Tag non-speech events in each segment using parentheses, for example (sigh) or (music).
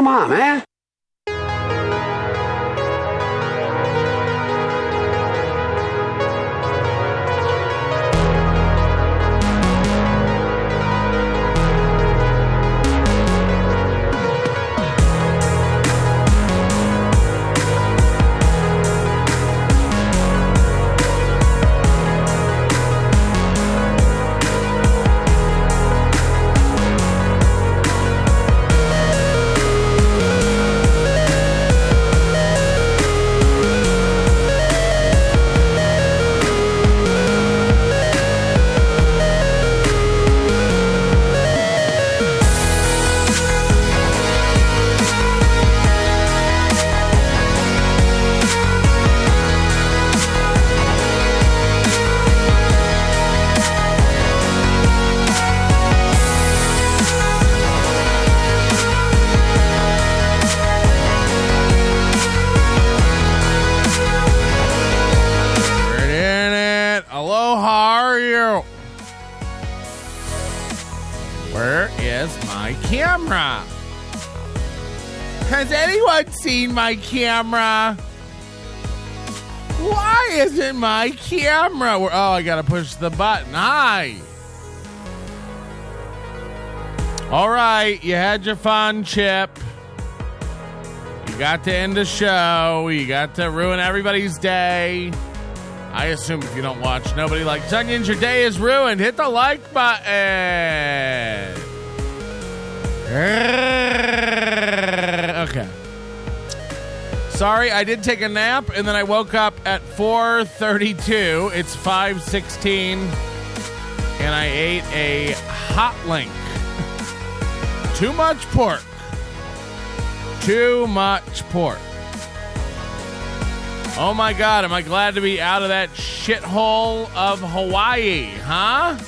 Come on, man. Anyone seen my camera? Why isn't my camera? where- Oh, I gotta push the button. Hi. All right, you had your fun, Chip. You got to end the show. You got to ruin everybody's day. I assume if you don't watch Nobody Likes Onions, your day is ruined. Hit the like button. Sorry, I did take a nap and then I woke up at 4:32. It's 5:16 and I ate a hot link. Too much pork. Too much pork. Oh my god, am I glad to be out of that shithole of Hawaii, huh?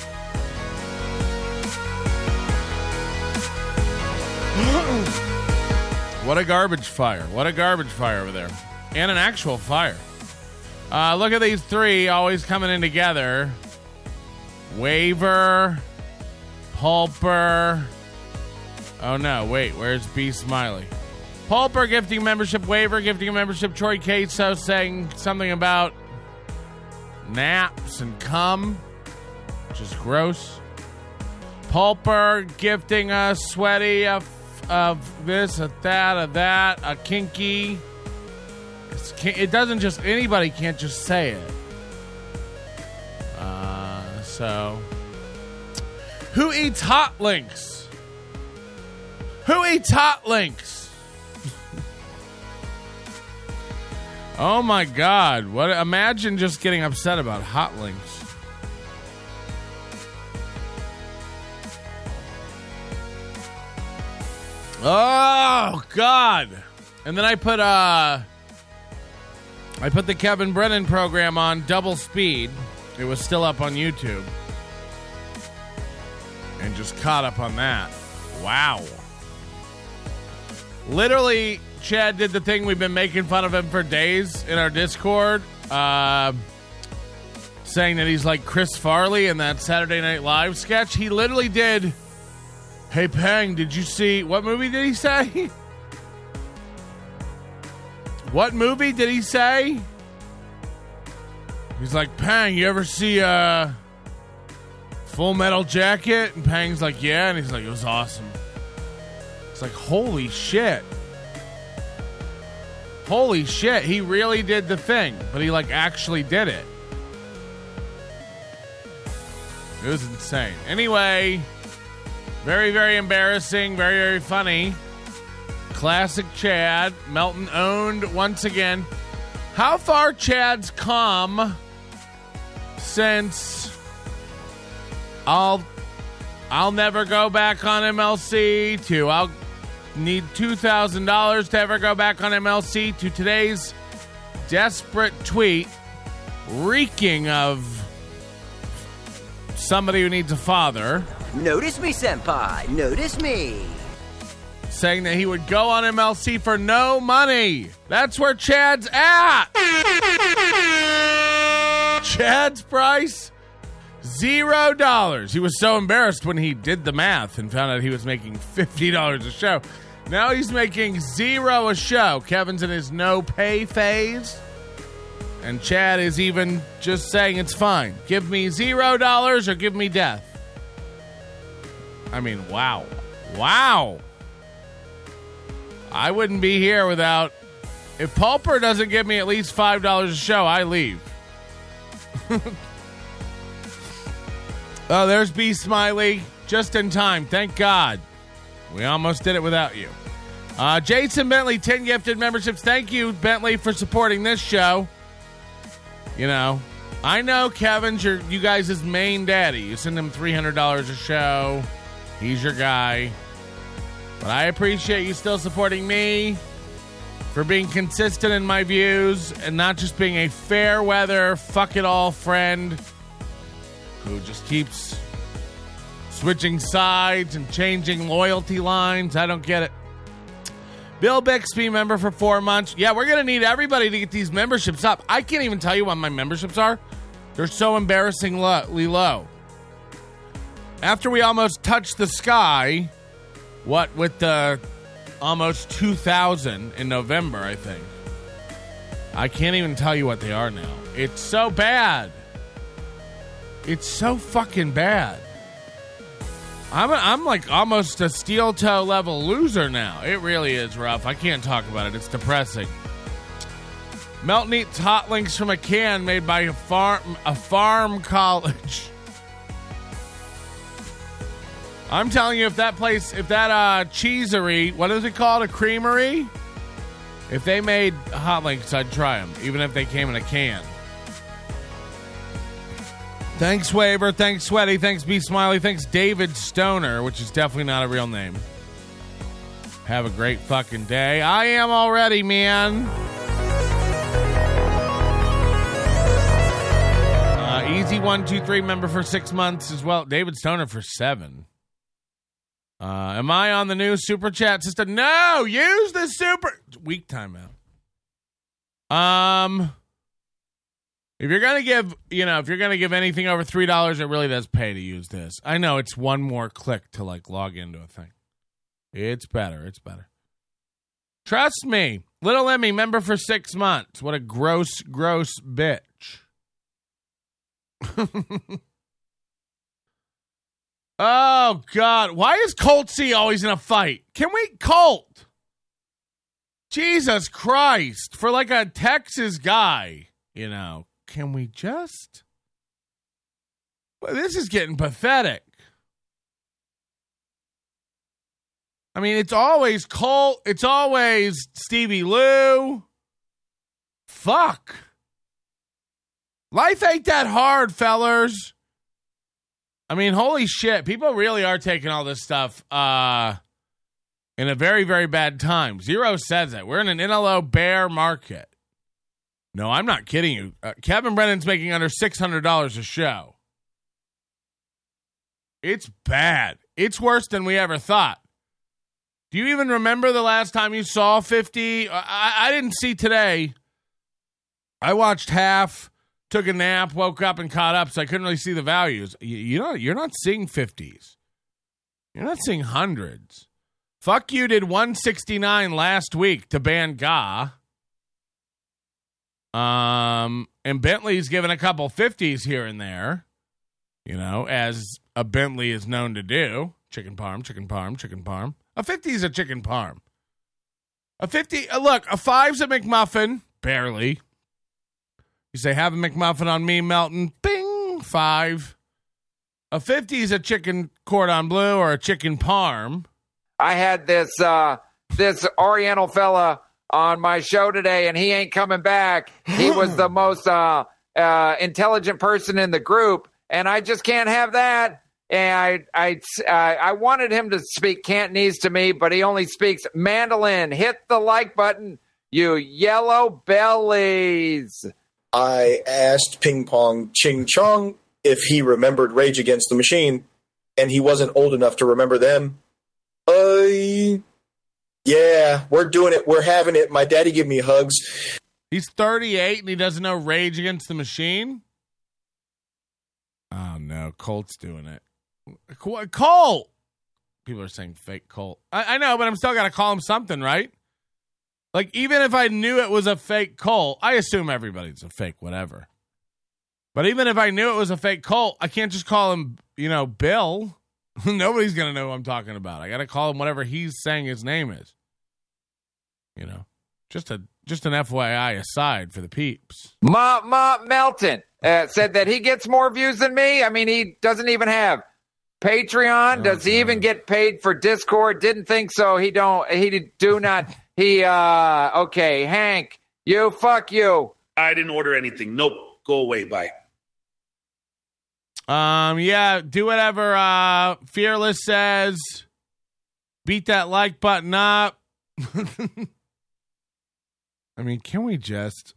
(clears throat) what a garbage fire. What a garbage fire over there. And an actual fire. Uh, look at these three always coming in together Waver, Pulper. Oh no, wait, where's B Smiley? Pulper gifting membership, Waiver gifting a membership, Troy Cato saying something about naps and cum, which is gross. Pulper gifting a sweaty of, of this, a that, a that, a kinky. It doesn't just, anybody can't just say it. Uh, so. Who eats hot links? Who eats hot links? (laughs) oh my god. What imagine just getting upset about hot links. Oh god. And then I put uh I put the Kevin Brennan program on double speed. It was still up on YouTube. And just caught up on that. Wow. Literally, Chad did the thing we've been making fun of him for days in our Discord, uh, saying that he's like Chris Farley in that Saturday Night Live sketch. He literally did. Hey Pang, did you see what movie did he say? what movie did he say? He's like, Pang, you ever see uh Full Metal Jacket? And Pang's like, yeah, and he's like, it was awesome. It's like, holy shit. Holy shit, he really did the thing, but he like actually did it. It was insane. Anyway, very, very embarrassing, very, very funny. Classic Chad. Melton owned once again. How far Chad's come since I'll I'll never go back on MLC to I'll need two thousand dollars to ever go back on MLC to today's desperate tweet reeking of somebody who needs a father Notice me, Senpai. Notice me. saying that he would go on MLC for no money. That's where Chad's at. Chad's price zero dollars. He was so embarrassed when he did the math and found out he was making fifty dollars a show. Now he's making zero a show. Kevin's in his no pay phase. And Chad is even just saying it's fine. Give me zero dollars or give me death. I mean, wow. Wow. I wouldn't be here without. If Pulper doesn't give me at least $5 a show, I leave. (laughs) oh, there's B Smiley. Just in time. Thank God. We almost did it without you. Uh, Jason Bentley, 10 gifted memberships. Thank you, Bentley, for supporting this show. You know, I know Kevin's your you guys' main daddy. You send him $300 a show. He's your guy. But I appreciate you still supporting me for being consistent in my views and not just being a fair weather, fuck it all friend who just keeps switching sides and changing loyalty lines. I don't get it. Bill Bixby member for four months. Yeah, we're gonna need everybody to get these memberships up. I can't even tell you what my memberships are. They're so embarrassingly low. After we almost touched the sky, what with the almost 2,000 in November, I think. I can't even tell you what they are now. It's so bad. It's so fucking bad. I'm a, I'm like almost a steel toe level loser now. It really is rough. I can't talk about it. It's depressing. Melton eats hot links from a can made by a farm a farm (laughs) college. I'm telling you, if that place, if that uh, cheesery, what is it called, a creamery? If they made hot links, I'd try them, even if they came in a can. Thanks, Waver. Thanks, Sweaty. Thanks, B Smiley. Thanks, David Stoner, which is definitely not a real name. Have a great fucking day. I am already, man. Uh, easy one, two, three member for six months as well. David Stoner for seven. Uh, am I on the new super chat system? No, use the super week timeout. Um. If you're gonna give, you know, if you're gonna give anything over three dollars, it really does pay to use this. I know it's one more click to like log into a thing. It's better. It's better. Trust me, little Emmy, member for six months. What a gross, gross bitch. (laughs) oh God, why is Colt C always in a fight? Can we Colt? Jesus Christ, for like a Texas guy, you know can we just? Well, this is getting pathetic. I mean, it's always Colt. It's always Stevie Lou. Fuck. Life ain't that hard, fellers. I mean, holy shit. People really are taking all this stuff uh, in a very, very bad time. Zero says it. We're in an NLO bear market. No, I'm not kidding you. Uh, Kevin Brennan's making under $600 a show. It's bad. It's worse than we ever thought. Do you even remember the last time you saw 50? I, I didn't see today. I watched half, took a nap, woke up and caught up, so I couldn't really see the values. You, you know, you're not seeing 50s. You're not seeing hundreds. Fuck you did 169 last week to ban Ga. Um, and Bentley's given a couple 50s here and there, you know, as a Bentley is known to do. Chicken parm, chicken parm, chicken parm. A 50 is a chicken parm. A 50, uh, look, a five's a McMuffin, barely. You say, have a McMuffin on me, Melton. Bing, five. A 50 is a chicken cordon bleu or a chicken parm. I had this, uh, this Oriental fella on my show today and he ain't coming back. He was (laughs) the most uh, uh, intelligent person in the group, and I just can't have that. And I, I, I wanted him to speak Cantonese to me, but he only speaks mandolin. Hit the like button, you yellow bellies. I asked Ping Pong Ching Chong if he remembered Rage Against the Machine, and he wasn't old enough to remember them. Uh, yeah, we're doing it. We're having it. My daddy give me hugs. He's 38 and he doesn't know Rage Against the Machine. Oh no, Colt's doing it. Colt. people are saying fake Colt. I, I know, but I'm still got to call him something, right? Like, even if I knew it was a fake cult, I assume everybody's a fake whatever. But even if I knew it was a fake cult, I can't just call him, you know, Bill. (laughs) Nobody's going to know who I'm talking about. I got to call him whatever he's saying his name is. You know, just a just an FYI aside for the peeps. Ma Ma Melton uh, said that he gets more views than me. I mean, he doesn't even have Patreon. Oh, Does he God. even get paid for Discord? Didn't think so. He don't. He do not. He uh. Okay, Hank, you fuck you. I didn't order anything. Nope. Go away. Bye. Um, yeah, do whatever uh Fearless says. Beat that like button up. (laughs) I mean, can we just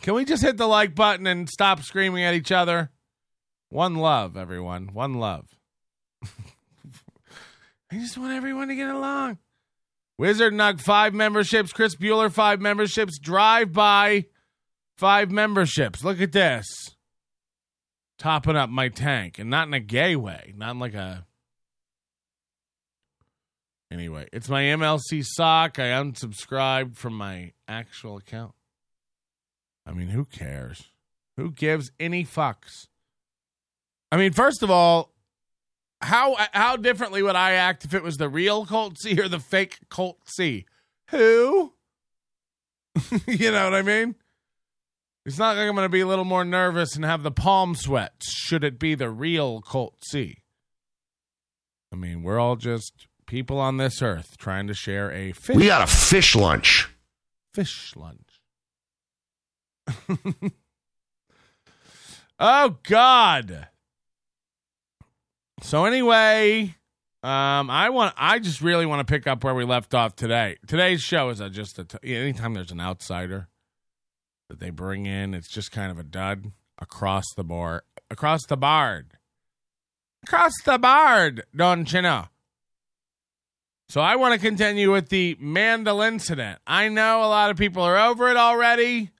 can we just hit the like button and stop screaming at each other? One love, everyone. One love. (laughs) I just want everyone to get along. Wizard Nug five memberships, Chris Bueller five memberships, Drive By five memberships. Look at this topping up my tank and not in a gay way, not in like a. Anyway, it's my MLC sock. I unsubscribed from my actual account. I mean, who cares? Who gives any fucks? I mean, first of all, how how differently would I act if it was the real Colt C or the fake Colt C? Who? (laughs) you know what I mean? It's not like I'm going to be a little more nervous and have the palm sweats should it be the real Colt C. I mean, we're all just people on this earth trying to share a fish, We got a fish lunch. fish lunch. (laughs) oh God. So anyway, um, I want. I just really want to pick up where we left off today. Today's show is a, just a. T- anytime there's an outsider that they bring in, it's just kind of a dud across the board. Across the board. Across the board, don't you know? So I want to continue with the Mandolincident. I know a lot of people are over it already.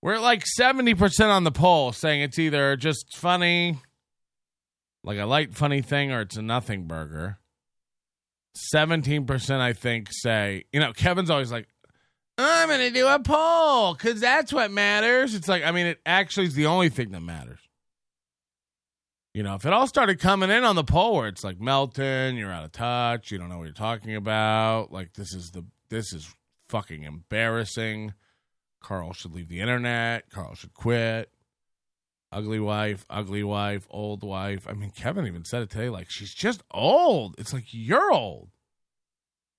We're like 70% on the poll saying it's either just funny, like a light funny thing, or it's a nothing burger. 17% I think say, you know, Kevin's always like, I'm going to do a poll because that's what matters. It's like, I mean, it actually is the only thing that matters. You know, if it all started coming in on the poll where it's like Melton, you're out of touch, you don't know what you're talking about, like this is the this is fucking embarrassing. Carl should leave the internet. Carl should quit. Ugly wife, ugly wife, old wife. I mean, Kevin even said it today. Like she's just old. It's like you're old.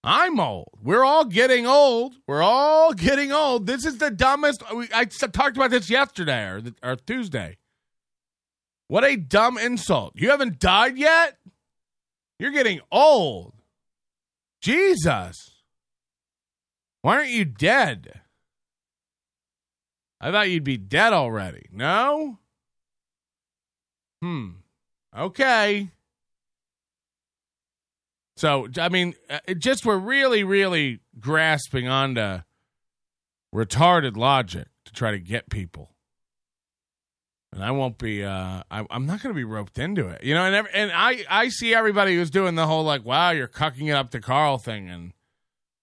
I'm old. We're all getting old. We're all getting old. This is the dumbest. I talked about this yesterday or, or Tuesday. What a dumb insult. You haven't died yet? You're getting old. Jesus. Why aren't you dead? I thought you'd be dead already. No? Hmm. Okay. So, I mean, uh, just we're really, really grasping onto retarded logic to try to get people. And I won't be. Uh, I, I'm not going to be roped into it, you know. And every, and I, I see everybody who's doing the whole like, "Wow, you're cucking it up to Carl" thing, and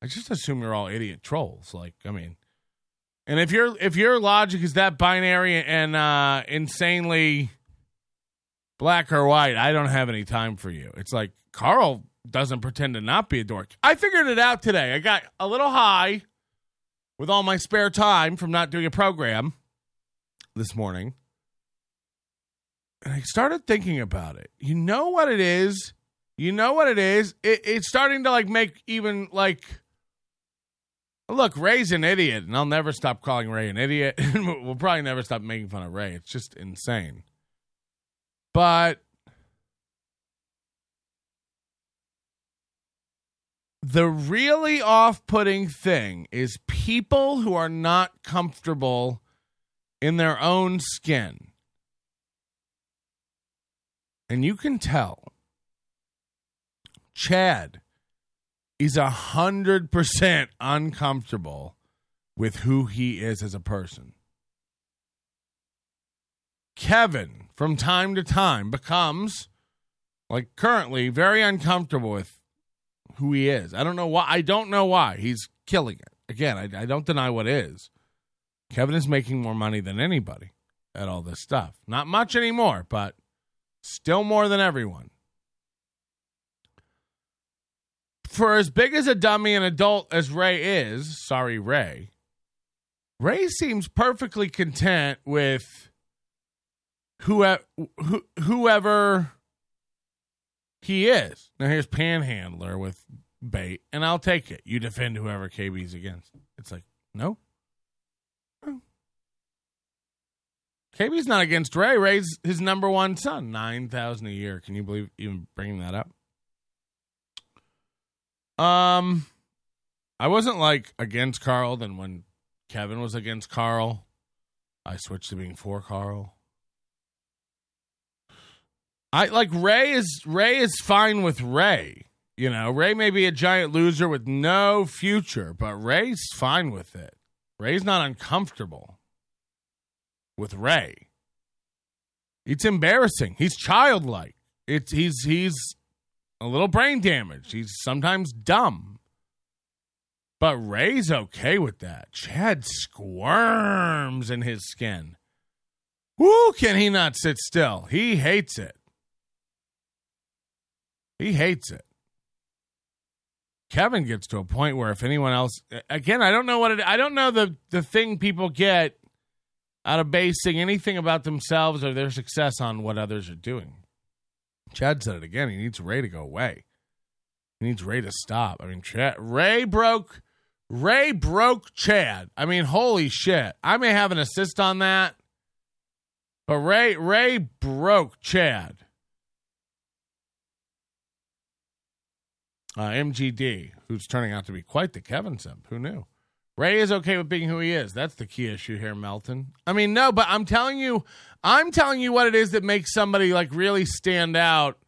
I just assume you're all idiot trolls. Like, I mean, and if your if your logic is that binary and uh, insanely black or white, I don't have any time for you. It's like Carl doesn't pretend to not be a dork. I figured it out today. I got a little high with all my spare time from not doing a program this morning. And I started thinking about it. You know what it is? You know what it is? It, it's starting to like make even like look, Ray's an idiot, and I'll never stop calling Ray an idiot. (laughs) we'll probably never stop making fun of Ray. It's just insane. But the really off putting thing is people who are not comfortable in their own skin. And you can tell Chad is a hundred percent uncomfortable with who he is as a person. Kevin, from time to time, becomes Like currently, very uncomfortable with who he is. I don't know why. I don't know why he's killing it. Again, I, I don't deny what is. Kevin is making more money than anybody at all this stuff. Not much anymore, but still more than everyone. For as big as a dummy and adult as Ray is, sorry, Ray, Ray seems perfectly content with whoever, whoever he is. Now here's Panhandler with bait, and I'll take it. You defend whoever KB's against. It's like, no. no. KB's not against Ray. Ray's his number one son. 9000 a year. Can you believe even bringing that up? Um, I wasn't like against Carl. Then when Kevin was against Carl, I switched to being for Carl. I like Ray is Ray is fine with Ray. You know, Ray may be a giant loser with no future, but Ray's fine with it. Ray's not uncomfortable with Ray. It's embarrassing. He's childlike. It's he's he's a little brain damaged. He's sometimes dumb. But Ray's okay with that. Chad squirms in his skin. Woo, can he not sit still? He hates it. He hates it. Kevin gets to a point where if anyone else again, I don't know what it I don't know the the thing people get out of basing anything about themselves or their success on what others are doing. Chad said it again. He needs Ray to go away. He needs Ray to stop. I mean, Chad, Ray broke. Ray broke Chad. I mean, holy shit! I may have an assist on that, but Ray Ray broke Chad. Uh, MGD, who's turning out to be quite the Kevin simp. Who knew? Ray is okay with being who he is. That's the key issue here, Melton. I mean, no, but I'm telling you, I'm telling you what it is that makes somebody like really stand out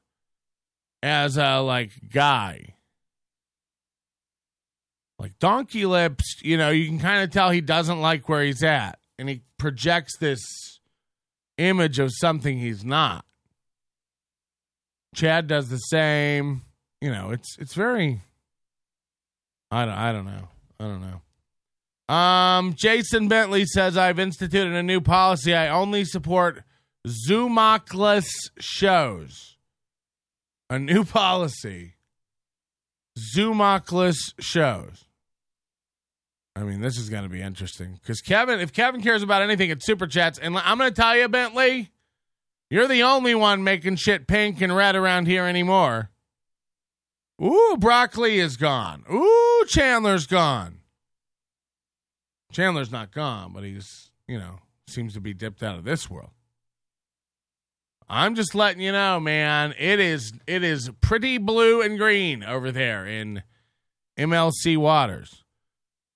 as a like guy. Like Donkey Lips, you know, you can kind of tell he doesn't like where he's at, and he projects this image of something he's not. Chad does the same. You know, it's it's very. I don't. I don't know. I don't know. Um, Jason Bentley says I've instituted a new policy. I only support Zoomocless shows. A new (laughs) policy. Zoomocless shows. I mean, this is going to be interesting because Kevin, if Kevin cares about anything, it's super chats. And I'm going to tell you, Bentley, you're the only one making shit pink and red around here anymore. Ooh, broccoli is gone. Ooh, Chandler's gone. Chandler's not gone, but he's, you know, seems to be dipped out of this world. I'm just letting you know, man. It is it is pretty blue and green over there in MLC waters.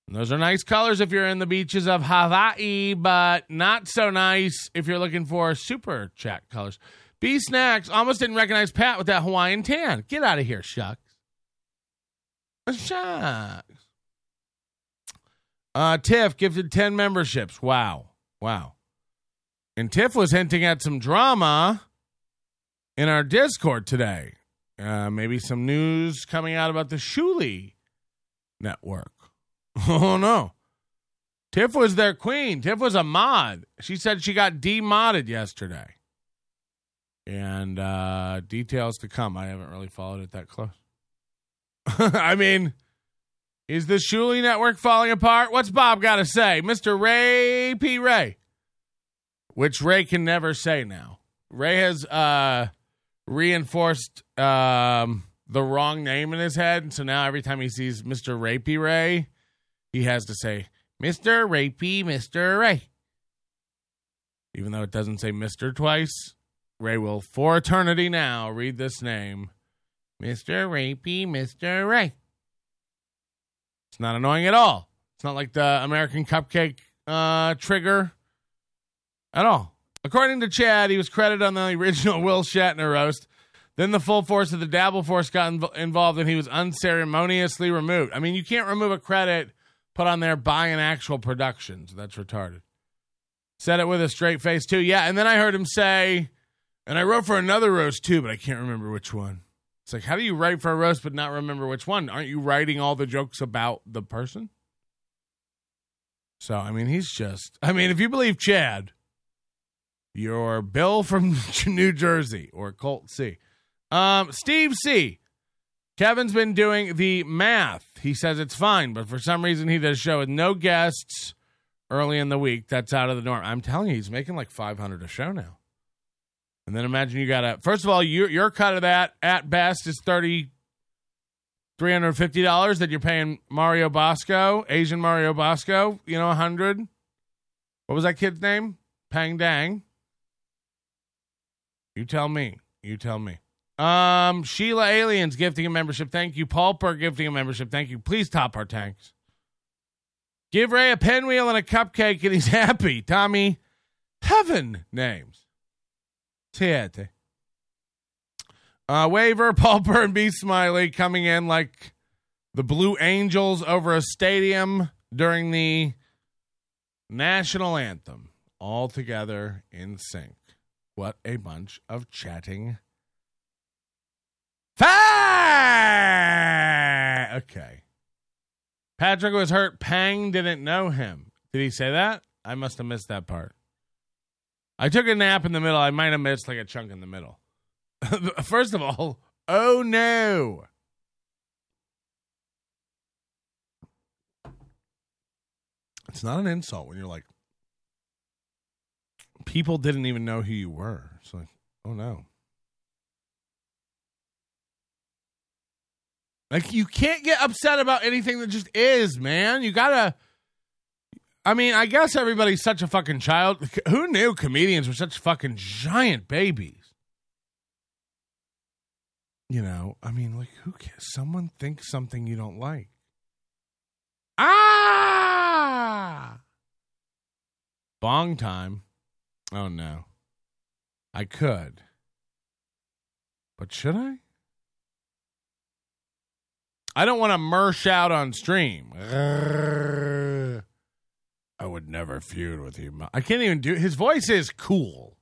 And those are nice colors if you're in the beaches of Hawaii, but not so nice if you're looking for super chat colors. B Snacks almost didn't recognize Pat with that Hawaiian tan. Get out of here, shucks. Shucks. Uh, Tiff gifted 10 memberships. Wow. Wow. And Tiff was hinting at some drama in our Discord today. Uh, maybe some news coming out about the Shuli network. (laughs) Oh, no. Tiff was their queen. Tiff was a mod. She said she got demodded yesterday. And uh, details to come. I haven't really followed it that close. (laughs) I mean, is the Shuli network falling apart? What's Bob got to say? Mr. Ray P. Ray. Which Ray can never say now. Ray has uh, reinforced um, the wrong name in his head. So now every time he sees Mr. Ray P. Ray, he has to say, Mr. Rapey, Mr. Ray. Even though it doesn't say Mr. twice, Ray will, for eternity now, read this name Mr. Rapey, Mr. Ray. It's not annoying at all. It's not like the American Cupcake uh, trigger at all. According to Chad, he was credited on the original (laughs) Will Shatner roast. Then the full force of the Dabble Force got inv- involved and he was unceremoniously removed. I mean, you can't remove a credit put on there by an actual production. So that's retarded. Said it with a straight face, too. Yeah. And then I heard him say, And I wrote for another roast too, but I can't remember which one. It's like, how do you write for a roast but not remember which one? Aren't you writing all the jokes about the person? So, I mean, he's just, I mean, if you believe Chad, you're Bill from (laughs) New Jersey or Colt C. Um, Steve C. Kevin's been doing the math. He says it's fine, but for some reason he does show with no guests early in the week. That's out of the norm. I'm telling you, he's making like 500 a show now. And then imagine you got to, first of all, your, your cut of that at best is 30 $350 that you're paying Mario Bosco, Asian Mario Bosco, you know, 100 What was that kid's name? Pang Dang. You tell me. You tell me. Um, Sheila Aliens gifting a membership. Thank you. Paul gifting a membership. Thank you. Please top our tanks. Give Ray a pinwheel and a cupcake and he's (laughs) happy. Tommy Heaven names. Siete. Uh, waiver, (laughs) Paul Byrne, B. Smiley coming in like the Blue Angels over a stadium during the national anthem. All together in sync. What a bunch of chatting. Fa- okay. Patrick was hurt. Pang didn't know him. Did he say that? I must have missed that part. I took a nap in the middle. I might have missed like a chunk in the middle. (laughs) First of all, oh no. It's not an insult when you're like, people didn't even know who you were. It's like, oh no. Like, you can't get upset about anything that just is, man. You gotta. I mean, I guess everybody's such a fucking child. Who knew comedians were such fucking giant babies? You know, I mean, like, who cares? Someone thinks something you don't like. Ah! Bong time. Oh, no. I could. But should I? I don't want to mersh out on stream. I would never feud with you. I can't even do his voice is cool.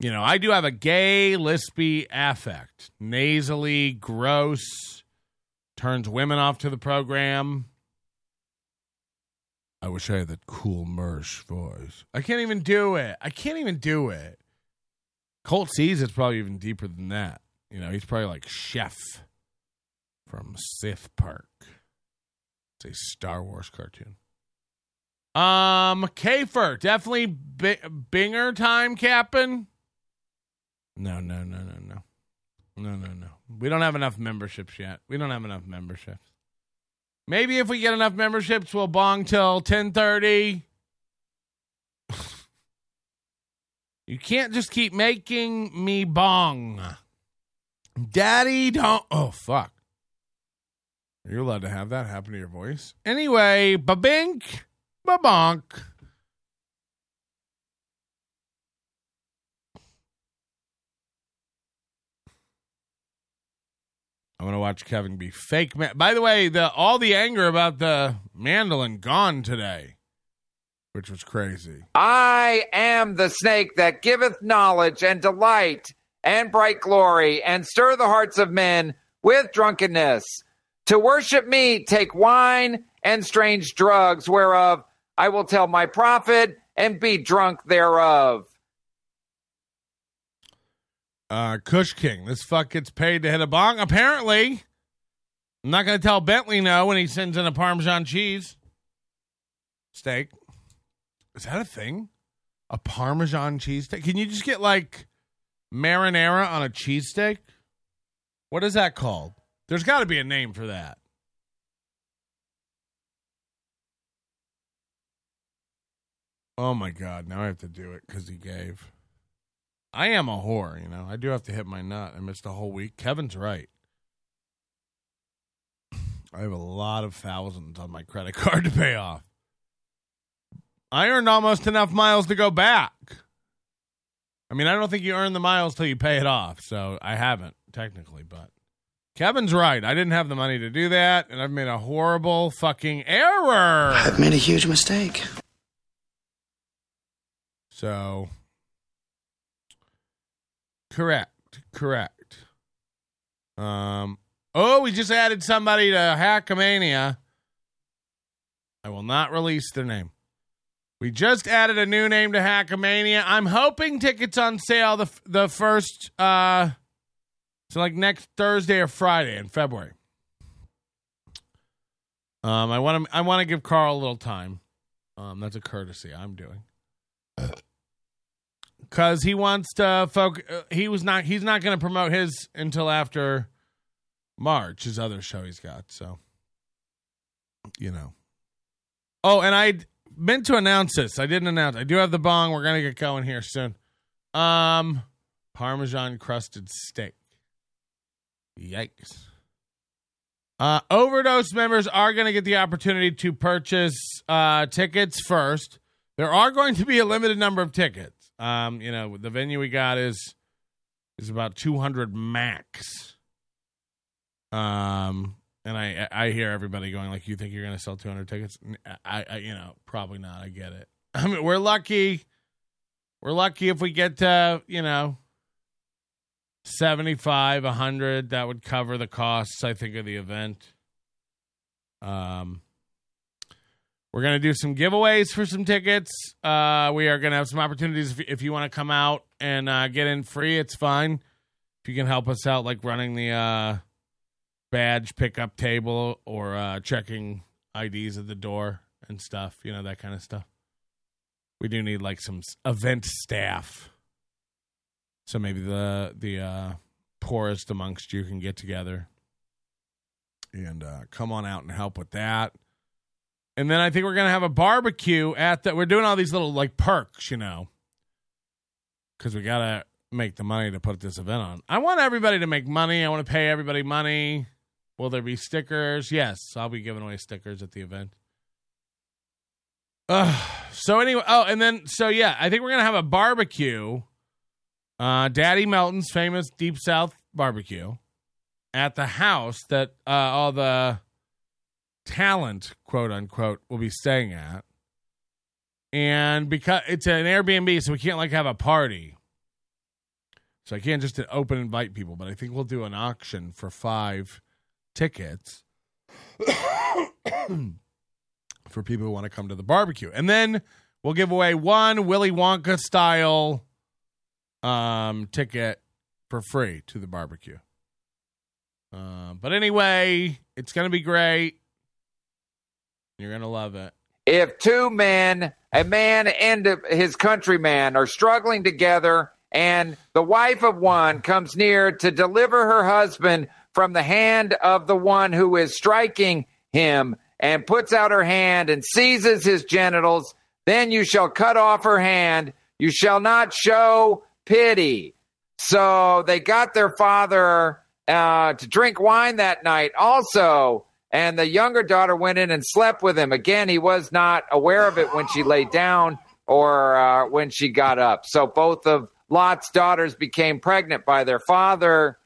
You know, I do have a gay, lispy affect. Nasally, gross, turns women off to the program. I wish I had that cool Mersh voice. I can't even do it. I can't even do it. Colt sees it's probably even deeper than that. You know, he's probably like Chef from Sith Park. It's a Star Wars cartoon. Um, Kafer, definitely B- Binger time, Captain. No, no, no, no, no. No, no, no. We don't have enough memberships yet. We don't have enough memberships. Maybe if we get enough memberships, we'll bong till 1030. (laughs) you can't just keep making me bong. Daddy, don't. Oh, fuck. Are You're allowed to have that happen to your voice. Anyway, ba-bink, ba-bonk. I'm gonna watch Kevin be fake. Man- By the way, the all the anger about the mandolin gone today, which was crazy. I am the snake that giveth knowledge and delight and bright glory and stir the hearts of men with drunkenness. To worship me, take wine and strange drugs, whereof I will tell my prophet and be drunk thereof. Uh, Kush King, this fuck gets paid to hit a bong. Apparently, I'm not gonna tell Bentley no when he sends in a Parmesan cheese steak. Is that a thing? A Parmesan cheese steak? Can you just get like marinara on a cheesesteak? What is that called? There's got to be a name for that. Oh my god! Now I have to do it because he gave. I am a whore, you know. I do have to hit my nut. I missed a whole week. Kevin's right. I have a lot of thousands on my credit (laughs) card to pay off. I earned almost enough miles to go back. I mean, I don't think you earn the miles till you pay it off, so I haven't technically, but Kevin's right. I didn't have the money to do that, and I've made a horrible fucking error. I've made a huge mistake. So Correct. Correct. Um. Oh, we just added somebody to Hackamania. I will not release their name. We just added a new name to Hackamania. I'm hoping tickets on sale the the first uh so like next Thursday or Friday in February. Um I want to I want to give Carl a little time. Um that's a courtesy I'm doing. Cuz he wants to focus he was not he's not going to promote his until after March, his other show he's got, so you know. Oh, and I meant to announce this. I didn't announce. I do have the bong. We're gonna get going here soon. Um, Parmesan crusted steak. Yikes. Uh, overdose members are going to get the opportunity to purchase uh, tickets first. There are going to be a limited number of tickets. Um, you know, the venue we got is is about 200 max. Um, and I I hear everybody going like, "You think you're going to sell 200 tickets?" I, I you know probably not. I get it. (laughs) I mean, we're lucky. We're lucky if we get to you know 75, 100. That would cover the costs. I think of the event. Um, we're gonna do some giveaways for some tickets. Uh, we are gonna have some opportunities if, if you want to come out and uh, get in free. It's fine if you can help us out, like running the. Uh, badge pickup table or uh, checking IDs at the door and stuff, you know, that kind of stuff. We do need like some event staff. So maybe the the uh, poorest amongst you can get together and uh, come on out and help with that. And then I think we're gonna have a barbecue at that. We're doing all these little like perks, you know, because we gotta make the money to put this event on. I want everybody to make money. I want to pay everybody money. Will there be stickers? Yes, I'll be giving away stickers at the event. Uh, so anyway, oh, and then so yeah, I think we're gonna have a barbecue. Uh, Daddy Melton's famous Deep South barbecue at the house that uh, all the talent, quote unquote, will be staying at. And because it's an Airbnb, so we can't like have a party. So I can't just open invite people, but I think we'll do an auction for five tickets (coughs) for people who want to come to the barbecue. And then we'll give away one Willy Wonka style um, ticket for free to the barbecue. Uh, but anyway, it's going to be great. You're going to love it. If two men, a man and his countryman, are struggling together, and the wife of one comes near to deliver her husband from the hand of the one who is striking him and puts out her hand and seizes his genitals, then you shall cut off her hand. You shall not show pity. So they got their father uh, to drink wine that night also. And the younger daughter went in and slept with him. Again, he was not aware of it when she laid down or uh, when she got up. So both of Lot's daughters became pregnant by their father.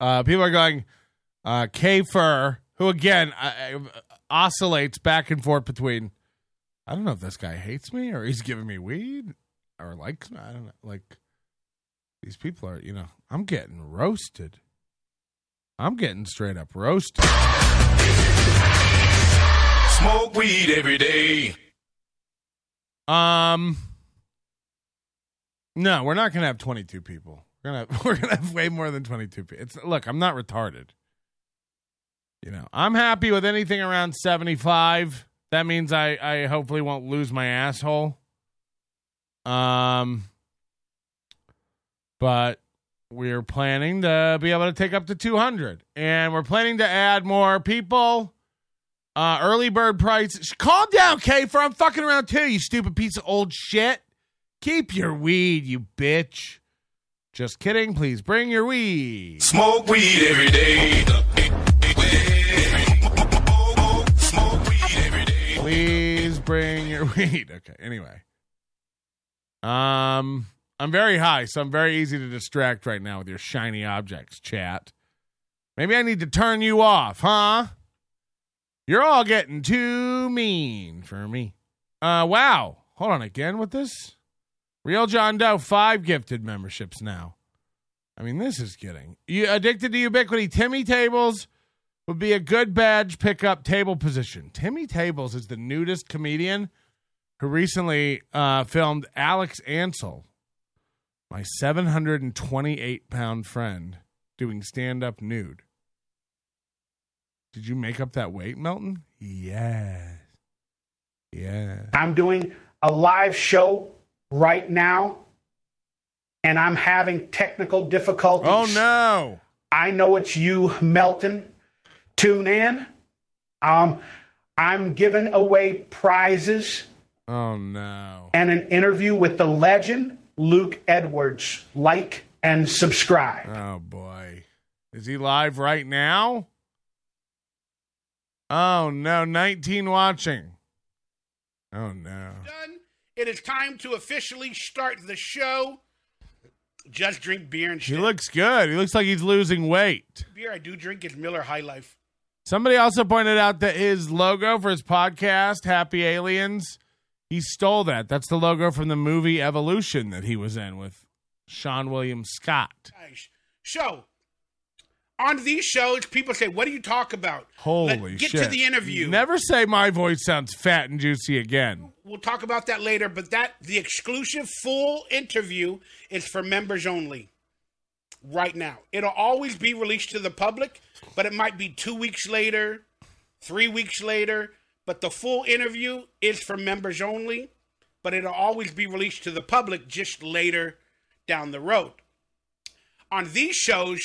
Uh, people are going, uh, K-Fur, who again uh, oscillates back and forth between, I don't know if this guy hates me or he's giving me weed or likes me. I don't know. Like, these people are, you know, I'm getting roasted. I'm getting straight up roasted. Smoke weed every day. Um, no, we're not going to have 22 people. We're gonna have, (laughs) we're gonna have way more than 22 people. It's look, I'm not retarded. You know, I'm happy with anything around 75. That means I I hopefully won't lose my asshole. Um, but we're planning to be able to take up to 200, and we're planning to add more people. Uh, early bird price. Calm down, K. For I'm fucking around too. You stupid piece of old shit. Keep your weed, you bitch. Just kidding. Please bring your weed. Smoke weed every day. Smoke weed every day. Please bring your (laughs) weed. Okay. Anyway. Um, I'm very high, so I'm very easy to distract right now with your shiny objects, chat. Maybe I need to turn you off, huh? You're all getting too mean for me. Uh, wow. Hold on again with this. Real John Doe, five gifted memberships now. I mean, this is getting you addicted to ubiquity. Timmy Tables would be a good badge pickup table position. Timmy Tables is the nudist comedian who recently uh, filmed Alex Ansel, my 728 pound friend, doing stand up nude. Did you make up that weight, Melton? Yes. Yeah. I'm doing a live show right now, and I'm having technical difficulties. Oh no. I know it's you, Melton. Tune in. Um, I'm giving away prizes Oh no. and an interview with the legend, Luke Edwards. Like and subscribe. Oh boy. Is he live right now? Oh no, 19 watching. Oh no. done. It is time to officially start the show. Just drink beer and He looks good. He looks like he's losing weight. beer I do drink is Miller High Life. Somebody also pointed out that his logo for his podcast, Happy Aliens, he stole that. That's the logo from the movie Evolution that he was in with Seann William Scott. Guys. So, on these shows, people say, "What do you talk about?" Holy Let, get shit. to the interview. Never say my voice sounds fat and juicy again. We'll talk about that later. But that the exclusive full interview is for members only. Right now, it'll always be released to the public, but it might be two weeks later, three weeks later. But the full interview is for members only, but it'll always be released to the public just later down the road. On these shows,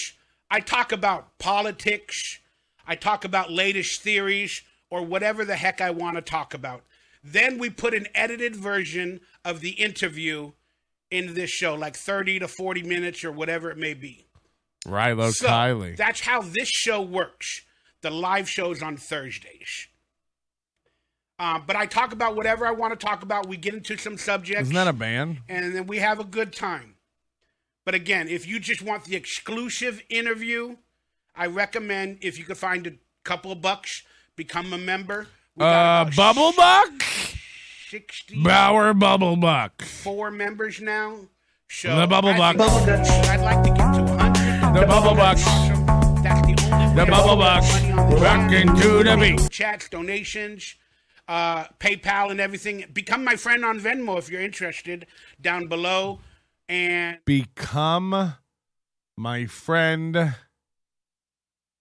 I talk about politics, I talk about latest theories, or whatever the heck I want to talk about. Then we put an edited version of the interview in this show, like 30 to 40 minutes or whatever it may be. Rilo So, Kiley. That's how this show works. The live shows on Thursdays. Um, but I talk about whatever I want to talk about. We get into some subjects Isn't that a band? and then we have a good time. But again, if you just want the exclusive interview, I recommend if you could find a couple of bucks, become a member. Uh, Bubble Buck? 64 Bauer Bubble Buck. members now. So The Bubble Buck. think I'd like to get to 100. The Bubble Buck. Awesome. That's the only The Bubble get Buck. money on the Rockin' to the beat. Chats, donations, uh, PayPal, and everything. Become my friend on Venmo if you're interested. Down below, and Become my friend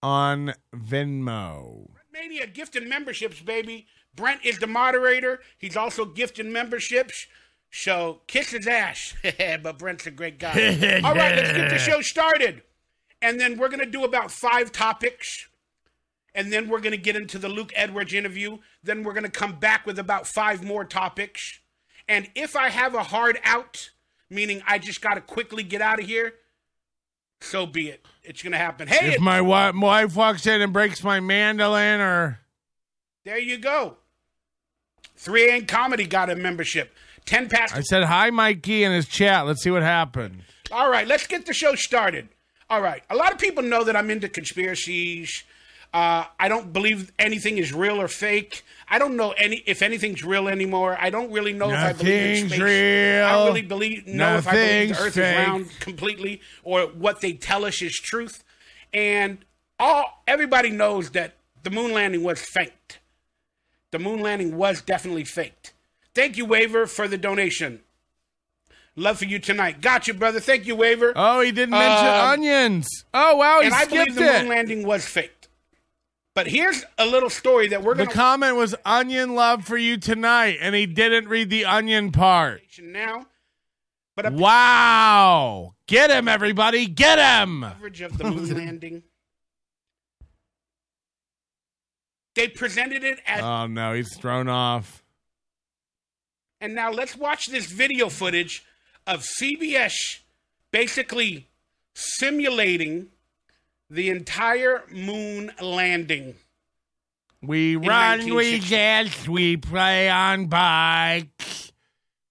on Venmo. Mania gifting memberships, baby. Brent is the moderator. He's also gifting memberships. So kiss his ass. (laughs) but Brent's a great guy. (laughs) All right, let's get the show started. And then we're going to do about five topics. And then we're going to get into the Luke Edwards interview. Then we're going to come back with about five more topics. And if I have a hard out, meaning I just got to quickly get out of here, so be it. It's going to happen. Hey, If my my wife walks in and breaks my mandolin or There you go. 3A Comedy got a membership. 10 past. I said hi Mikey in his chat. Let's see what happened. All right, let's get the show started. All right. A lot of people know that I'm into conspiracies. Uh, I don't believe anything is real or fake. I don't know any if anything's real anymore. I don't really know if I believe in space. real. I don't really believe know if I believe the Earth fake. is round completely or what they tell us is truth. And all everybody knows that the moon landing was faked. The moon landing was definitely faked. Thank you, Waver, for the donation. Love for you tonight. Got you, brother. Thank you, Waver. Oh, he didn't mention Um, onions. Oh wow, he and I believe the moon landing was faked. But here's a little story that we're going to The comment was onion love for you tonight, and he didn't read the onion part. now. But Wow. Get him, everybody. Get him. coverage of the moon (laughs) landing. They presented it as, Oh no, he's thrown off. and now let's watch this video footage of CBS basically simulating the entire moon landing. We run, we dance, we play on bikes.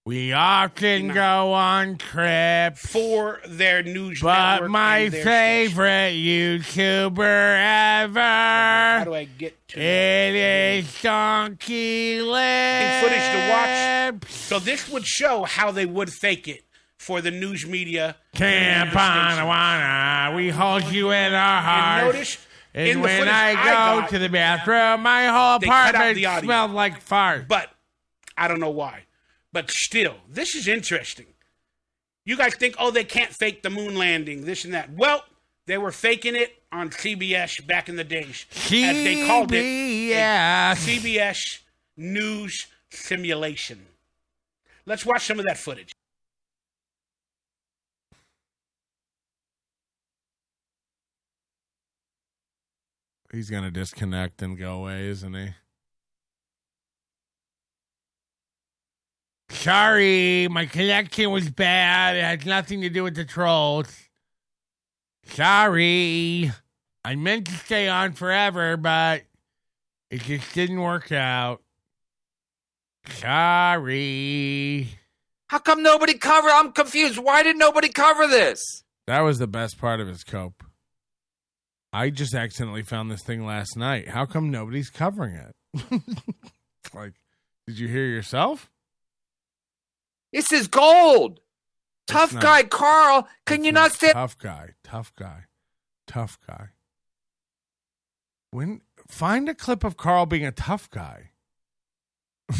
We often go on trips. for their news But my their station. favorite YouTuber ever How do I get to it is Donkey Lips? footage to watch. So this would show how they would fake it for the news media. Camp Anawana, we hold you in our hearts. And notice And in when I go got, to the bathroom, my whole They cut out apartment smelled like fart. but I don't know why. But still, this is interesting. You guys think, oh, they can't fake the moon landing, this and that. Well, they were faking it on CBS back in the days, as they called it. CBS. CBS News Simulation. Let's watch some of that footage. He's gonna disconnect and go away, isn't he? Sorry, my connection was bad. It has nothing to do with the trolls. Sorry. I meant to stay on forever, but it just didn't work out. Sorry. How come nobody covered? I'm confused. Why did nobody cover this? That was the best part of his cope. I just accidentally found this thing last night. How come nobody's covering it? (laughs) like, did you hear yourself? This is gold. Tough not. guy Carl, can you not stand? Tough guy, tough guy, tough guy. When find a clip of Carl being a tough guy. (laughs)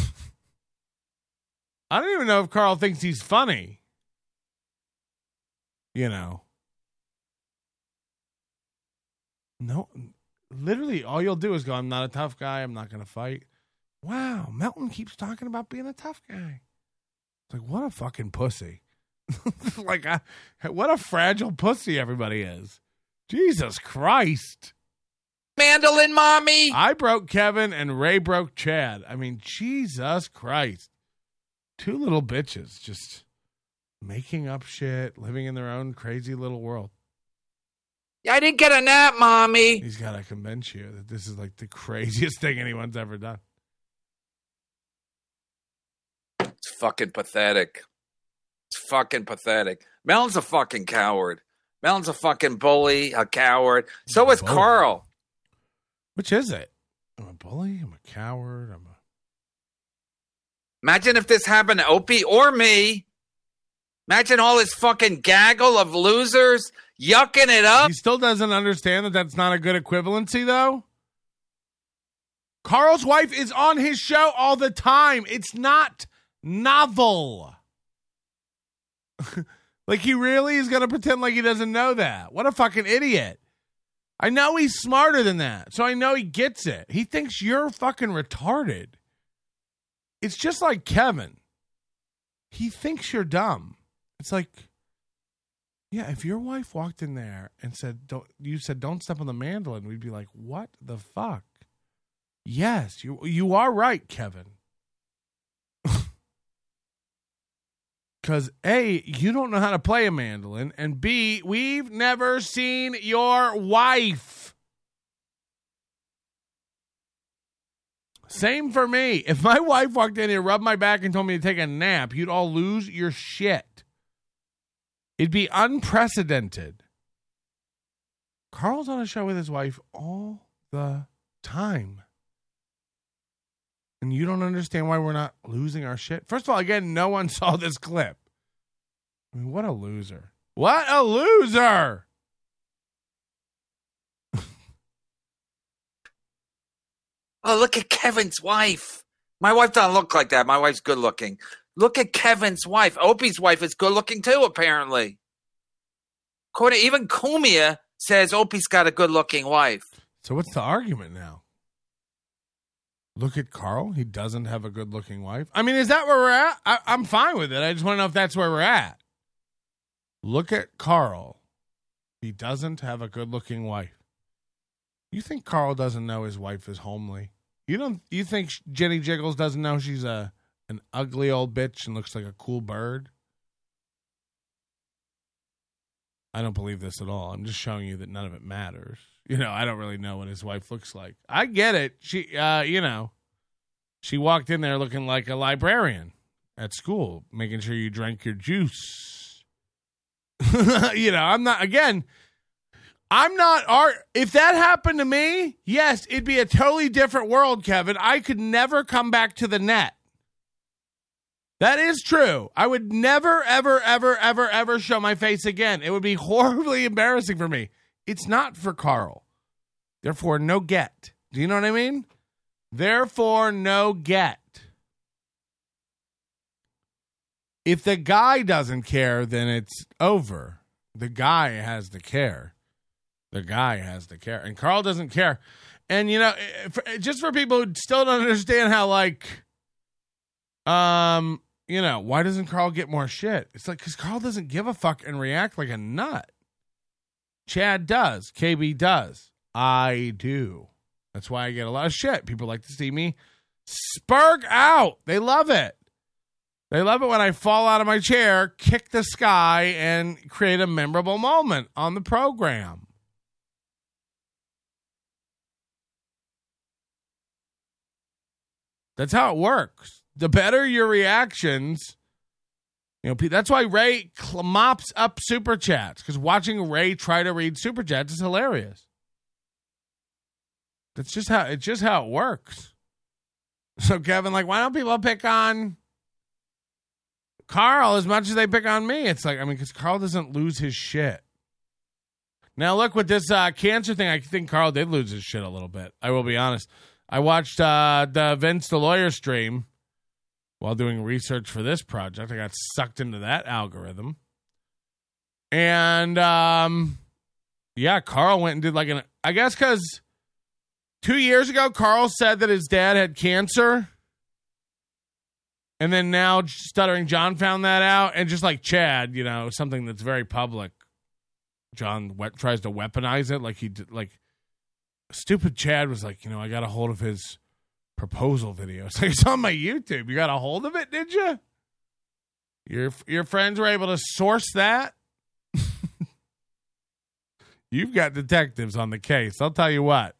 I don't even know if Carl thinks he's funny. You know. No, literally, all you'll do is go, I'm not a tough guy. I'm not going to fight. Wow, Melton keeps talking about being a tough guy. It's like, what a fucking pussy. (laughs) like, I, what a fragile pussy everybody is. Jesus Christ. Mandolin mommy. I broke Kevin and Ray broke Chad. I mean, Jesus Christ. Two little bitches just making up shit, living in their own crazy little world. I didn't get a nap, mommy. He's got to convince you that this is like the craziest (laughs) thing anyone's ever done. It's fucking pathetic. It's fucking pathetic. Melon's a fucking coward. Melon's a fucking bully, a coward. So is Bully. Carl. Which is it? I'm a bully. I'm a coward. I'm a. Imagine if this happened to Opie or me. Imagine all this fucking gaggle of losers yucking it up. He still doesn't understand that that's not a good equivalency, though. Carl's wife is on his show all the time. It's not novel. (laughs) like, he really is going to pretend like he doesn't know that. What a fucking idiot. I know he's smarter than that, so I know he gets it. He thinks you're fucking retarded. It's just like Kevin. He thinks you're dumb. It's like, yeah, if your wife walked in there and said, "Don't," you said, "Don't step on the mandolin," we'd be like, "What the fuck?" Yes, you you are right, Kevin. (laughs) Because a, you don't know how to play a mandolin, and b, we've never seen your wife. Same for me. If my (laughs) wife walked in here, rubbed my back, and told me to take a nap, you'd all lose your shit. It'd be unprecedented. Carl's on a show with his wife all the time. And you don't understand why we're not losing our shit. First of all, again, no one (laughs) saw this clip. I mean, what a loser. What a loser. Oh, look at Kevin's wife. My wife doesn't look like that. My wife's good looking. Look at Kevin's wife. Opie's wife is good looking too, apparently. According, even Cumia says Opie's got a good looking wife. So what's the argument now? Look at Carl. He doesn't have a good looking wife. I mean, is that where we're at? I, I'm fine with it. I just want to know if that's where we're at. Look at Carl. He doesn't have a good looking wife. You think Carl doesn't know his wife is homely? You don't. You think Jenny Jiggles doesn't know she's a an ugly old bitch and looks like a cool bird? I don't believe this at all. I'm just showing you that none of it matters. You know, I don't really know what his wife looks like. I get it. She, uh, you know, she walked in there looking like a librarian at school, making sure you drank your juice. (laughs) you know, I'm not, again, I'm not art. If that happened to me, yes, it'd be a totally different world, Kevin. I could never come back to the net. That is true. I would never, ever, ever, ever, ever show my face again. It would be (laughs) horribly embarrassing for me. It's not for Carl. Therefore, no get. Do you know what I mean? Therefore, no get. If the guy doesn't care, then it's over. The guy has to care. The guy has to care. And Carl doesn't care. And, you know, eh, just for people who still don't understand how, like, um, you know, why doesn't Carl get more shit? It's like, because Carl doesn't give a fuck and react like a nut. Chad does. KB does. I do. That's why I get a lot of shit. People like to see me spurg out. They love it. They love it when I fall out of my chair, kick the sky, and create a memorable moment on the program. That's how it works. The better your reactions, you know, that's why Ray mops up super chats because watching Ray try to read super chats is hilarious. That's just how it's just how it works. So Kevin, like, why don't people pick on Carl as much as they pick on me? It's like, I mean, because Carl doesn't lose his shit. Now look with this uh, cancer thing. I think Carl did lose his shit a little bit. I will be honest. I watched uh, the Vince the lawyer stream while doing research for this project. I got sucked into that algorithm, and um, yeah, Carl went and did like an. I guess because two years ago, Carl said that his dad had cancer. And then now, Stuttering John found that out. And just like Chad, you know, something that's very public, John we- tries to weaponize it. Like he did, like, stupid Chad was like, you know, I got a hold of his proposal video. (laughs) It's on my YouTube. You got a hold of it, did you? Your, your friends were able to source that? (laughs) You've got detectives on the case. I'll tell you what.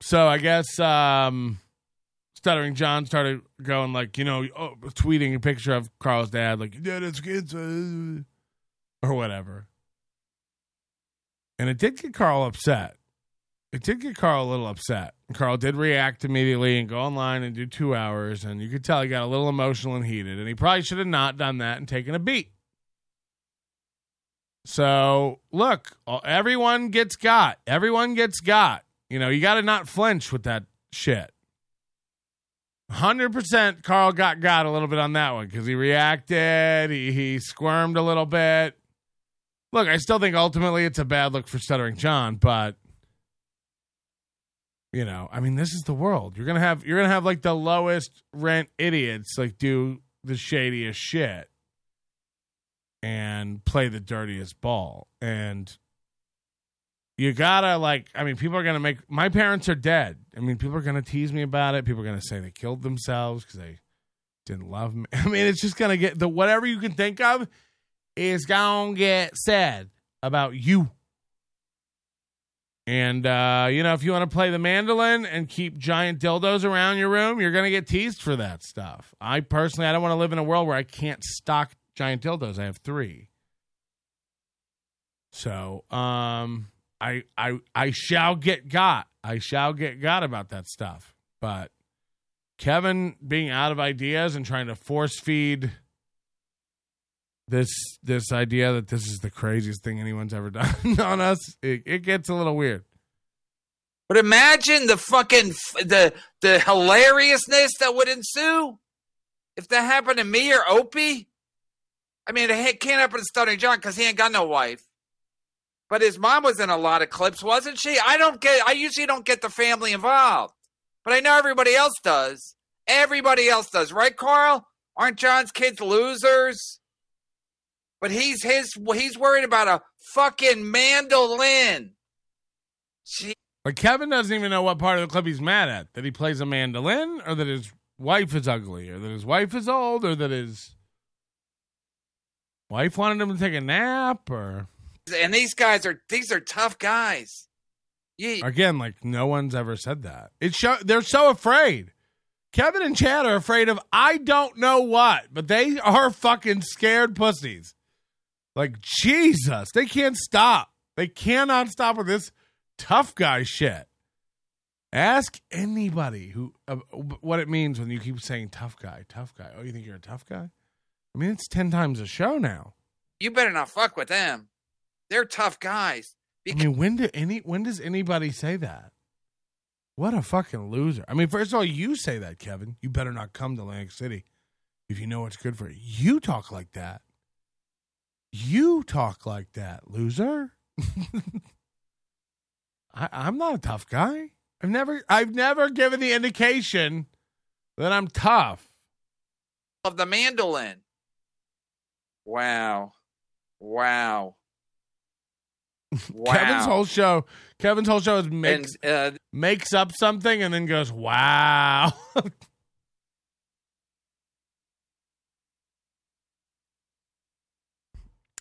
So I guess um, Stuttering John started going like, you know, oh, tweeting a picture of Carl's dad, like, "Dad, it's kids," uh," or whatever. And it did get Carl upset. It did get Carl a little upset. Carl did react immediately and go online and do two hours, and you could tell he got a little emotional and heated. And he probably should have not done that and taken a beat. So look, everyone gets got. Everyone gets got. You know, you got to not flinch with that shit. 100% Carl got got a little bit on that one because he reacted, he, he squirmed a little bit. Look, I still think ultimately it's a bad look for Stuttering John, but you know, I mean, this is the world. You're gonna have you're gonna have like the lowest rent idiots like do the shadiest shit and play the dirtiest ball. And you gotta like i mean people are gonna make my parents are dead i mean people are gonna tease me about it people are gonna say they killed themselves because they didn't love me (laughs) i mean it's just gonna get the whatever you can think of is gonna get said about you and uh, you know if you want to play the mandolin and keep giant dildos around your room you're gonna get teased for that stuff i personally i don't want to live in a world where i can't stock giant dildos i have three so um I I I shall get got. I shall get got about that stuff. But Kevin being out of ideas and trying to force feed this this idea that this is the craziest thing anyone's ever done (laughs) on us, it, it gets a little weird. But imagine the fucking the the hilariousness that would ensue if that happened to me or Opie. I mean, it can't happen to Stuttering John because he ain't got no wife. But his mom was in a lot of clips, wasn't she? I don't get. I usually don't get the family involved, but I know everybody else does. Everybody else does, right, Carl? Aren't John's kids losers? But he's his. He's worried about a fucking mandolin. Like Kevin doesn't even know what part of the clip he's mad at. That he plays a mandolin, or that his wife is ugly, or that his wife is old, or that his wife wanted him to take a nap, or and these guys are these are tough guys. Yeah, again, like no one's ever said that. It's show they're so afraid. Kevin and Chad are afraid of I don't know what, but they are fucking scared pussies. Like Jesus, they can't stop. They cannot stop with this tough guy shit. Ask anybody who uh, what it means when you keep saying tough guy, tough guy. Oh, you think you're a tough guy? I mean, it's 10 times a show now. You better not fuck with them. They're tough guys. I mean, when do any when does anybody say that? What a fucking loser. I mean, first of all, you say that, Kevin. You better not come to Atlantic City if you know what's good for you. You talk like that. You talk like that, loser. (laughs) I, I'm not a tough guy. I've never I've never given the indication that I'm tough. of the mandolin. Wow. Wow. Wow. (laughs) Kevin's whole show Kevin's whole show is makes and, uh, makes up something and then goes, Wow. (laughs)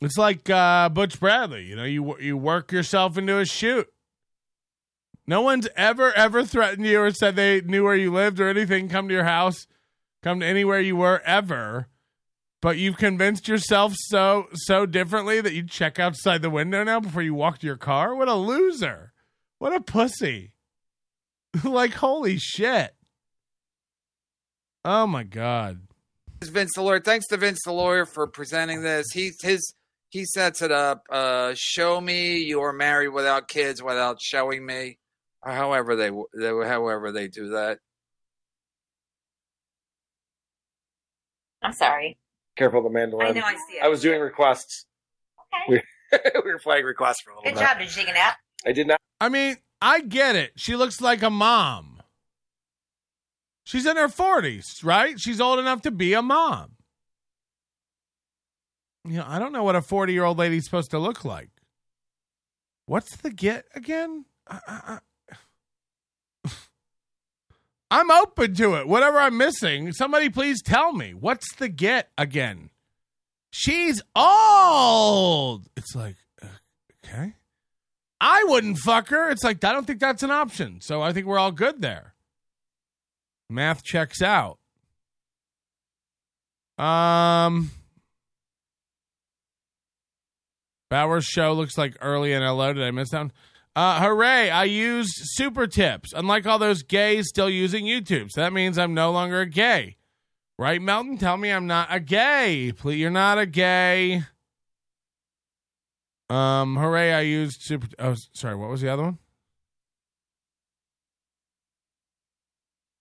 it's like uh, Butch Bradley. You know, you you work yourself into a shoot. No one's ever ever threatened you or said they knew where you lived or anything. Come to your house, come to anywhere you were ever. But you've convinced yourself so so differently that you check outside the window now before you walk to your car. What a loser! What a pussy! (laughs) like holy shit! Oh my god! Vince the lawyer. Thanks to Vince the lawyer for presenting this. He his he sets it up. Uh, show me you are married without kids without showing me. Or however they, they however they do that. I'm sorry. Careful the mandolin. I know I see it. I was doing requests. Okay. we (laughs) were playing requests for a little Good bit. job. Did you take a nap? I did not. I mean, I get it. She looks like a mom. She's in her 40s, right? She's old enough to be a mom. You know, I don't know what a 40 year old lady's supposed to look like. What's the get again? I, (sighs) I'm open to it. Whatever I'm missing, somebody please tell me. What's the get again? She's old. It's like, okay. I wouldn't fuck her. It's like, I don't think that's an option. So I think we're all good there. Math checks out. Um, Bauer's show looks like early hello. Did I miss that? Uh, hooray! I used super tips. Unlike all those gays still using YouTube, so that means I'm no longer a gay. Right, Melton? Tell me I'm not a gay. Please, you're not a gay. Um, hooray! I used super. Oh, sorry. What was the other one?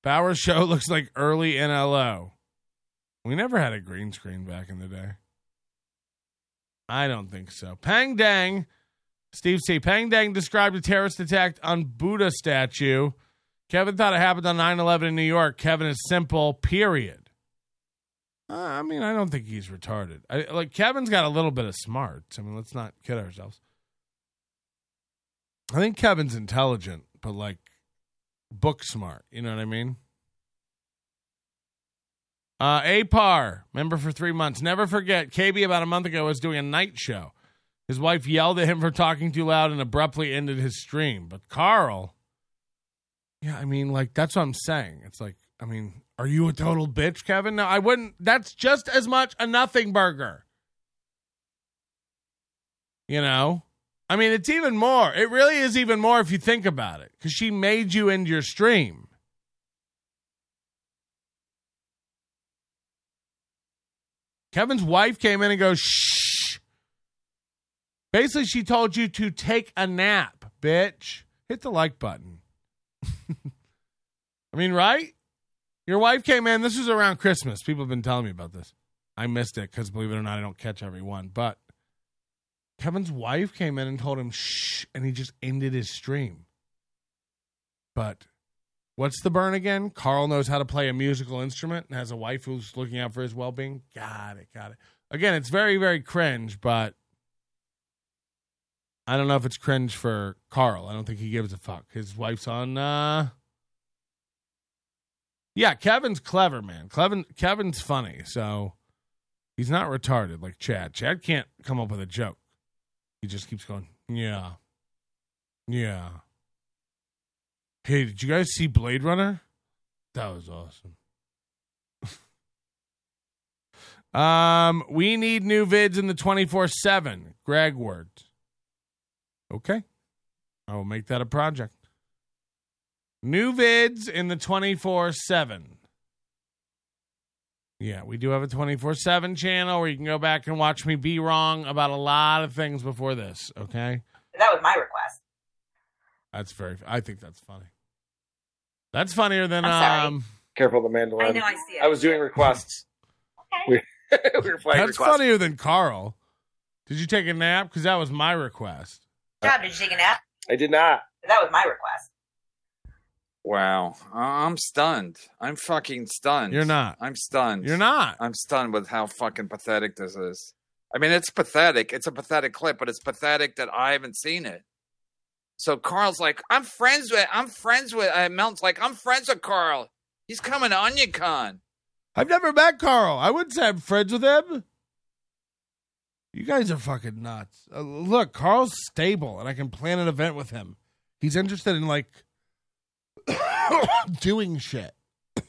Bauer's show (laughs) looks like early NLO. We never had a green screen back in the day. I don't think so. Peng Deng, Steve C. Peng Deng described a terrorist attack on Buddha statue. Kevin thought it happened on 9 11 in New York. Kevin is simple, period. Uh, I mean, I don't think he's retarded. I, like, Kevin's got a little bit of smarts. I mean, let's not kid ourselves. I think Kevin's intelligent, but like book smart. You know what I mean? Uh, APAR, member for three months. Never forget, KB about a month ago was doing a night show. His wife yelled at him for talking too loud and abruptly ended his stream. But Carl, yeah, I mean, like, that's what I'm saying. It's like, I mean, are you a total bitch, Kevin? No, I wouldn't. That's just as much a nothing burger. You know? I mean, it's even more. It really is even more if you think about it, because she made you into your stream. Kevin's wife came in and goes, shh. Basically, she told you to take a nap, bitch. Hit the like button. (laughs) I mean, right? Your wife came in. This was around Christmas. People have been telling me about this. I missed it because, believe it or not, I don't catch every one. But Kevin's wife came in and told him, shh, and he just ended his stream. But what's the burn again? Carl knows how to play a musical instrument and has a wife who's looking out for his well being. Got it, got it. Again, it's very, very cringe, but I don't know if it's cringe for Carl. I don't think he gives a fuck. His wife's on uh Yeah, Kevin's clever, man. Kevin Kevin's funny, so he's not retarded like Chad. Chad can't come up with a joke. He just keeps going, Yeah. Yeah. Hey, did you guys see Blade Runner? That was awesome. (laughs) um, we need new vids in the 24 7. Greg words. Okay. I will make that a project. New vids in the 24 7. Yeah, we do have a 24 7 channel where you can go back and watch me be wrong about a lot of things before this, okay? That was my request. That's very, I think that's funny. That's funnier than, I'm sorry. um, Careful, the mandolin. I know, I see it. I was doing requests. Okay. we (laughs) were playing that's requests. funnier than Carl. Did you take a nap? Because that was my request. Job, did you take a nap? I did not. That was my request. Wow. I'm stunned. I'm fucking stunned. You're not. I'm stunned. You're not. I'm stunned with how fucking pathetic this is. I mean, it's pathetic. It's a pathetic clip, but it's pathetic that I haven't seen it. So Carl's like, I'm friends with, I'm friends with, uh, Melton's like, I'm friends with Carl. He's coming to OnionCon. I've never met Carl. I wouldn't say I'm friends with him. You guys are fucking nuts. Uh, look, Carl's stable, and I can plan an event with him. He's interested in like (coughs) doing shit. (coughs)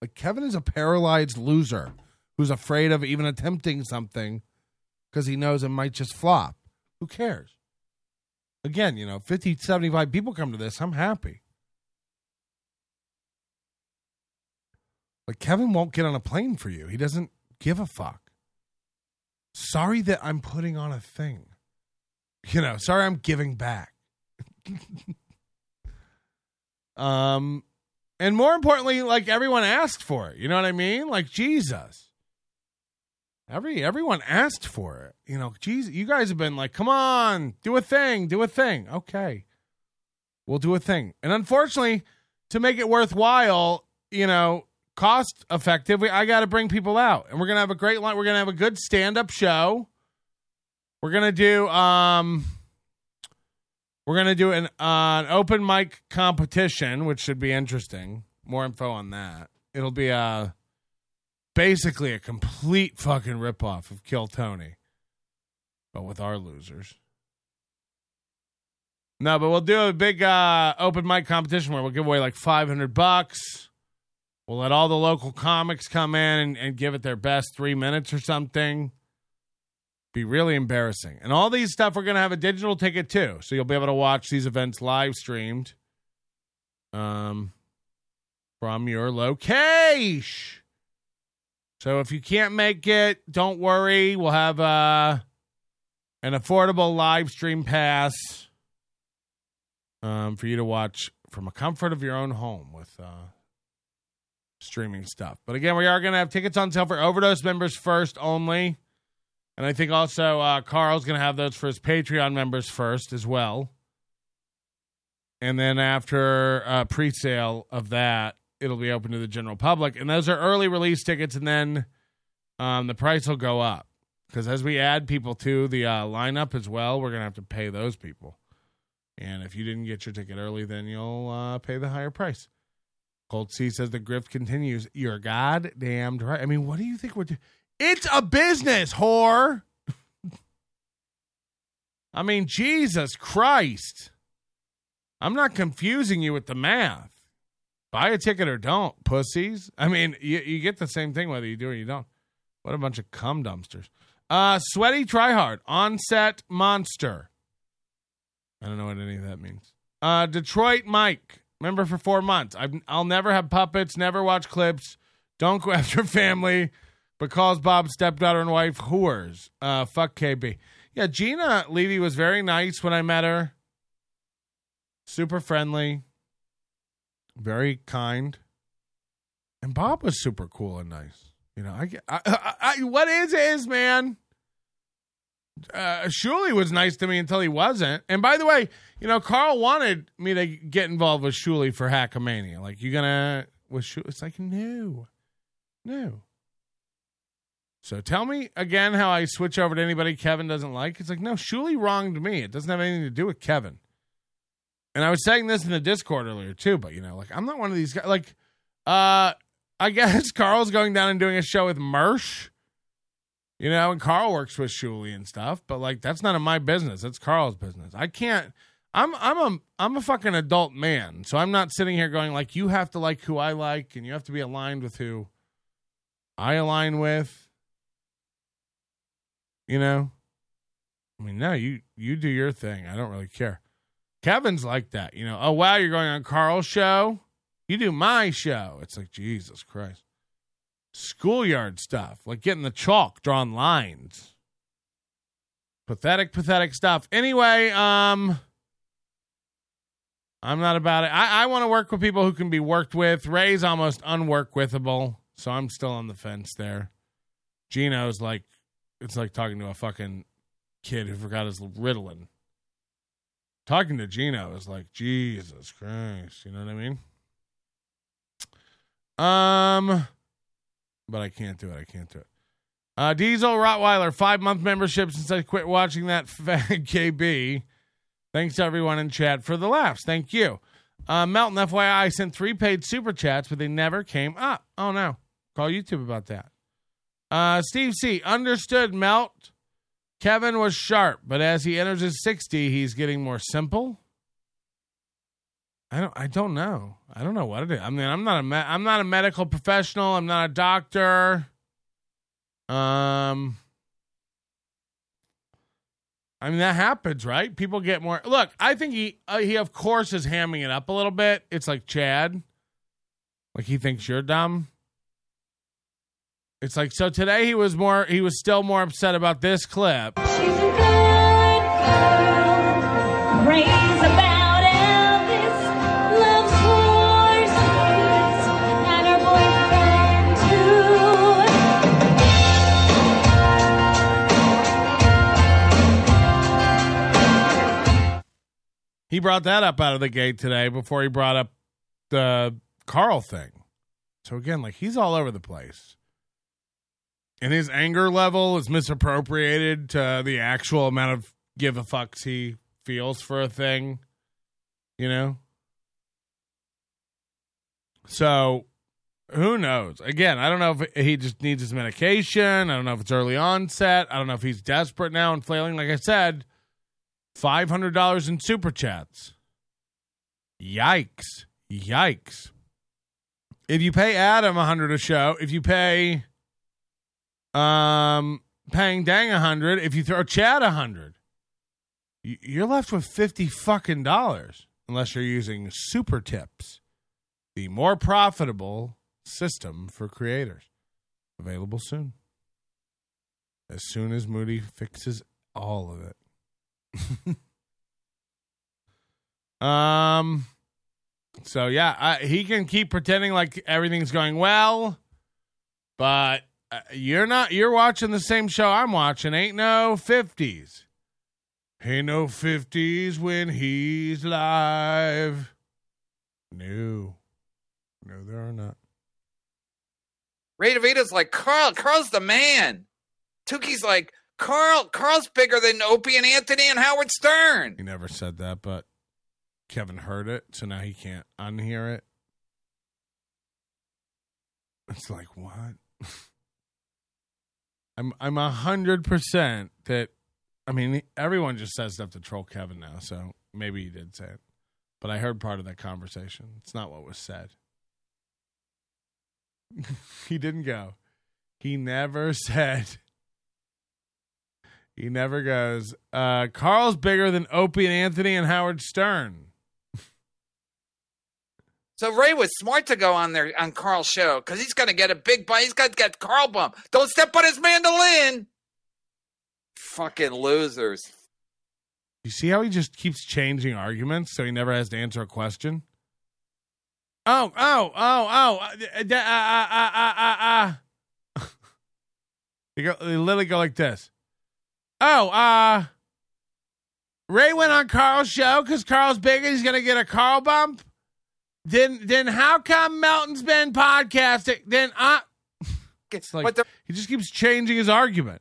like Kevin is a paralyzed loser who's afraid of even attempting something because he knows it might just flop. Who cares? Again, you know, 50, 75 people come to this. I'm happy. Like Kevin won't get on a plane for you. He doesn't give a fuck. Sorry that I'm putting on a thing. You know, sorry I'm giving back. (laughs) um and more importantly, like everyone asked for it. You know what I mean? Like Jesus. Every everyone asked for it. You know, Jesus, you guys have been like, "Come on, do a thing, do a thing." Okay. We'll do a thing. And unfortunately, to make it worthwhile, you know, cost effective, we, I got to bring people out. And we're to have a great line. We're to have a good stand up show. We're to do, um, we're to do an, uh, an open mic competition, which should be interesting. More info on that. It'll be uh, basically a complete fucking ripoff of Kill Tony, but with our losers. No, but we'll do a big uh, open mic competition where we'll give away like 500 bucks. We'll let all the local comics come in and, and give it their best three minutes or something. Be really embarrassing. And all these stuff, we're going to have a digital ticket too. So you'll be able to watch these events live streamed um, from your location. So if you can't make it, don't worry. We'll have uh, an affordable live stream pass um, for you to watch from a comfort of your own home with uh, streaming stuff. But again, we are going to have tickets on sale for Overdose members first only. And I think also uh, Carl's going to have those for his Patreon members first as well. And then after uh, pre sale of that, it'll be open to the general public. And those are early release tickets, and then um, the price will go up. Because as we add people to the uh, lineup as well, we're to have to pay those people. And if you didn't get your ticket early, then you'll uh, pay the higher price. Cold C says the grift continues. You're goddamned right. I mean, what do you think we're doing? It's a business, whore. (laughs) I mean, Jesus Christ. I'm not confusing you with the math. Buy a ticket or don't, pussies. I mean, you, you get the same thing whether you do or you don't. What a bunch of cum dumpsters. Uh, sweaty tryhard, onset monster. I don't know what any of that means. Uh, Detroit Mike, member for four months. I've, I'll never have puppets, never watch clips, don't go (laughs) after family, but calls Bob's stepdaughter and wife whores. Uh, fuck KB. Yeah, Gina Levy was very nice when I met her. Super friendly, very kind, and Bob was super cool and nice. You know, I, I, I, I what is is man. Uh, was nice to me until he wasn't. And by the way, you know, Carl wanted me to get involved with Shuli for Hackamania. Like, you're gonna with Shuli? It's like no, no. So tell me again how I switch over to anybody Kevin doesn't like. It's like no, Shuli wronged me. It doesn't have anything to do with Kevin. And I was saying this in the Discord earlier too, but you know, like I'm not one of these guys. Like, uh, I guess (laughs) Carl's going down and doing a show with Mersh. You know, and Carl works with Shuli and stuff, but like that's none of my business. That's Carl's business. I can't. I'm I'm a I'm a fucking adult man, so I'm not sitting here going like you have to like who I like and you have to be aligned with who I align with. You know, I mean, no, you you do your thing. I don't really care. Kevin's like that, you know. Oh wow, you're going on Carl's show. You do my show. It's like Jesus Christ. Schoolyard stuff, like getting the chalk, drawing lines. Pathetic, pathetic stuff. Anyway, um, I'm not about it. I, I want to work with people who can be worked with. Ray's almost unwork withable, so I'm still on the fence there. Gino's like, it's like talking to a fucking kid who forgot his Ritalin. Talking to Gino is like, Jesus Christ. You know what I mean? Um, but I can't do it. I can't do it. Uh, Diesel Rottweiler, five month membership since I quit watching that (laughs) KB. Thanks to everyone in chat for the laughs. Thank you. Uh, Melton, FYI, I sent three paid super chats, but they never came up. Oh no. Call YouTube about that. Uh, Steve C. Understood, Melt. Kevin was sharp, but as he enters his 60, he's getting more simple. I don't. I don't know. I don't know what it is. I mean, I'm not a. Me- I'm not a medical professional. I'm not a doctor. Um. I mean that happens, right? People get more. Look, I think he uh, he of course is hamming it up a little bit. It's like Chad, like he thinks you're dumb. It's like so today he was more he was still more upset about this clip. She's a good girl, about Elvis, loves horses, and her boyfriend too. He brought that up out of the gate today before he brought up the Carl thing. So again, like he's all over the place. And his anger level is misappropriated to the actual amount of give a fucks he feels for a thing. You know? So who knows? Again, I don't know if he just needs his medication. I don't know if it's early onset. I don't know if he's desperate now and flailing. Like I said, five hundred dollars in super chats. Yikes! Yikes! If you pay Adam a hundred a show, if you pay, um, Peng Deng a hundred, if you throw Chad a hundred, you're left with fifty fucking dollars unless you're using super tips, the more profitable system for creators. Available soon. As soon as Moody fixes all of it. (laughs) um. So yeah, I, he can keep pretending like everything's going well, but uh, you're not. You're watching the same show I'm watching. Ain't no fifties. Ain't no fifties when he's live. No, no, there are not. Ray DeVito's like, Carl, Carl's the man. Tuki's like, Carl, Carl's bigger than Opie and Anthony and Howard Stern. He never said that, but Kevin heard it, so now he can't unhear it. It's like what? (laughs) I'm I'm a hundred percent that. I mean, everyone just says stuff to troll Kevin now, so maybe he did say it. But I heard part of that conversation. It's not what was said. (laughs) he didn't go. He never (laughs) said. He never goes. Uh, Carl's bigger than Opie and Anthony and Howard Stern. So Ray was smart to go on there on Carl's show because he's going to get a big bump. He's got to get Carl bump. Don't step on his mandolin. Fucking losers. You see how he just keeps changing arguments so he never has to answer a question? Oh, oh, oh, oh. Uh, uh, uh, uh, uh, uh. (laughs) they, go, they literally go like this. Oh, uh, Ray went on Carl's show because Carl's big and he's going to get a Carl bump? Then, then how come Melton's been podcasting? Then, uh, it's like, But the- he just keeps changing his argument.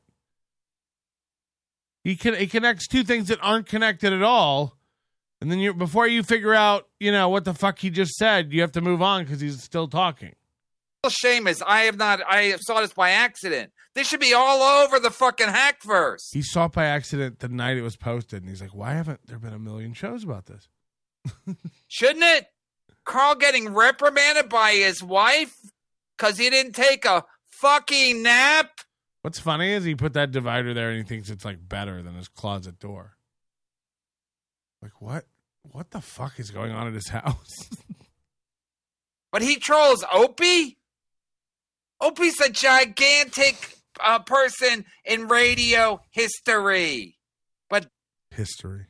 He can he connects two things that aren't connected at all, and then you before you figure out you know what the fuck he just said, you have to move on because he's still talking. is I have not. I saw this by accident. This should be all over the fucking Hackverse. He saw it by accident the night it was posted, and he's like, "Why haven't there been a million shows about this?" (laughs) Shouldn't it? Carl getting reprimanded by his wife because he didn't take a fucking nap. What's funny is he put that divider there, and he thinks it's like better than his closet door. Like what? what the fuck is going on at his (laughs) house? But he trolls Opie. Opie's a gigantic uh, person in radio history. But History.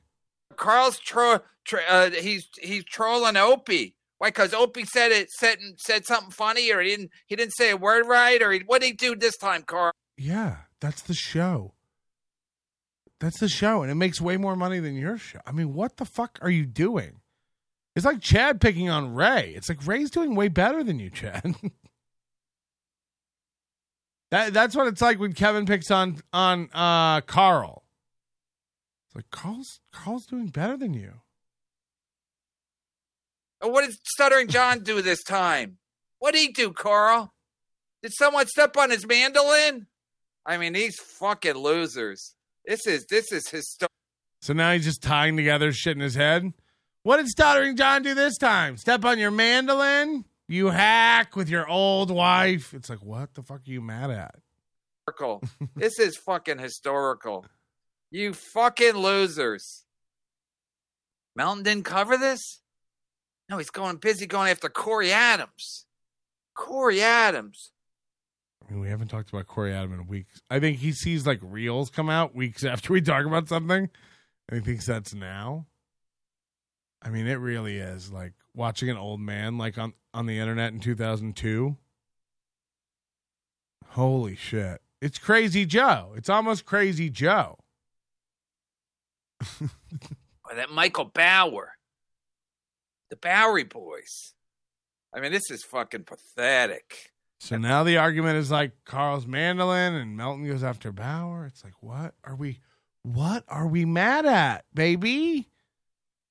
Carl's tro- tro- uh, he's he's trolling Opie. Why? Because Opie said it said said something funny, or he didn't he didn't say a word right, or he, what did he do this time, Carl? Yeah, that's the show. That's the show, and it makes way more money than your show. I mean, what the fuck are you doing? It's like Chad picking on Ray. It's like Ray's doing way better than you, Chad. (laughs) that that's what it's like when Kevin picks on on uh Carl. It's like Carl's Carl's doing better than you. What did Stuttering John do this time? What did he do, Carl? Did someone step on his mandolin? I mean, these fucking losers. This is this is historic. So now he's just tying together shit in his head. What did Stuttering John do this time? Step on your mandolin? You hack with your old wife. It's like, what the fuck are you mad at? this is fucking historical. You fucking losers. Melton didn't cover this? No, he's going busy going after Corey Adams. Corey Adams. I mean, we haven't talked about Corey Adam in weeks. I think he sees like reels come out weeks after we talk about something, and he thinks that's now. I mean, it really is like watching an old man like on on the internet in 2002. Holy shit. It's Crazy Joe. It's almost Crazy Joe. (laughs) That Michael Bauer. The Bowery Boys. I mean, this is fucking pathetic. So now the argument is like Carl's mandolin and Melton goes after Bauer. It's like, what are we what are we mad at, baby?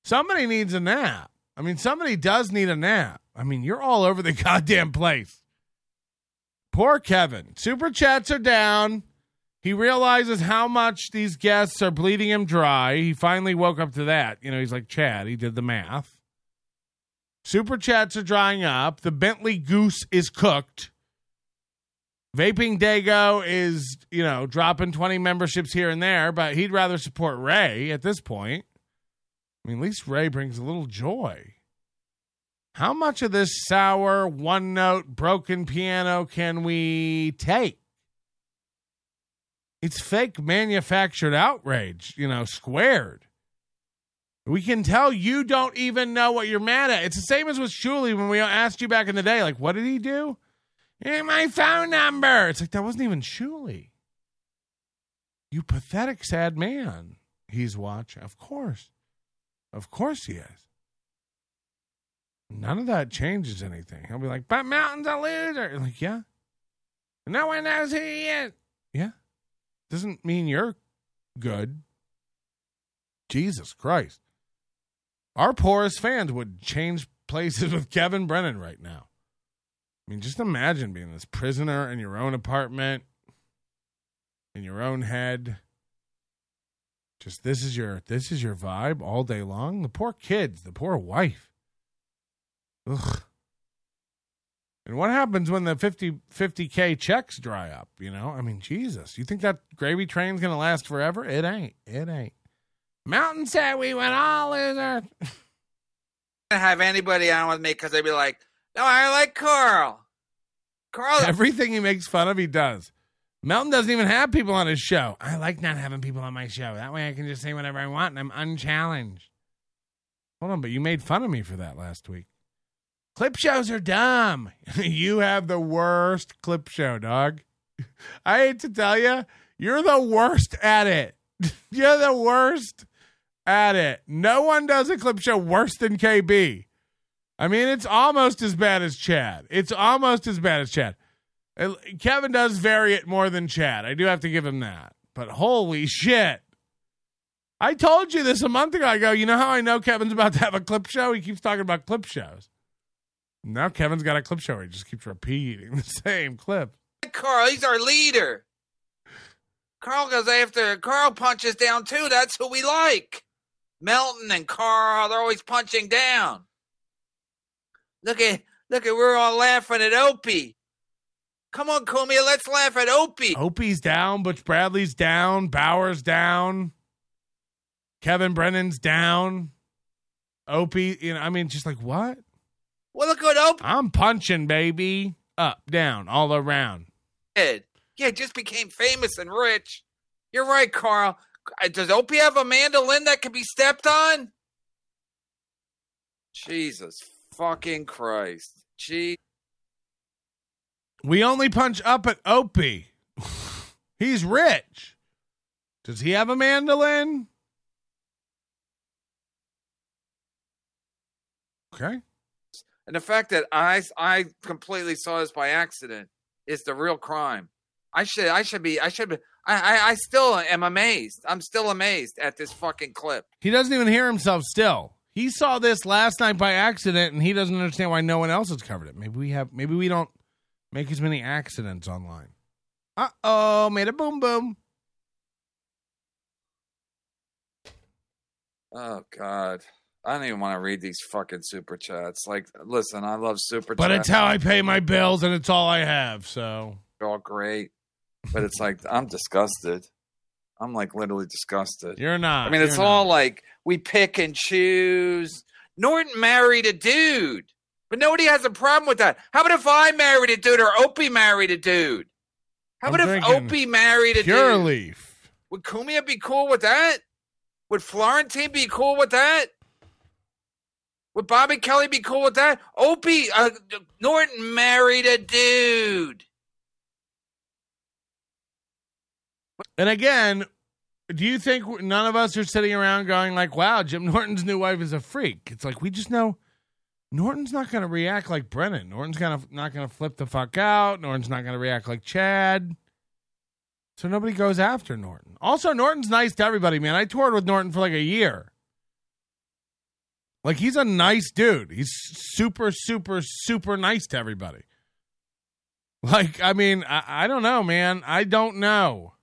Somebody needs a nap. I mean, somebody does need a nap. I mean, you're all over the (laughs) goddamn place. Poor Kevin. Super chats are down. He realizes how much these guests are bleeding him dry. He finally woke up to that. You know, he's like, Chad, he did the math. Super chats are drying up. The Bentley goose is cooked. Vaping Dago is, you know, dropping 20 memberships here and there, but he'd rather support Ray at this point. I mean, at least Ray brings a little joy. How much of this sour, one note, broken piano can we take? It's fake manufactured outrage, you know, squared. We can tell you don't even know what you're mad at. It's the same as with Shuli when we asked you back in the day, like, what did he do? Hey, my phone number. It's like that wasn't even Shuli. You pathetic, sad man. He's watching. Of course. Of course he is. None of that changes anything. He'll be like, but Melton's a loser. Like, yeah. No one knows who he is. Yeah. Doesn't mean you're good. Jesus Christ. Our poorest fans would change places (laughs) with Kevin Brennan right now. I mean, just imagine being this prisoner in your own apartment, in your own head. Just this is your this is your vibe all day long. The poor kids, the poor wife. Ugh. And what happens when the 50 50k checks dry up, you know? I mean, Jesus. You think that gravy train's to last forever? It ain't. It ain't. Melton said we went all loser. (laughs) I have anybody on with me because they'd be like, no, I like Carl. Carl. (laughs) Everything he makes fun of, he does. Melton doesn't even have people on his show. I like not having people on my show. That way I can just say whatever I want and I'm unchallenged. Hold on, but you made fun of me for that last week. Clip shows are dumb. (laughs) you have the worst clip show, dog. I hate to tell you, you're the worst at it. you're the worst at it. No one does a clip show worse than KB. I mean, it's almost as bad as Chad. It's almost as bad as Chad. Kevin does vary it more than Chad. I do have to give him that. But holy shit. I told you this a month ago. I go, you know how I know Kevin's about to have a clip show? He keeps talking about clip shows. Now Kevin's got a clip show he just keeps repeating the (laughs) same clip. Carl, he's our leader. Carl goes after Carl punches down too. That's who we like. Melton and Carl, they're always punching down. Look at look at we're all laughing at Opie. Come on, Cumia, let's laugh at Opie. Opie's down, Butch Bradley's down, Bauer's down, Kevin Brennan's down. Opie, you know, I mean, just like what? Well, look at Opie I'm punching, baby, up, down, all around. Yeah, just became famous and rich. You're right, Carl. Does Opie have a mandolin that can be stepped on? Jesus fucking Christ. Gee. We only punch up at Opie. (laughs) He's rich. Does he have a mandolin? Okay. And the fact that I I completely saw this by accident is the real crime. I should I should be I should be I, I, I still am amazed. I'm still amazed at this fucking clip. He doesn't even hear himself still. He saw this last night by accident and he doesn't understand why no one else has covered it. Maybe we have maybe we don't make as many accidents online. Uh oh, made a boom boom. Oh God. I don't even want to read these fucking super chats. Like, listen, I love super But chats. it's how I pay my bills and it's all I have, so all great. But it's like I'm disgusted. I'm like literally disgusted. you're not. I mean, it's all not. like we pick and choose. Norton married a dude, but nobody has a problem with that. How about if I married a dude or Opie married a dude? How I'm about if Opie married a Pure dude? Leaf. Would Cumia be cool with that? Would Florentine be cool with that? Would Bobby Kelly be cool with that? Opie uh, Norton married a dude. And again, do you think none of us are sitting around going like, "Wow, Jim Norton's new wife is a freak"? It's like we just know Norton's not going to react like Brennan. Norton's gonna not going to flip the fuck out. Norton's not going to react like Chad. So nobody goes after Norton. Also, Norton's nice to everybody, man. I toured with Norton for like a year. Like he's a nice dude. He's super, super, super nice to everybody. Like, I mean, I, I don't know, man. I don't know.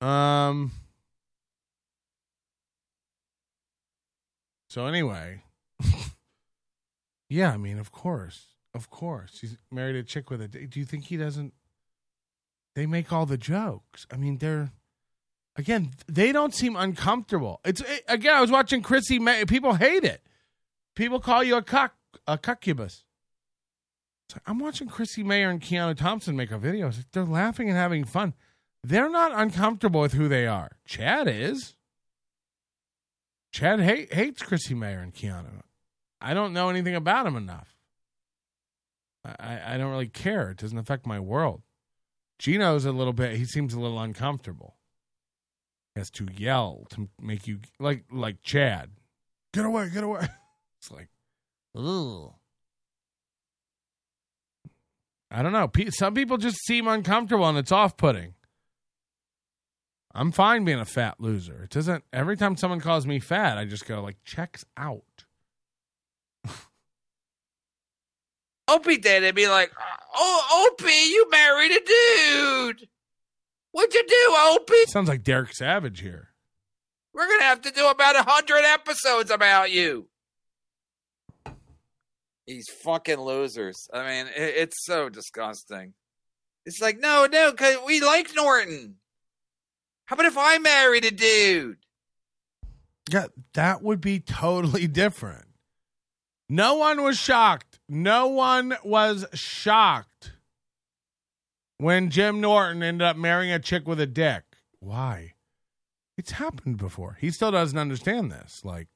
Um. So anyway, (laughs) yeah, I mean, of course, of course, he's married a chick with a. Do you think he doesn't? They make all the jokes. I mean, they're again, they don't seem uncomfortable. It's it, again, I was watching Chrissy. May, people hate it. People call you a cuck, a cuccubus. It's like, I'm watching Chrissy Mayr and Keanu Thompson make a video. Like, they're laughing and having fun. They're not uncomfortable with who they are. Chad is. Chad hate, hates Chrissy Mayr and Keanu. I don't know anything about him enough. I, I- don't really care. It doesn't affect my world. Gino's a little bit. He seems a little uncomfortable. He has to yell to make you like like Chad. Get away! Get away! (laughs) It's like, ugh. I don't know. Some people just seem uncomfortable and it's off-putting. I'm fine being a fat loser. It doesn't. Every time someone calls me fat, I just go like, checks out. (laughs) Opie did. It'd be like, oh, Opie, you married a dude. What'd you do, Opie? Sounds like Derek Savage here. We're gonna have to do about a hundred episodes about you. These fucking losers. I mean, it, it's so disgusting. It's like, no, no, because we like Norton. How about if I married a dude? Yeah, that would be totally different. No one was shocked. No one was shocked when Jim Norton ended up marrying a chick with a dick. Why? It's happened before. He still doesn't understand this. Like,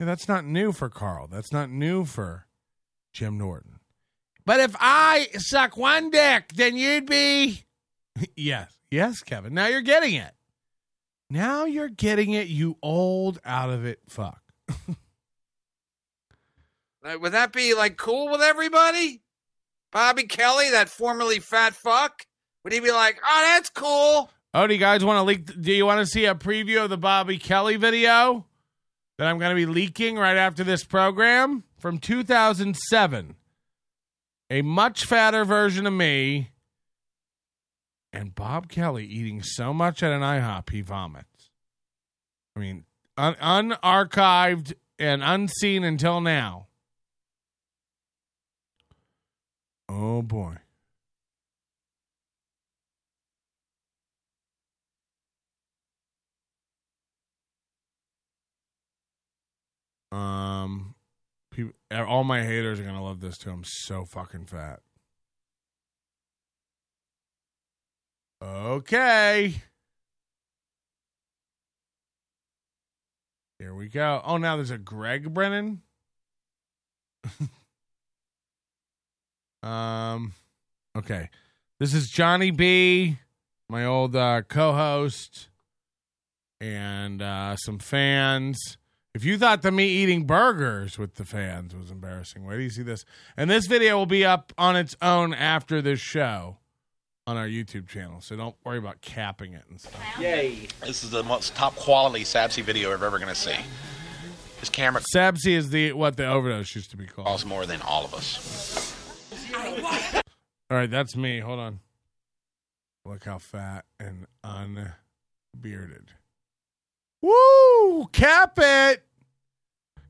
yeah, that's not new for Carl. That's not new for Jim Norton. But if I suck one dick, then you'd be. (laughs) yes. Yes, Kevin. Now you're getting it. Now you're getting it, you old out of it fuck. (laughs) Would that be like cool with everybody? Bobby Kelly, that formerly fat fuck, would he be like, oh, that's cool? Oh, do you guys want to leak? Do you want to see a preview of the Bobby Kelly video that I'm going to be leaking right after this program from 2007? A much fatter version of me and Bob Kelly eating so much at an IHOP he vomits. I mean, un- unarchived and unseen until now. Oh boy. Um, people, all my haters are gonna love this too. I'm so fucking fat. Okay. Here we go. Oh, now there's a Greg Brennan. (laughs) um, okay. This is Johnny B, my old uh, co-host, and uh, some fans. If you thought the me eating burgers with the fans was embarrassing, wait do you see this? And this video will be up on its own after this show on our YouTube channel, so don't worry about capping it and stuff. Yay. This is the most top quality Sabsy video you're ever going to see. This camera Sabsy is the what the overdose used to be called. costs more than all of us. All right, that's me. Hold on. Look how fat and unbearded. Woo! Cap it!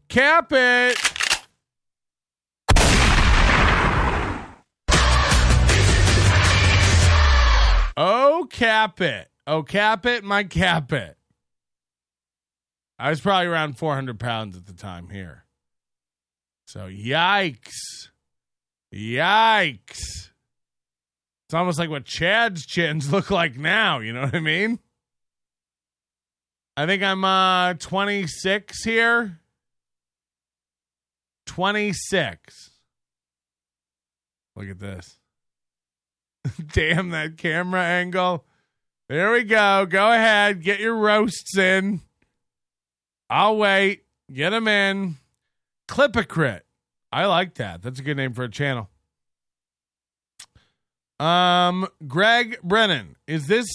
Cap it! Oh, cap it. Oh, cap it, my cap it. I was probably around 400 pounds at the time here. So, yikes. Yikes. It's almost like what Chad's chins (laughs) look like now. You know what I mean? I think I'm uh 26 here. 26. Look at this. (laughs) Damn that camera angle. There we go. Go ahead. Get your roasts in. I'll wait. Get them in. Clipocrit. I like that. That's a good name for a channel. Um, Greg Brennan, is this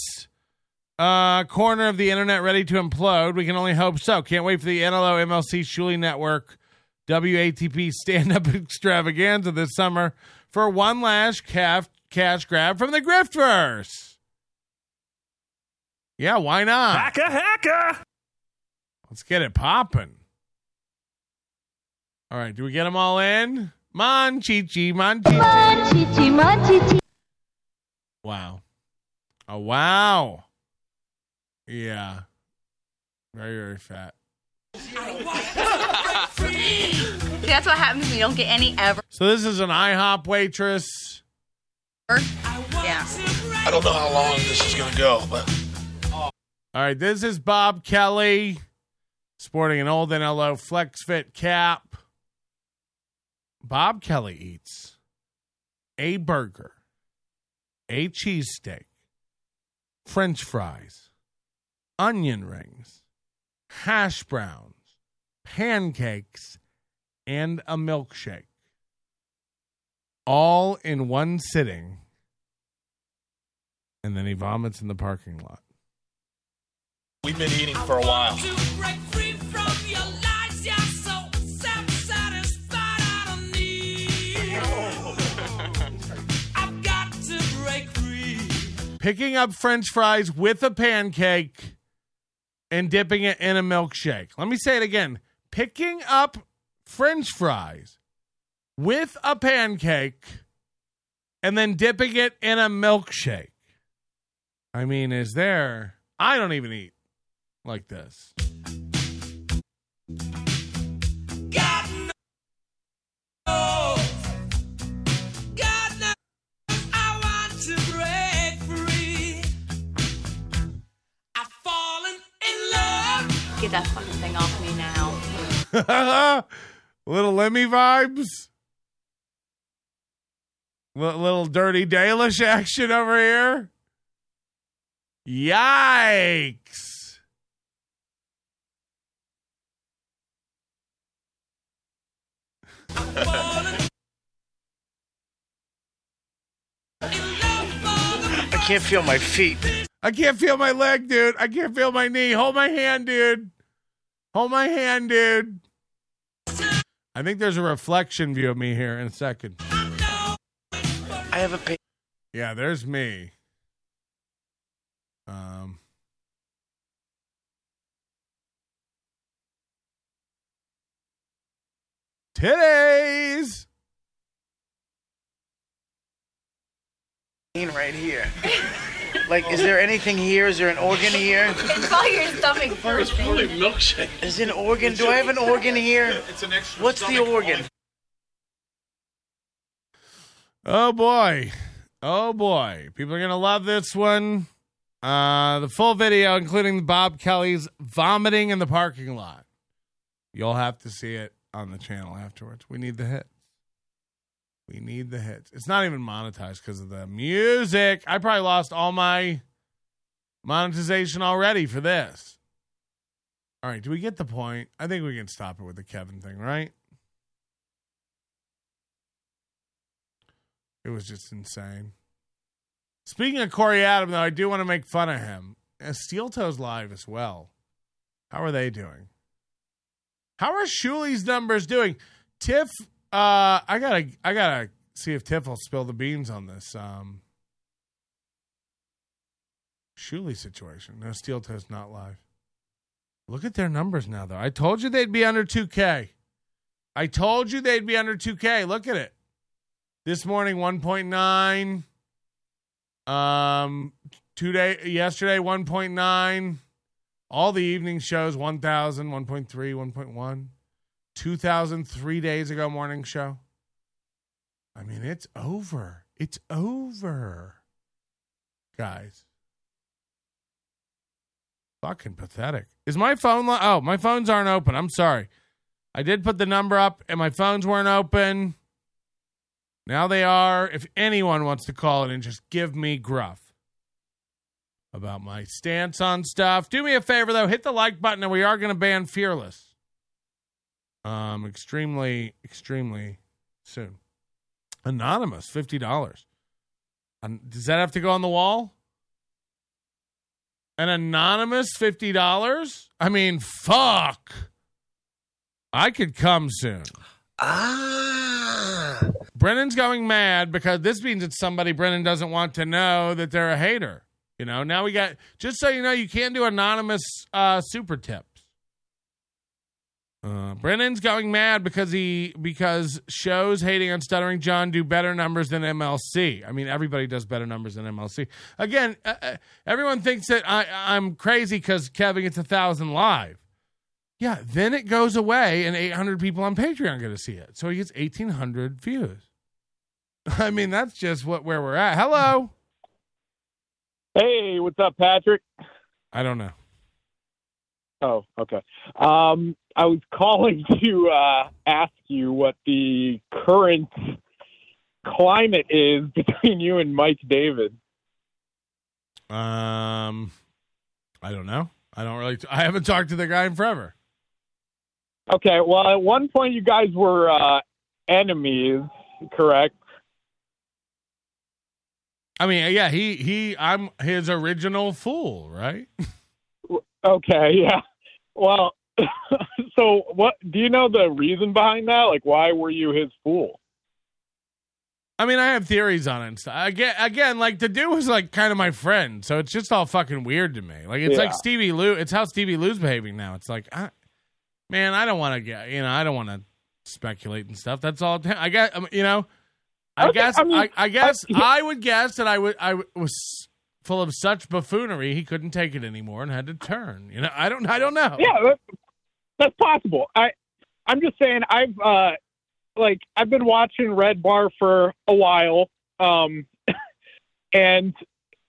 uh corner of the internet ready to implode? We can only hope so. Can't wait for the NLO MLC Shuli Network WATP stand up (laughs) extravaganza this summer for one last calf cash grab from the Griftverse. Yeah, why not? Hacker, hacker. Let's get it popping. All right, do we get them all in? Mon Chichi, Mon Chichi. Chichi, mon chichi. Wow. Oh, wow. Yeah. Very, very fat. See, that's what happens when you don't get any ever. So this is an IHOP waitress. Yeah. I don't know how long this is going to go, but All right, this is Bob Kelly sporting an old NLO Flex Fit cap. Bob Kelly eats a burger, a cheesesteak, french fries, onion rings, hash browns, pancakes, and a milkshake. All in one sitting. And then he vomits in the parking lot. we've been eating for a while. picking up french fries with a pancake and dipping it in a milkshake. Let me say it again. Picking up french fries with a pancake and then dipping it in a milkshake. I mean, is there I don't even eat like this. Get that fucking thing off me now. (laughs) little Lemmy vibes. Li- little dirty Dalish action over here. Yikes. I can't feel my feet. I can't feel my leg, dude. I can't feel my knee. Hold my hand, dude. Hold my hand, dude. I think there's a reflection view of me here in a second. I have a pain. Yeah, there's me. Um Titties. right here. Like, is there anything here? Is there an organ here? It's probably your stomach It's probably milkshake. Is an organ? Do I have an organ here? It's an extra. What's the organ? Oh boy. Oh boy. People are going to love this one. Uh, the full video, including Bob Kelly's vomiting in the parking lot. You'll have to see it on the channel afterwards. We need the hits. We need the hits. It's not even monetized because of the music. I probably lost all my monetization already for this. All right, do we get the point? I think we can stop it with the Kevin thing, right? It was just insane. Speaking of Corey Adam, though, I do want to make fun of him. And Steel Toes Live as well. How are they doing? How are Shuli's numbers doing? Tiff, uh, I gotta, I gotta see if Tiff will spill the beans on this. Um, Shuli situation. No, Steel Toes not live. Look at their numbers now, though. I told you they'd be under 2K. I told you they'd be under 2K. Look at it. This morning, 1.9. Um, two day yesterday, 1.9. All the evening shows, 1,000, 1.3, 1.1. 2,000 three days ago morning show. I mean, it's over. It's over. Guys. Fucking pathetic. Is my phone? Oh, my phones aren't open. I'm sorry. I did put the number up and my phones weren't open. Now they are. If anyone wants to call it and just give me gruff about my stance on stuff, do me a favor though, hit the like button and we are going to ban Fearless. Um, extremely, extremely soon. Anonymous, fifty dollars. Um, does that have to go on the wall? An anonymous fifty dollars? I mean, fuck. I could come soon. Ah. (laughs) Brennan's going mad because this means it's somebody Brennan doesn't want to know that they're a hater. You know, now we got just so you know, you can't do anonymous uh, super tips. Uh, Brennan's going mad because he because shows hating on Stuttering John do better numbers than MLC. I mean, everybody does better numbers than MLC. Again, uh, uh, everyone thinks that I, I'm crazy because Kevin gets a thousand live. Yeah, then it goes away, and 800 people on Patreon get to see it. So he gets 1,800 views. (laughs) I mean, that's just what where we're at. Hello. Hey, what's up, Patrick? I don't know. Oh, okay. Um, I was (laughs) calling to uh, ask you what the current climate is (laughs) between you and Mike David. Um, I don't know. I don't really. I haven't talked to the guy in forever. Okay, well, at one point you guys were uh, enemies, correct? I mean, yeah, he he. I'm his original fool, right? (laughs) Okay, yeah. Well, (laughs) so what? Do you know the reason behind that? Like, why were you his fool? I mean, I have theories on it. And stuff. Again, again, like the dude was like kind of my friend, so it's just all fucking weird to me. Like it's Yeah. like Stevie Lou. It's how Stevie Lou's behaving now. It's like, I, man, I don't want to get, you know, I don't want to speculate and stuff. That's all. I got, um, you know, I Okay, guess, I mean, I, I guess, I- I would guess that I would, I was full of such buffoonery he couldn't take it anymore and had to turn. You know, I don't, I don't know. Yeah, that's, that's possible. I, I'm just saying, I've uh, like I've been watching Red Bar for a while, um, (laughs) and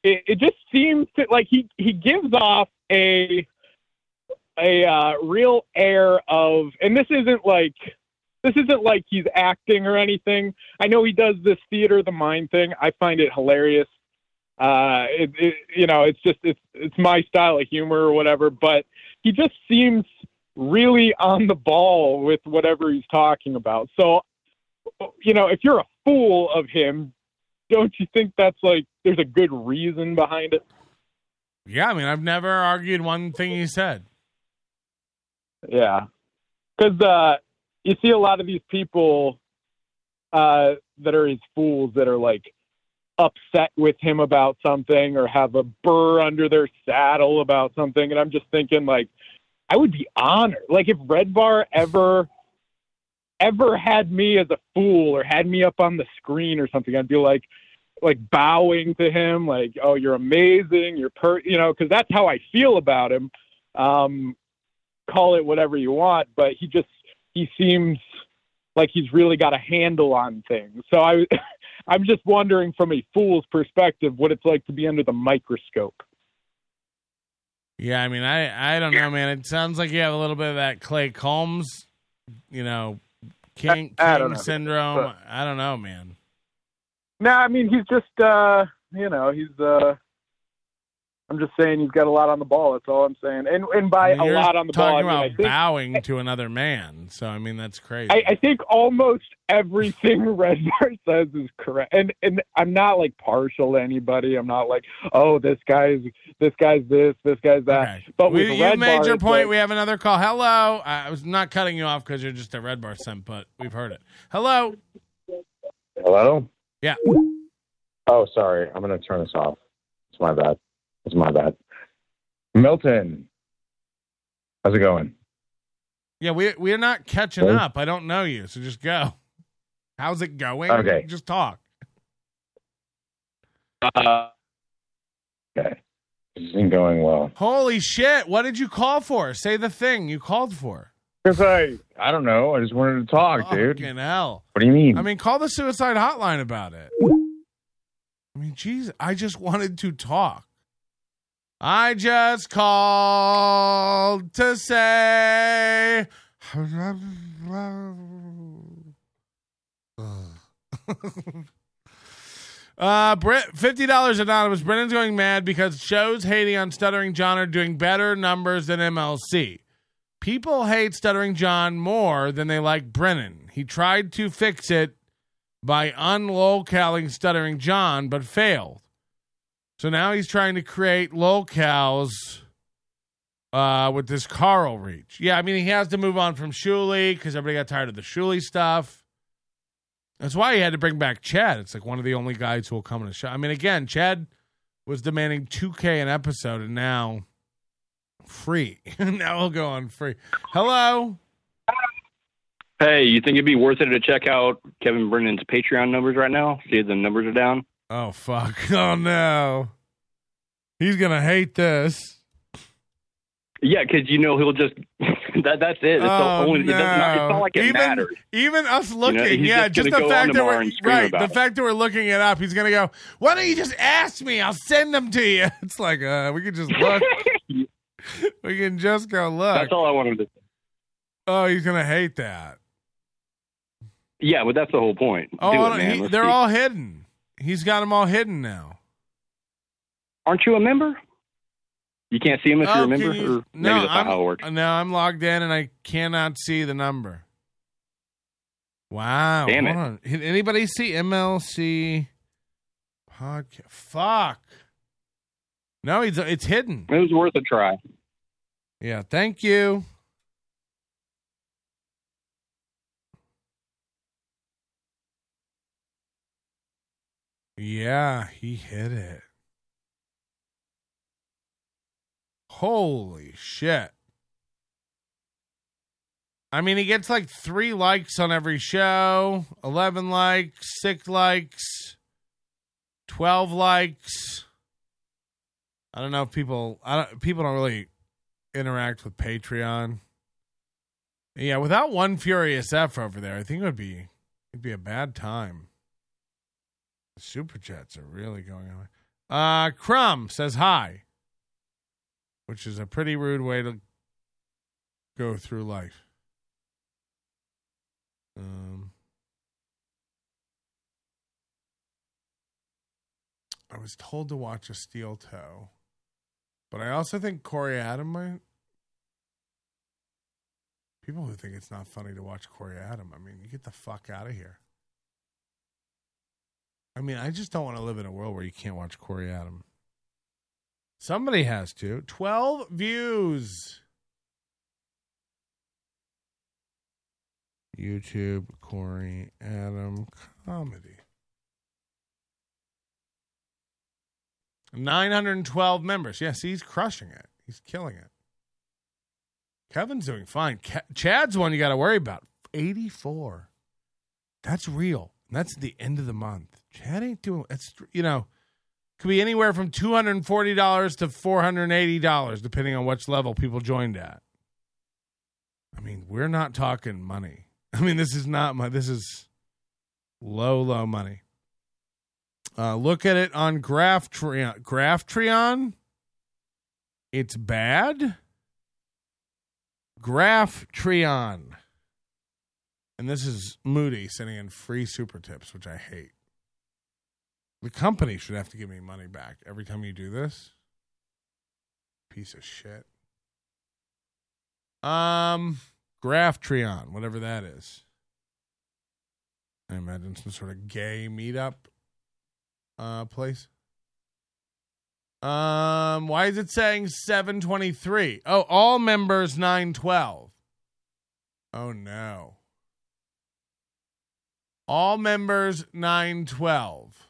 it, it just seems to, like he he gives off a a uh, real air of, and this isn't like this isn't like he's acting or anything. I know he does this theater the mind thing. I find it hilarious. Uh, it, it, you know, it's just it's it's my style of humor or whatever. But he just seems really on the ball with whatever he's talking about. So, you know, if you're a fool of him, don't you think that's like there's a good reason behind it? Yeah, I mean, I've never argued one thing he said. Yeah, because uh, you see a lot of these people uh, that are his fools that are like upset with him about something or have a burr under their saddle about something, and I'm just thinking like, I would be honored. Like if Red Bar ever ever had me as a fool or had me up on the screen or something, I'd be like, like bowing to him, like, "Oh, you're amazing, you're per," you know, because that's how I feel about him. Um, call it whatever you want, but he just he seems like he's really got a handle on things. So I, (laughs) I'm just wondering from a fool's perspective what it's like to be under the microscope. Yeah, I mean, I I don't know, man. It sounds like you have a little bit of that Clay Combs, you know, king, I- I king know. syndrome. But- I don't know, man. No, I mean he's just uh you know, he's uh I'm just saying he's got a lot on the ball, that's all I'm saying. And and by I mean, a lot on the ball, I talking mean, I about think bowing to another man. So I mean, that's crazy. I, I think almost everything (laughs) Red Bar says is correct. And and I'm not like partial to anybody. I'm not like, oh, this guy's this guy's this, this guy's that. But with we, you Red made Bar, your point. like- we have another call. Hello. I was not cutting you off because you're just a red bar simp, but we've heard it. Hello. Hello? Yeah. Oh, sorry. I'm going to turn this off. It's my bad. It's my bad. Milton. How's it going? Yeah, we we're not catching Hey. up. I don't know you, so just go. (laughs) How's it going? Okay. Just talk. Uh, okay. This isn't going well. Holy shit! What did you call for? Say the thing you called for. Because I, I don't know. I just wanted to talk, dude. Fucking hell. What do you mean? I mean, call the suicide hotline about it. I mean, jeez, I just wanted to talk. I just called to say. (laughs) Uh, Brit, fifty dollars anonymous. Brennan's going mad because shows hating on Stuttering John are doing better numbers than MLC. People hate Stuttering John more than they like Brennan. He tried to fix it by unlocalling Stuttering John, but failed. So now he's trying to create locals uh, with this Carl reach. Yeah, I mean he has to move on from Shuli because everybody got tired of the Shuli stuff. That's why he had to bring back Chad. It's like one of the only guys who will come on the show. I mean, again, Chad was demanding 2K an episode, and now free. (laughs) now he'll go on free. Hello. Hey, you think it'd be worth it to check out Kevin Brennan's Patreon numbers right now? See if the numbers are down. Oh fuck! (laughs) Oh no, he's gonna hate this. Yeah, because you know he'll just (laughs) that. That's it. It's oh, the only. no. It not, it's not like it even, matters. Even us know, looking, he's yeah, just just, the fact that we're right, the it. fact that we're looking it up, he's gonna go. Why don't you just ask me? I'll send them to you. (laughs) It's like uh, we could just look. we can just go look. That's all I wanted to. Say. Oh, he's gonna hate that. Yeah, but that's the whole point. Oh, it, he- they're see. all hidden. He's got them all hidden now. Aren't you a member? You can't see them if Oh, you're a oh, member, you- or maybe no, I'm, how it works. no, I'm logged in and I cannot see the number. Wow. Damn it. on. Did anybody see MLC podcast? Fuck. No, it's it's hidden. It was worth a try. Yeah, thank you. Yeah, he hit it. Holy shit. I mean, he gets like three likes on every show, 11 likes, six likes, 12 likes. I don't know if people, I don't, people don't really interact with Patreon. Yeah, without one furious F over there, I think it would be, it'd be a bad time. Super chats are really going on. Uh, Crumb says hi, which is a pretty rude way to go through life. Um, I was told to watch a steel toe, but I also think Corey Adam might. People who think it's not funny to watch Corey Adam, I mean, you get the fuck out of here. I mean, I just don't want to live in a world where you can't watch Corey Adam. Somebody has to. 12 views. YouTube Corey Adam comedy. 912 members. Yes, he's crushing it. He's killing it. Kevin's doing fine. Ke- Chad's one you got to worry about. 84. That's real. That's the end of the month. Chad ain't doing it's you know, could be anywhere from two hundred and forty dollars to four hundred and eighty dollars, depending on which level people joined at. I mean, we're not talking money. (laughs) I mean, this is not my this is low, low money. Uh, look at it on Graphtreon. Graphtreon. It's bad. Graphtreon. And this is Moody sending in free super tips, which I hate. The company should have to give me money back every time you do this. Piece of shit. Um, Graphtreon, whatever that is. I imagine some sort of gay meetup uh place. Um, why is it saying 723? Oh, all members 912. Oh no. All members 912.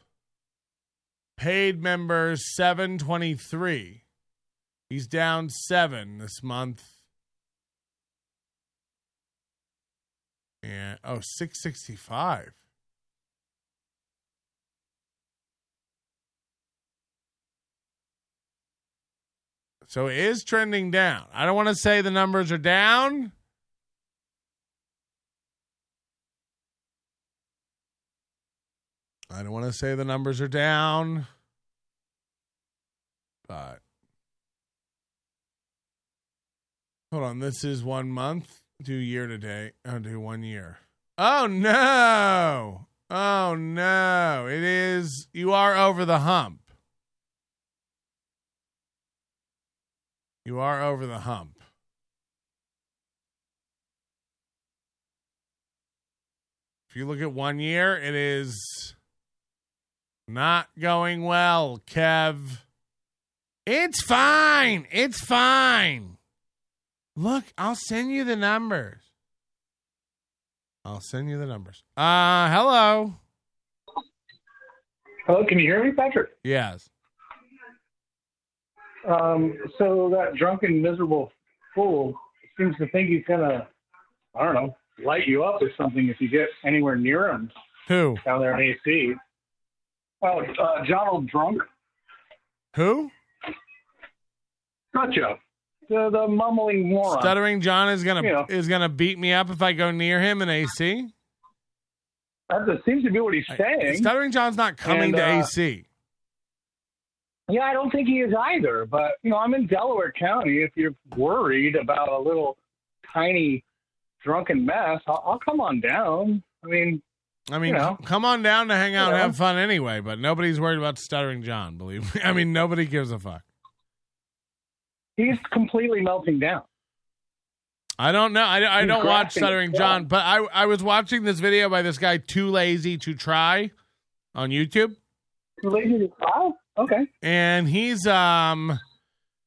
Paid members 723. He's down 7 this month. And oh, 665. So it is trending down. I don't want to say the numbers are down. I don't want to say the numbers are down. But hold on, this is one month. Do year to date. I'll do one year. Oh no. Oh no. It is you are over the hump. You are over the hump. If you look at one year, it is not going well, Kev. It's fine. It's fine. Look, I'll send you the numbers. I'll send you the numbers. Uh, hello. Hello, can you hear me, Patrick? Yes. Um, so that drunken, miserable fool seems to think he's gonna, I don't know, light you up or something if you get anywhere near him Who? down there in AC. Oh, uh, Donald Drunk. Who? Gotcha. The the mumbling moron. Stuttering John is gonna is gonna beat me up if I go near him in AC. That that seems to be what he's saying. Stuttering John's not coming And, to uh, AC. Yeah, I don't think he is either. But you know, I'm in Delaware County. If you're worried about a little tiny drunken mess, I'll, I'll come on down. I mean, I mean, you know. come on down to hang out and You know. have fun anyway. But nobody's worried about Stuttering John. Believe me. (laughs) I mean, nobody gives a fuck. he's completely melting down. I don't know. I, I don't watch Stuttering John, but I I was watching this video by this guy Too Lazy to Try on YouTube. Too lazy to try? Okay. and he's um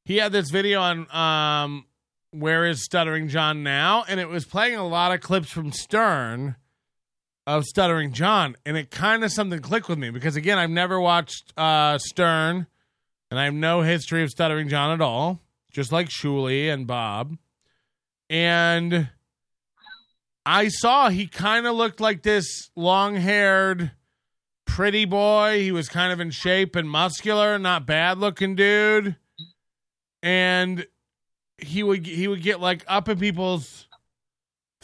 he had this video on um where is stuttering john now and it was playing a lot of clips from stern of stuttering john and it kind of something clicked with me because again i've never watched uh stern and i have no history of stuttering john at all just like shuli and bob and i saw he kind of looked like this long-haired pretty boy. He was kind of in shape and muscular, not bad looking dude. And he would he would get like up in people's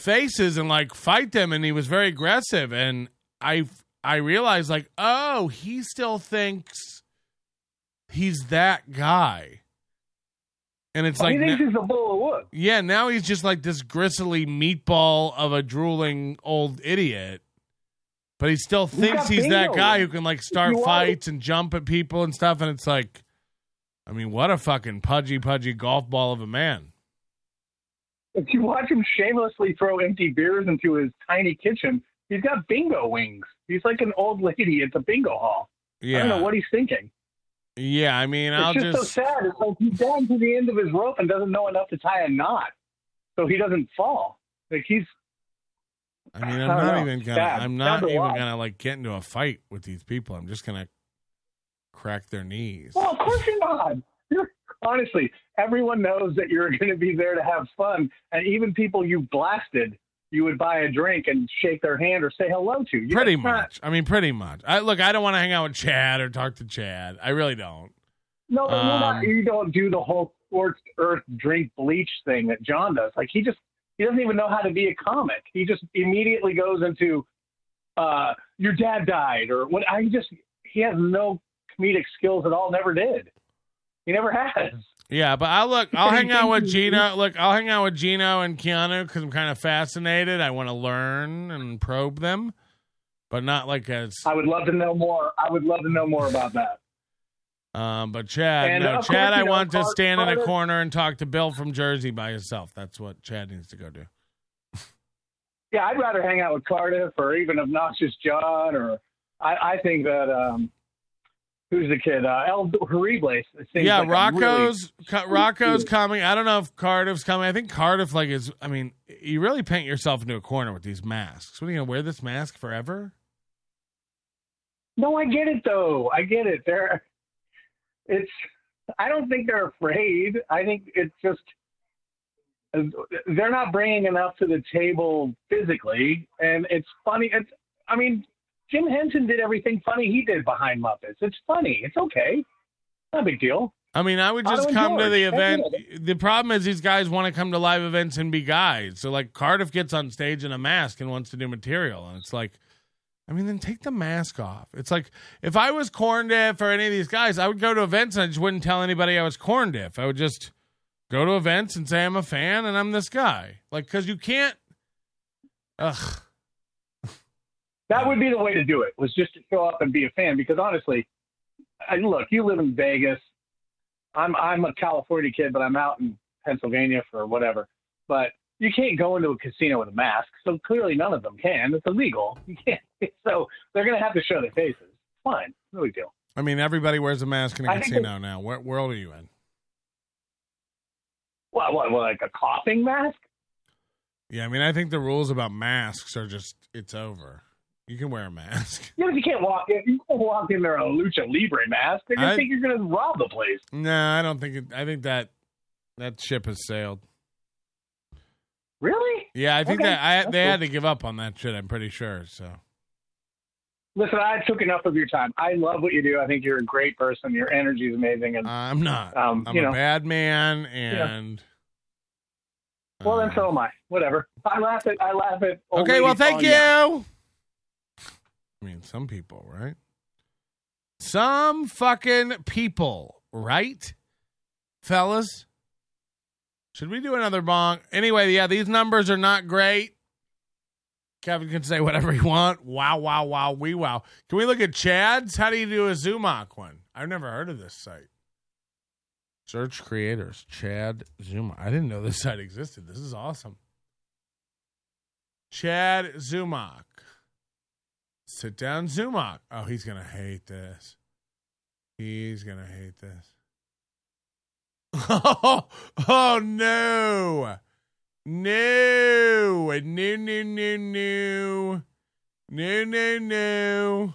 faces and like fight them and he was very aggressive and I I realized like, "Oh, he still thinks he's that guy." And it's like he thinks na- he's a bull of wood. yeah, now he's just like this gristly meatball of a drooling old idiot. But he still thinks he's that guy who can like start fights and jump at people and stuff. And it's like, I mean, what a fucking pudgy, pudgy golf ball of a man. If you watch him shamelessly throw empty beers into his tiny kitchen, he's got bingo wings. He's like an old lady at the bingo hall. Yeah. I don't know what he's thinking. Yeah, I mean, I'll it's just, just. so sad. It's like he's down to the end of his rope and doesn't know enough to tie a knot, so he doesn't fall. Like he's I mean, I'm I don't know. even gonna. Sad. I'm not Sad even watch. gonna like get into a fight with these people. I'm just gonna crack their knees. well, of course you're not. Honestly, everyone knows that you're (laughs) going to be there to have fun, and even people you blasted you would buy a drink and shake their hand or say hello to. You- Pretty it's not- much. I mean, pretty much. I look. I don't want to hang out with Chad or talk to Chad. I really don't. No, no, Um, not, you don't do the whole scorched earth drink bleach thing that John does. Like he just he doesn't even know how to be a comic. He just immediately goes into uh your dad died or what I just he has no comedic skills at all, never did. He never has. Yeah, but I'll look. I'll (laughs) hang out with Gino. Look, I'll hang out with Gino and Keanu because I'm kind of fascinated. I want to learn and probe them, but not like as. I would love to know more. I would love to know more about that. (laughs) Um, but Chad, And, no, Chad, I know, want to Car- stand in a corner and talk to Bill from Jersey by himself. That's what Chad needs to go do. Yeah, I'd rather hang out with Cardiff or even obnoxious John or I, I think that um who's the kid? Uh El seems yeah, like Rocco's really Ca- Rocco's coming. I don't know if Cardiff's coming. I think Cardiff like is. I mean, you really paint yourself into a corner with these masks. What are you gonna wear this mask forever? No, I get it though. I get it. They're it's I don't think they're afraid. I think it's just they're not bringing enough to the table physically, and it's funny. It's I mean, Jim Henson did everything funny he did behind Muppets. It's funny. It's okay. Not a big deal. I mean, I would just and come to the event. The problem is these guys want to come to live events and be guys. So like Cardiff gets on stage in a mask and wants to do material, and it's like, I mean, then take the mask off. It's like if I was corn diff or any of these guys, I would go to events and I just wouldn't tell anybody I was corn diff. I would just go to events and say I'm a fan and I'm this guy. Like, because you can't. Ugh. That would be the way to do it. Was just to show up and be a fan. Because honestly, I, look, you live in Vegas. I'm I'm a California kid, but I'm out in Pennsylvania for whatever. But you can't go into a casino with a mask. So clearly, none of them can. It's illegal. (laughs) You can't. So they're going to have to show their faces. Fine, no big deal. I mean, everybody wears a mask in a I casino now. What world are you in? What, what, what, like a coughing mask? Yeah, I mean, I think the rules about masks are just it's over. You can wear a mask. You know, you can't walk in. You can't walk in there in a lucha libre mask. They're going I- to think you're going to rob the place. No, I don't think it. I think that that ship has sailed. Really? Yeah, I think Okay, that I they cool. had to give up on that shit. I'm pretty sure. So Listen, I took enough of your time. I love what you do. I think you're a great person. Your energy is amazing. And I'm not. Um, I'm you a know, bad man, and well, then so am I. Whatever. I laugh at. I laugh at. okay. Well, thank you. I mean, some people, right? Some fucking people, right, fellas? Should we do another bong? Anyway, yeah, these numbers are not great. Kevin can say whatever he want. Wow, wow, wow, we wow. Can we look at Chad's? How do you do a Zumock one? I've never heard of this site. Search creators, Chad Zuma. I didn't know this site existed. This is awesome. Chad Zumock. Sit down, Zumock. Oh, he's gonna hate this. He's gonna hate this. Oh, (laughs) oh no. No. No, no, no, no. No, no, no.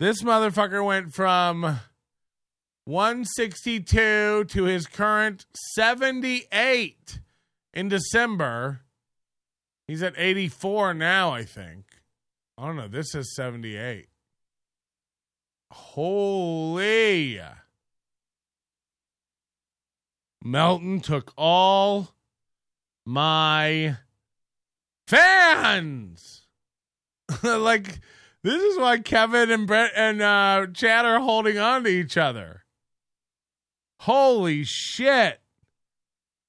This motherfucker went from 162 to his current 78 in December. He's at 84 now, I think. I don't know. This is 78. Holy. Melton took all my fans. (laughs) like this is why Kevin and Brett and uh, Chad are holding on to each other. Holy shit!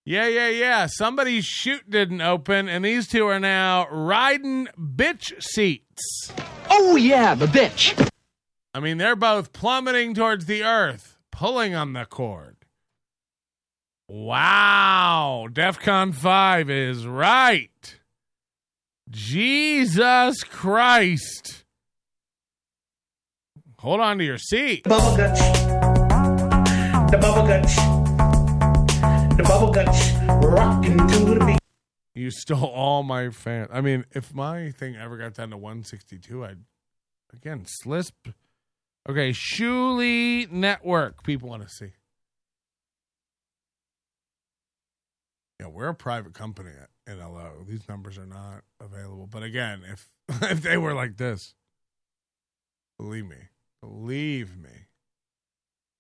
Yeah, yeah, yeah. Somebody's chute didn't open, and these two are now riding bitch seats. Oh, yeah, the bitch. I mean, they're both plummeting towards the earth, pulling on the cord. Wow. DEFCON 5 is right. Jesus Christ. Hold on to your seat. Bubble guts. The bubble guts. Rocking to the beat. You stole all my fans. I mean, if my thing ever got down to 162, I'd again slisp. Okay, Shuli Network. People want to see. Yeah, we're a private company in LO. These numbers are not available. But again, if (laughs) if they were like this, believe me, believe me,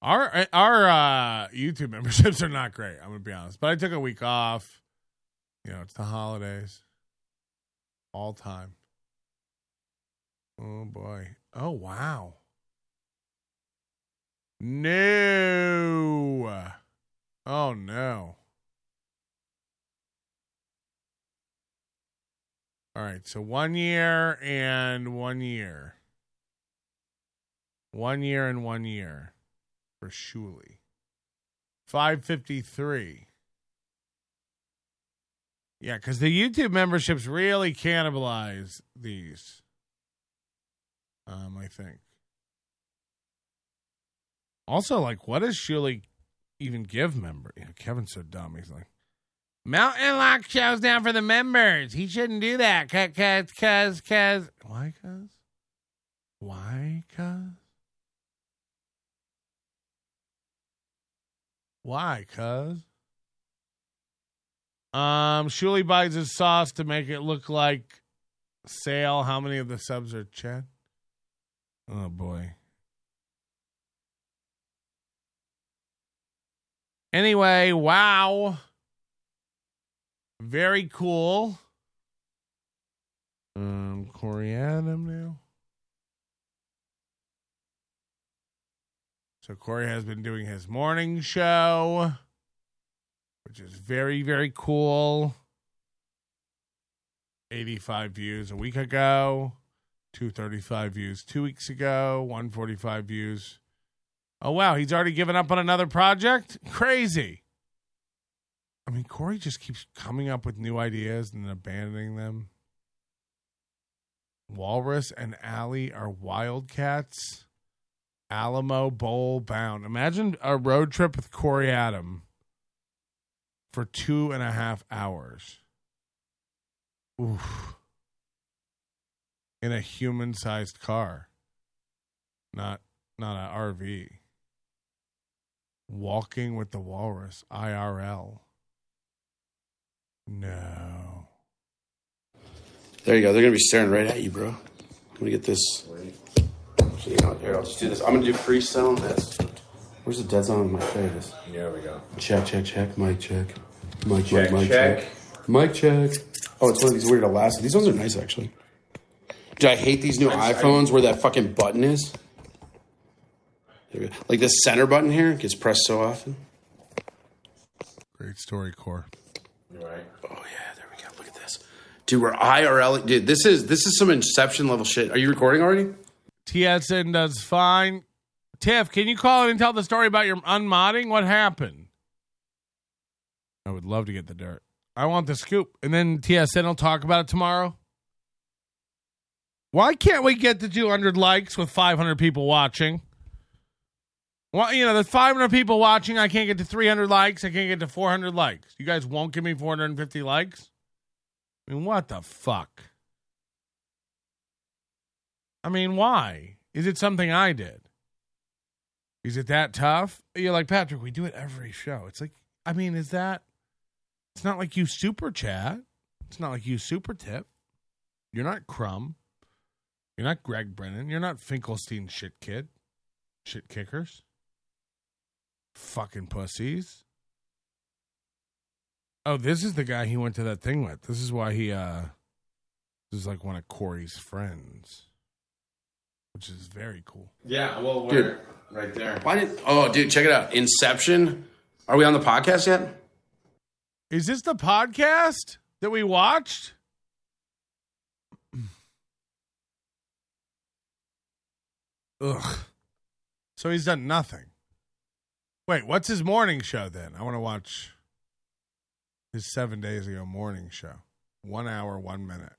our our uh, YouTube (laughs) memberships are not great. I'm gonna be honest. But I took a week off. You know, it's the holidays. All time. Oh boy. Oh wow. No. Oh no. All right, so one year and one year. One year and one year for Shuli. 553. Yeah, because the YouTube memberships really cannibalize these. Um, I think. Also, like, what does Shuli even give member? Know, Kevin's so dumb. He's like, Mountain Lock shows down for the members. He shouldn't do that. Cause, cause, cause, cause. Why, cause? Why, cause? Why, cuz? Um, Shuli buys his sauce to make it look like sale. How many of the subs are Chad? Oh boy. Anyway, wow. Very cool. Um, Corey Adam now. So Corey has been doing his morning show, which is very, very cool. 85 views a week ago, 235 views two weeks ago, 145 views. Oh, wow. He's already given up on another project? Crazy. I mean, Corey just keeps coming up with new ideas and then abandoning them. Walrus and Allie are wildcats. Alamo Bowl bound. Imagine a road trip with Corey Adam for two and a half hours. Oof. In a human sized car. Not not an RV. Walking with the walrus. IRL. No. There you go. They're gonna be staring right at you, bro. I'm gonna get this. Okay, you know, here, I'll just do this. I'm gonna do freestyle. That's. Where's the dead zone on my face? There we go. Check, check, check. Mic check. Mic Check, check. Mic check. check. Mic check. Oh, it's one of these weird elastic. These ones are nice, actually. Dude, I hate these new iPhones where that fucking button is. There we go. Like the center button here gets pressed so often. Great story, Core. Right. Oh yeah, there we go. Look at this, dude. We're IRL. Dude, this is this is some Inception level shit. Are you recording already? TSN does fine. Tiff, can you call in and tell the story about your unmodding? What happened? I would love to get the dirt. I want the scoop. And then TSN will talk about it tomorrow. Why can't we get to 200 likes with 500 people watching? Well, you know, there's 500 people watching. I can't get to 300 likes. I can't get to 400 likes. You guys won't give me 450 likes? I mean, what the fuck? I mean, why? Is it something I did? Is it that tough? You're like, Patrick, we do it every show. It's like, I mean, is that, it's not like you super chat. It's not like you super tip. You're not Crumb. You're not Greg Brennan. You're not Finkelstein shit kid. Shit kickers. Fucking pussies. Oh, this is the guy he went to that thing with. This is why he, uh, this is like one of Corey's friends, which is very cool. Yeah, well, we're right there. Why did? Oh, dude, check it out. Inception. Are we on the podcast yet? Is this the podcast that we watched? (clears throat) Ugh. So he's done nothing. Wait, what's his morning show then? I want to watch his seven days ago morning show. One hour, one minute.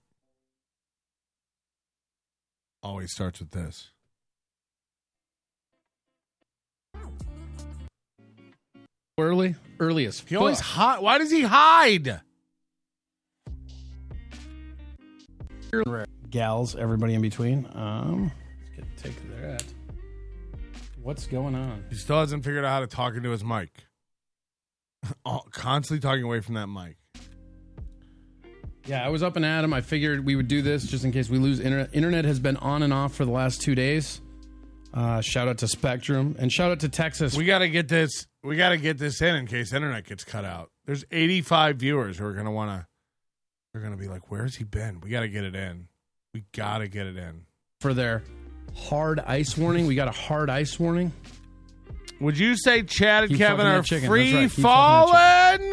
Always starts with this. Early, early as He always hide. Why does he hide? Gals, everybody in between. Um, let's get a take of that. What's going on? He still hasn't figured out how to talk into his mic. (laughs) Constantly talking away from that mic. Yeah, I was up and at 'em. I figured we would do this just in case we lose internet. Internet has been on and off for the last two days. Uh, shout out to Spectrum and shout out to Texas. We got to get this. We got to get this in in case internet gets cut out. There's 85 viewers who are going to want to. They're going to be like, "Where's he been?" We got to get it in. We got to get it in. for their hard ice warning. We got a hard ice warning. Would you say Chad and Keep Kevin fucking are chicken. free That's right. Keep falling?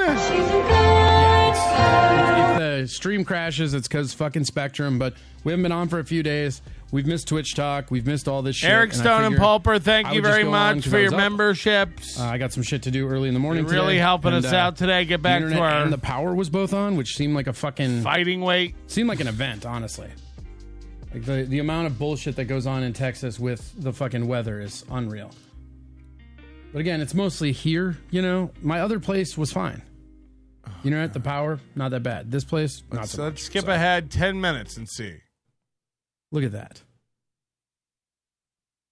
The stream crashes, it's because fucking Spectrum. But we haven't been on for a few days. We've missed Twitch Talk. We've missed all this shit. Eric and Stone and Pulper, thank I you would just very go on much 'cause for I your was up. memberships. Uh, I got some shit to do early in the morning. You're really today, helping and, us uh, out today. Get the back to internet our and the power was both on, which seemed like a fucking fighting weight. Seemed like an event, honestly. Like the the amount of bullshit that goes on in Texas with the fucking weather is unreal. But again, it's mostly here. You know, my other place was fine. You know, at the power, not that bad. This place, not Let's, so let's skip So, ahead 10 minutes and see. Look at that.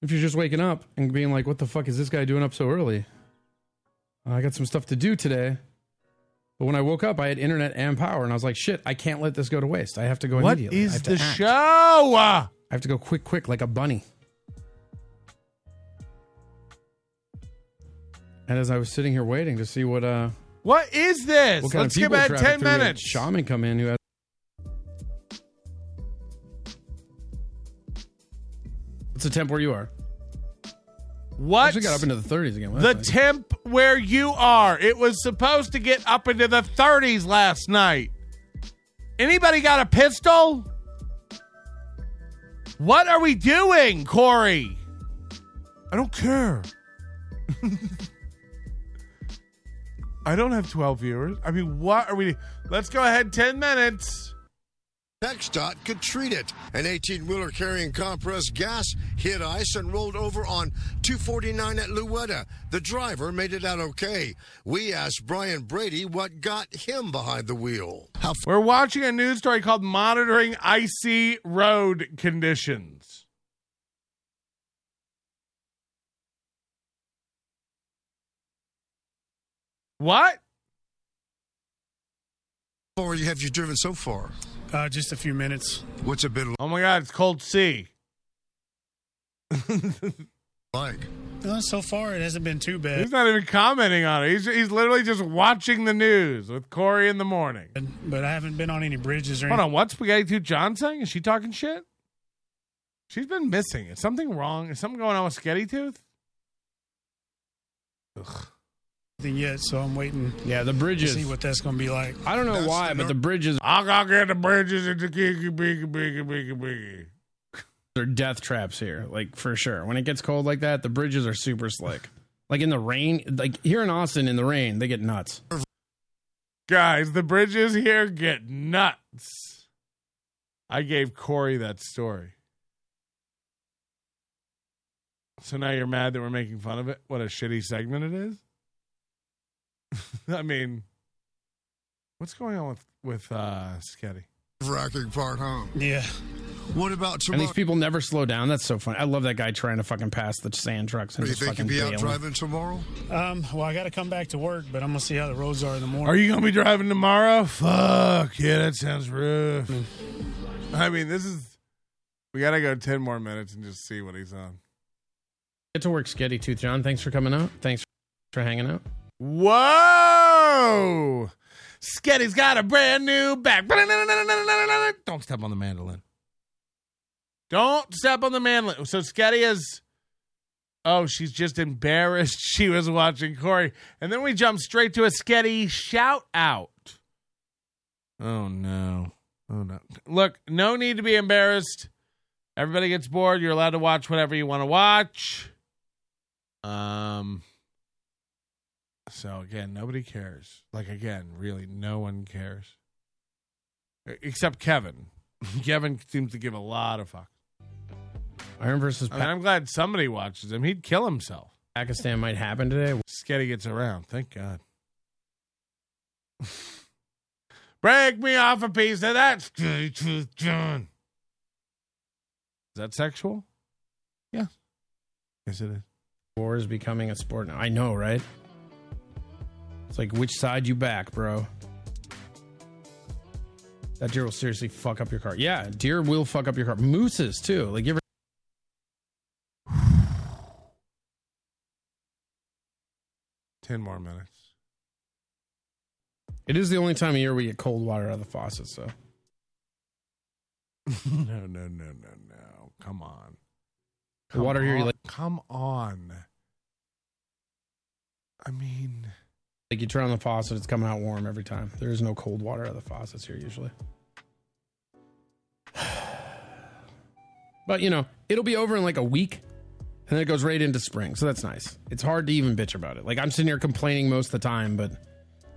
If you're just waking up and being like, "What the fuck is this guy doing up so early?" I got some stuff to do today. But when I woke up, I had internet and power, and I was like, "Shit, I can't let this go to waste. I have to go What immediately. I is the act. show? I have to go quick, quick, like a bunny." And as I was sitting here waiting to see what uh What is this? what kind Let's of skip people ahead traffic 10 through, we had minutes. Shaman come in who had. What's the temp where you are? What? Actually got up into the 30s again. The temp where you are. It was supposed to get up into the 30s last night. Anybody got a pistol? What are we doing, Corey? I don't care. (laughs) I don't have 12 viewers. I mean, what are we? Let's go ahead 10 minutes. TxDOT could treat it. An 18 wheeler carrying compressed gas hit ice and rolled over on 249 at Louetta. The driver made it out okay. We asked Brian Brady what got him behind the wheel. How We're watching a news story called Monitoring Icy Road Conditions. What? How far you have you driven so far? Uh, just a few minutes. What's it been Oh my God, it's Cold Sea. (laughs) like? Uh, so far, it hasn't been too bad. He's not even commenting on it. He's, he's literally just watching the news with Corey in the morning. But I haven't been on any bridges or Hold anything. on, what's Spaghetti Tooth John saying? Is she talking shit? She's been missing. Is something wrong? Is something going on with Spaghetti Tooth? anything yet, so I'm waiting. Yeah, the to bridges. see what that's going to be like. I don't know why, but the bridges I gotta get the bridges into kiki biggie biggie biggie biggie. are death traps here, like for sure. When it gets cold like that, the bridges are super slick. Like in the rain, like here in Austin in the rain, they get nuts. Guys, the bridges here get nuts. I gave Corey that story. So now you're mad that we're making fun of it? What a shitty segment it is? (laughs) I mean, what's going on with, with uh, Sketty? Racking part, huh? Yeah. What about And these people never slow down. That's so funny. I love that guy trying to fucking pass the sand trucks and Do you just think fucking you'll be out driving tomorrow? Um, well, I got to come back to work, but I'm going to see how the roads are in the morning. Are you going to be driving tomorrow? Fuck. Yeah, that sounds rough. I mean, this is. We got to go 10 more minutes and just see what he's on. Get to work, Sketty Tooth John. Thanks for coming out. Thanks for hanging out. Whoa! Sketty's got a brand new back. Don't step on the mandolin. Don't step on the mandolin. So Sketty is. Oh, she's just embarrassed (laughs) she was watching Corey. And then we jump straight to a Sketty shout out. Oh, no. Oh, no. Look, no need to be embarrassed. Everybody gets bored. You're allowed to watch whatever you want to watch. Um. So again, nobody cares. Like again, really, no one cares, except Kevin. (laughs) Kevin seems to give a lot of fuck. Iron versus I mean, I'm glad somebody watches him. He'd kill himself. Pakistan might happen today. Sketty gets around. Thank God. (laughs) Break me off a piece of that, Tooth John. Is that sexual? Yeah. Yes, it is. War is becoming a sport now. I know, right? It's like which side you back, bro. That deer will seriously fuck up your car. Yeah, deer will fuck up your car. Mooses too. Like you ever Ten more minutes. It is the only time of year we get cold water out of the faucet, so (laughs) no, no, no, no, no. Come on. The water here, you like- Come on. I mean, like you turn on the faucet, it's coming out warm every time. There is no cold water out of the faucets here usually. (sighs) But you know, it'll be over in like a week, and then it goes right into spring. So that's nice. It's hard to even bitch about it. Like I'm sitting here complaining most of the time, but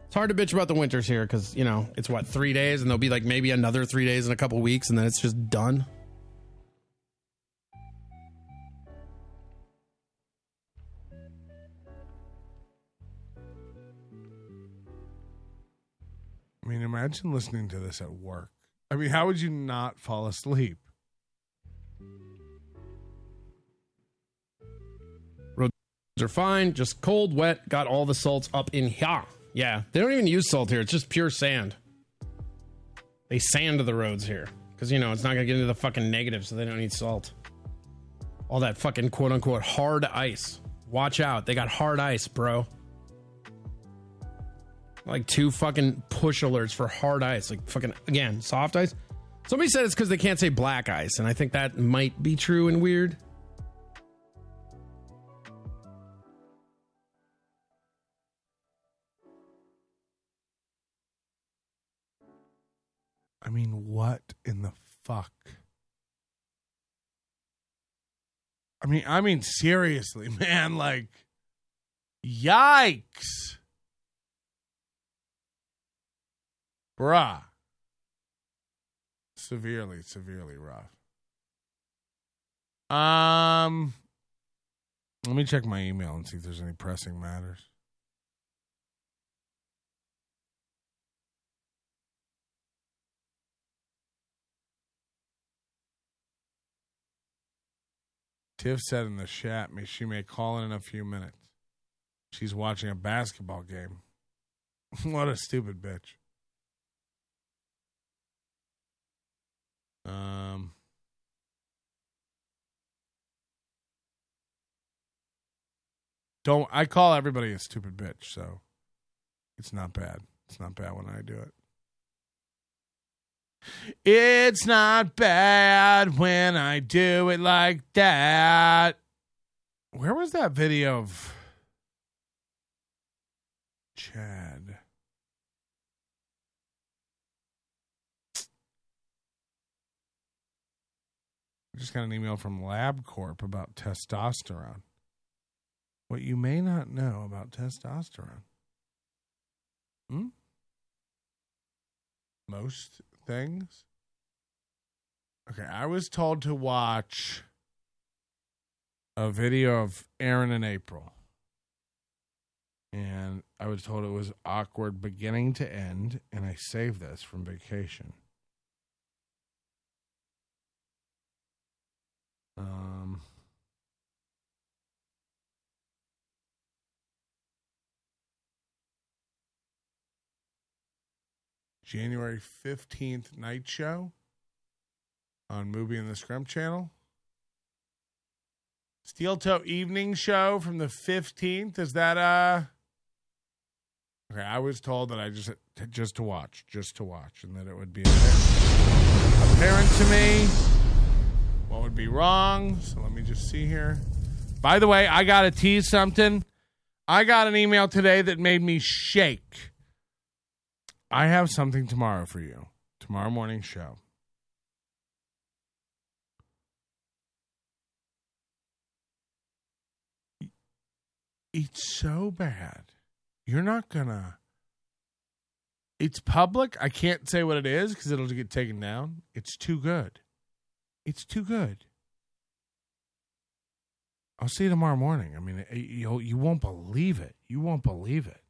it's hard to bitch about the winters here because you know it's what three days, and there'll be like maybe another three days in a couple weeks, and then it's just done. I mean, imagine listening to this at work. I mean, how would you not fall asleep? Roads are fine, just cold, wet. Got all the salts up in here. Yeah, they don't even use salt here. It's just pure sand. They sand the roads here because you know it's not gonna get into the fucking negative, so they don't need salt. All that fucking quote unquote hard ice. Watch out, they got hard ice, bro. Like two fucking push alerts for hard ice. Like fucking again, soft ice. Somebody said it's because they can't say black ice, and I think that might be true and weird. I mean, what in the fuck? I mean, I mean seriously, (laughs) man, like yikes. Bruh. Severely, severely rough. Um let me check my email and see if there's any pressing matters. Tiff said in the chat, she may call in in a few minutes. She's watching a basketball game. (laughs) what a stupid bitch. Um. Don't I call everybody a stupid bitch, so it's not bad. It's not bad when I do it. It's not bad when I do it like that. Where was that video of Chad? I just got an email from LabCorp about testosterone. What you may not know about testosterone. Hmm? Most things. Okay, I was told to watch a video of Aaron and April. And I was told it was awkward beginning to end, and I saved this from vacation. Um, January 15th night show on Movie and the Scrum channel. Steel Toe evening show from the 15th. Is that uh Okay, I was told that I just just to watch, just to watch and that it would be apparent, apparent to me what would be wrong. So let me just see here. By the way, I got to tease something. I got an email today that made me shake. I have something tomorrow for you. Tomorrow morning show. It's so bad. You're not gonna. It's public. I can't say what it is because it'll get taken down. It's too good. It's too good. I'll see you tomorrow morning. I mean, eh, you you won't believe it. You won't believe it.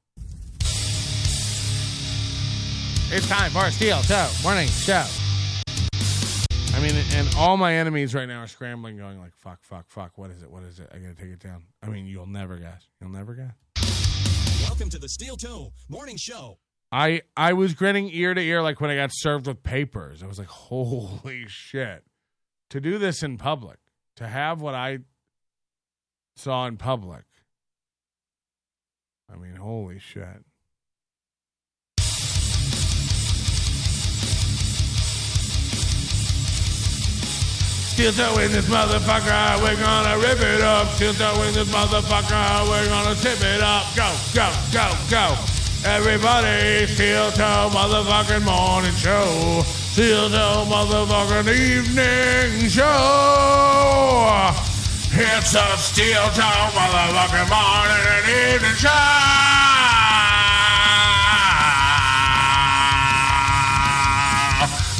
It's time for a Steel Toe Morning Show. I mean, and all my enemies right now are scrambling, going like, "Fuck, fuck, fuck! What is it? What is it? I gotta take it down." I mean, you'll never guess. You'll never guess. Welcome to the Steel Toe Morning Show. I I was grinning ear to ear like when I got served with papers. I was like, holy shit. To do this in public, to have what I saw in public. I mean, holy shit. Steel toe in this motherfucker, we're gonna rip it up. Steel toe in this motherfucker, we're gonna tip it up. Go, go, go, go. Everybody, steel toe motherfucking morning show. Steel toe motherfucking evening show. It's a steel toe motherfucking morning and evening show.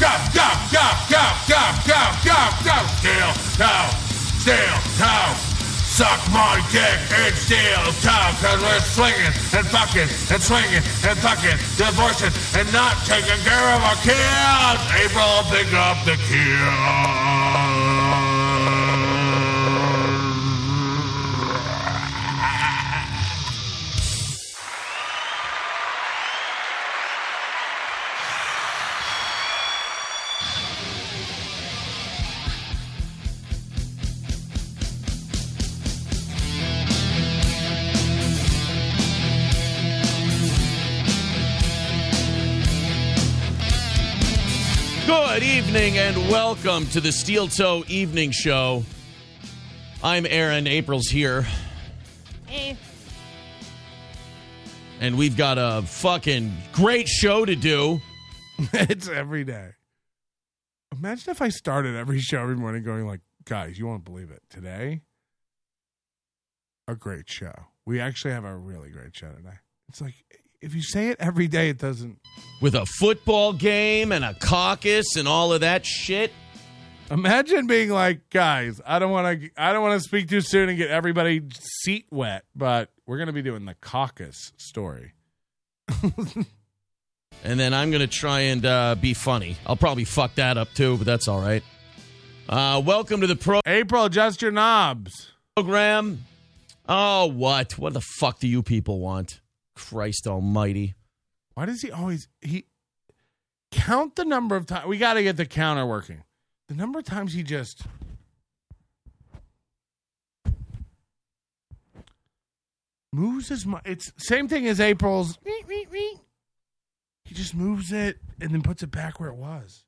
Go, go, go, go, go, go, go, go. Steel toe, steel toe. Suck my dick, it's still toe, cause we're swinging and fucking and swinging and fucking, divorcing and not taking care of our kids. April, pick up the kids. Evening and welcome to the Steel Toe Evening Show. I'm Aaron. April's here. Hey. And we've got a fucking great show to do. (laughs) it's every day. Imagine if I started every show every morning going like, guys, you won't believe it. Today, a great show. We actually have a really great show today. It's like if you say it every day, it doesn't. With a football game and a caucus and all of that shit. Imagine being like, guys, I don't want to. I don't want to speak too soon and get everybody seat wet, but we're going to be doing the caucus story. (laughs) And then I'm going to try and uh, be funny. I'll probably fuck that up too, but that's all right. Uh, welcome to the pro April, adjust your knobs. program. Oh, what? What the fuck do you people want? Christ almighty. Why does he always he count the number of times? We got to get the counter working. The number of times he just moves his. It's same thing as April's. He just moves it and then puts it back where it was.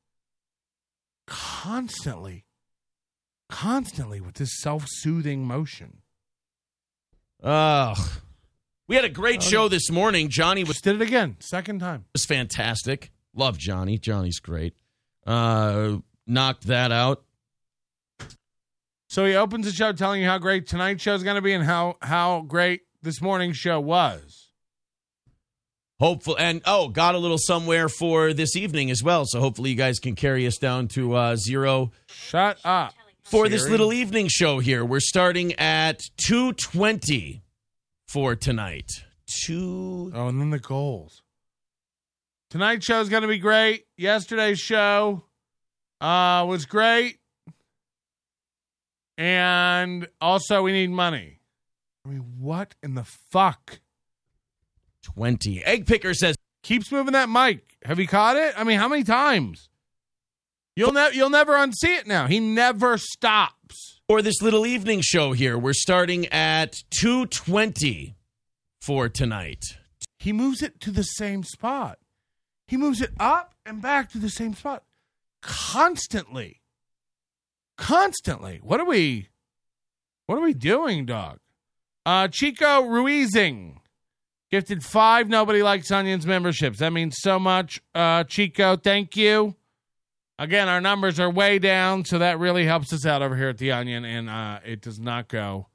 Constantly, constantly with this self-soothing motion. Ugh. We had a great show this morning. Johnny was Just did it again, second time. was fantastic. Love Johnny. Johnny's great. Uh, knocked that out. So he opens the show telling you how great tonight's show is going to be and how how great this morning's show was. Hopeful and oh, got a little somewhere for this evening as well. So hopefully you guys can carry us down to uh, zero Shut up. for this Siri. little evening show here. We're starting at two twenty for tonight. Two. Oh, and then the goals. Tonight's show is going to be great. Yesterday's show uh, was great. And also, we need money. I mean, what in the fuck? 20. Egg Picker says, Keeps moving that mic. Have you caught it? I mean, how many times? You'll never you'll never unsee it now. He never stops. For this little evening show here, we're starting at 220 for tonight. He moves it to the same spot. He moves it up and back to the same spot constantly. Constantly. What are we What are we doing, dog? Uh Chico Ruizing gifted 5 nobody likes onions memberships. That means so much. Uh Chico, thank you. Again, our numbers are way down, so that really helps us out over here at the Onion and uh it does not go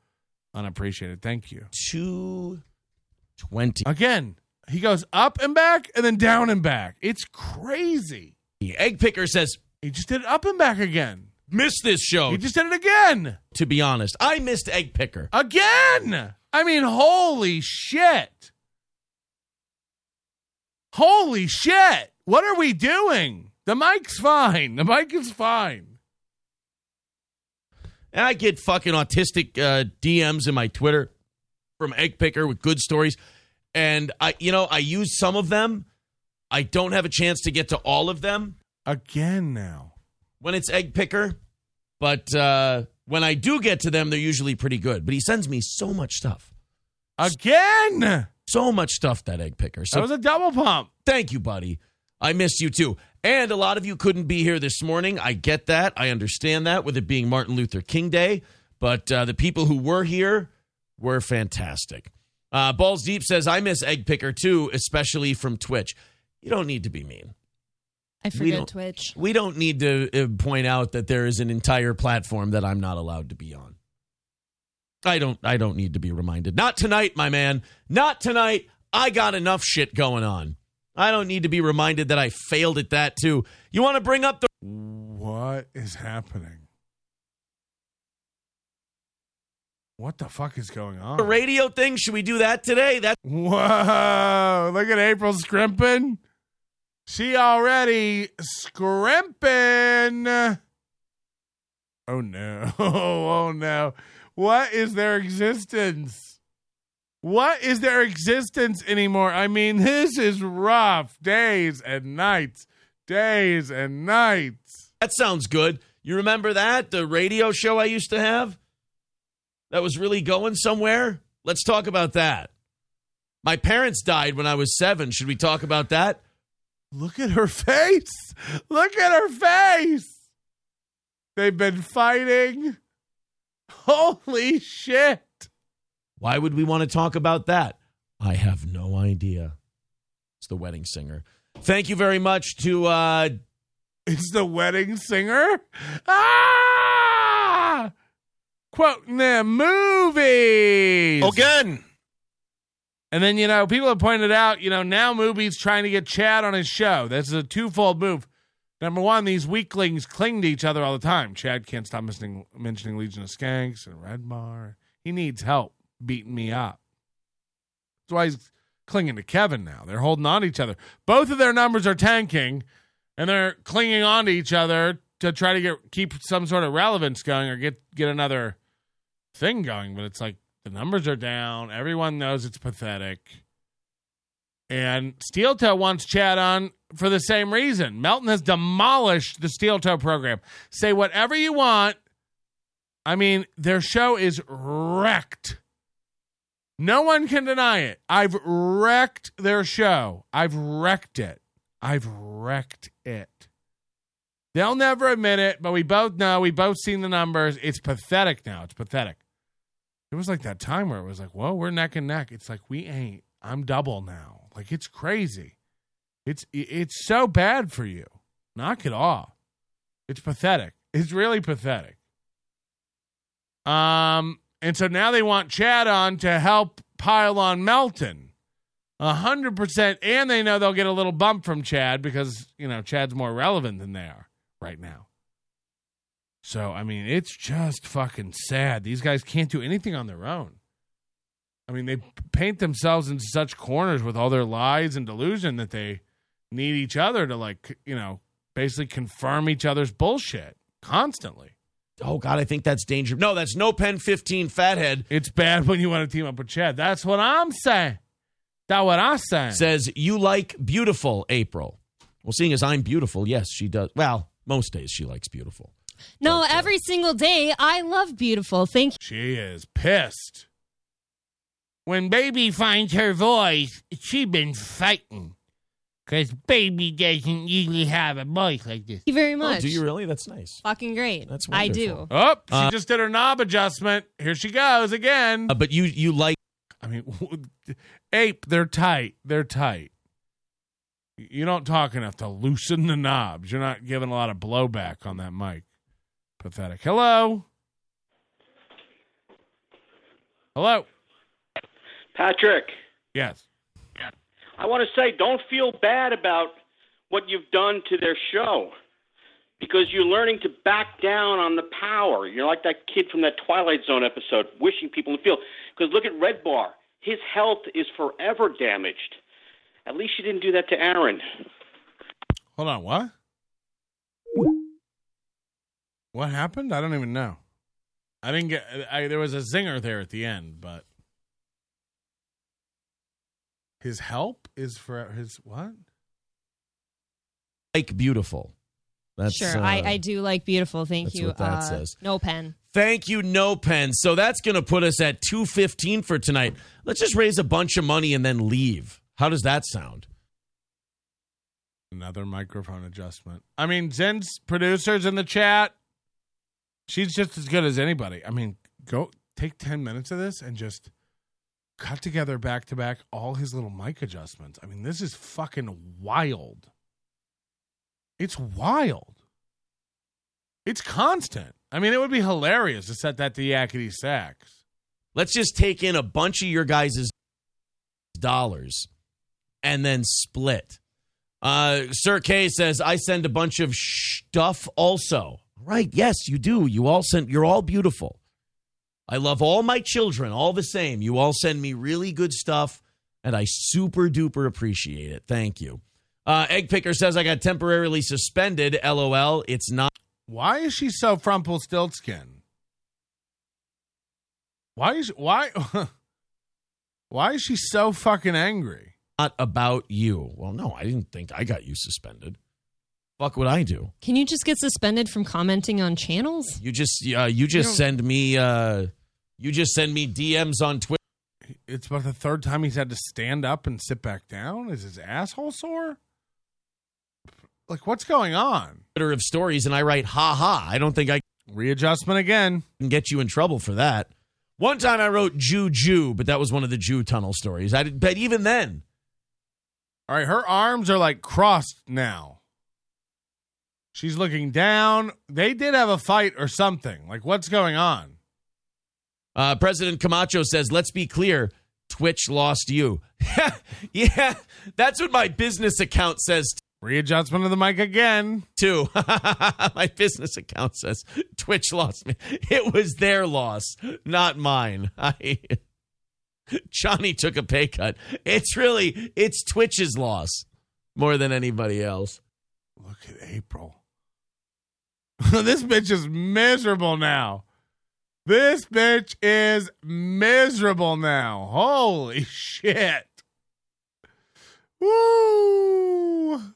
unappreciated. Thank you. 220. Again, he goes up and back and then down and back. It's crazy. Egg Picker says, He just did it up and back again. missed this show. He just did it again. to be honest, I missed Egg Picker. Again. I mean, holy shit. Holy shit. What are we doing? The mic's fine. The mic is fine. And I get fucking autistic uh, DMs in my Twitter from Egg Picker with good stories. and I, you know, I use some of them. I don't have a chance to get to all of them Again now. when it's egg picker, but uh, when I do get to them, they're usually pretty good. But he sends me so much stuff, Again. so much stuff that egg picker. So That was a double pump. Thank you, buddy. I missed you too. And a lot of you couldn't be here this morning. I get that. I understand that with it being Martin Luther King Day. But uh, the people who were here were fantastic. Uh, Balls Deep says, I miss Egg Picker too, especially from Twitch. You don't need to be mean. I forget Twitch. We don't need to uh, point out that there is an entire platform that I'm not allowed to be on. I don't I don't need to be reminded. Not tonight, my man. Not tonight. I got enough shit going on. I don't need to be reminded that I failed at that too. You want to bring up the What is happening? What the fuck is going on? The radio thing? Should we do that today? That Whoa! Look at April scrimping. She already scrimping. Oh no! (laughs) Oh no! What is their existence? What is their existence anymore? I mean, this is rough. Days and nights. Days and nights. That sounds good. You remember that? The radio show I used to have? That was really going somewhere? Let's talk about that. My parents died when I was seven. Should we talk about that? Look at her (laughs) face. Look at her face. They've been fighting. Holy shit. Why would we want to talk about that? I have no idea. It's the wedding singer. Thank you very much to uh It's the wedding singer. Ah! Quoting the movies. Again. And then, you know, people have pointed out, you know, now Movie's trying to get Chad on his show. That's a twofold move. Number one, these weaklings cling to each other all the time. Chad can't stop mentioning, mentioning Legion of Skanks and Red Bar. He needs help beating me up. That's why he's clinging to Kevin now. They're holding on to each other. Both of their numbers are tanking, and they're clinging on to each other to try to get keep some sort of relevance going or get get another thing going. But it's like the numbers are down. Everyone knows it's pathetic. And Steel Toe wants Chad on for the same reason. Melton has demolished the Steel Toe program. Say whatever you want. I mean, their show is wrecked. No one can deny it. I've wrecked their show. I've wrecked it. I've wrecked it. They'll never admit it, but we both know. We both seen the numbers. It's pathetic now. It's pathetic. It was like that time where it was like, whoa, we're neck and neck. It's like we ain't. I'm double now. Like it's crazy. It's it's so bad for you. Knock it off. It's pathetic. It's really pathetic. Um, and so now they want Chad on to help pile on Melton. A hundred percent, and they know they'll get a little bump from Chad because you know Chad's more relevant than they are right now. So I mean, it's just fucking sad. These guys can't do anything on their own. I mean, they paint themselves into such corners with all their lies and delusion that they need each other to like, you know, basically confirm each other's bullshit constantly. Oh God, I think that's danger. No, that's no pen fifteen fathead. It's bad when you want to team up with Chad. That's what I'm saying. That's what I'm saying. Says you like beautiful, April. Well, seeing as I'm beautiful, yes, she does. Well, most days she likes beautiful. No, uh, every single day I love beautiful. Thank you. She is pissed. When baby finds her voice, she been fighting. Because baby doesn't usually have a voice like this. Thank you very Oh, much. do you really? That's nice. Fucking great. That's I wonderful. do. Oh, she Uh, just did her knob adjustment. Here she goes again. Uh, but you you like I mean, (laughs) ape, they're tight. They're tight. You don't talk enough to loosen the knobs. You're not giving a lot of blowback on that mic. Pathetic. Hello. Hello. Patrick, Yes. I want to say don't feel bad about what you've done to their show because you're learning to back down on the power. You're like that kid from that Twilight Zone episode, wishing people to feel. Because look at Red Bar. His health is forever damaged. At least you didn't do that to Aaron. Hold on. What? What happened? I don't even know. I didn't get. I, there was a zinger there at the end, but His help is for his what? Like beautiful. That's sure, uh, I, I do like beautiful. Thank that's you. what that uh, says. No pen. Thank you, No Pen. So that's going to put us at 215 for tonight. Let's just raise a bunch of money and then leave. How does that sound? Another microphone adjustment. I mean, Zen's producers in the chat. She's just as good as anybody. I mean, go take 10 minutes of this and just cut together back to back all his little mic adjustments. I mean, this is fucking wild. It's wild. It's constant. I mean, it would be hilarious to set that to yakety sax. Let's just take in a bunch of your guys' dollars and then split. Uh, Sir K says, I send a bunch of stuff also. Right. Yes, you do. You all send, you're all beautiful. I love all my children, all the same. You all send me really good stuff, and I super duper appreciate it. Thank you. Uh, Egg Picker says, I got temporarily suspended. LOL. It's not. Why is she so Frumpelstiltskin? Why is why (laughs) why is she so fucking angry? Not about you. Well, no, I didn't think I got you suspended. Fuck would I do? Can you just get suspended from commenting on channels? You just uh, you just don't- send me uh, you just send me DMs on Twitter. It's about the third time he's had to stand up and sit back down. Is his asshole sore? Like what's going on? of stories, and I write ha ha. I don't think I readjustment again can get you in trouble for that. One time I wrote Jew Jew, but that was one of the Jew tunnel stories. I did, but even then, All right, her arms are like crossed now. She's looking down. They did have a fight or something. Like what's going on? uh, President Camacho says, "Let's be clear." Twitch lost you. (laughs) yeah, that's what my business account says. Readjustment of the mic again. Too. (laughs) my business account says Twitch lost me. It was their loss, not mine. (laughs) I Johnny took a pay cut. It's really it's Twitch's loss more than anybody else. Look at April. (laughs) this bitch is miserable now. This bitch is miserable now. Holy shit. Woo. (laughs)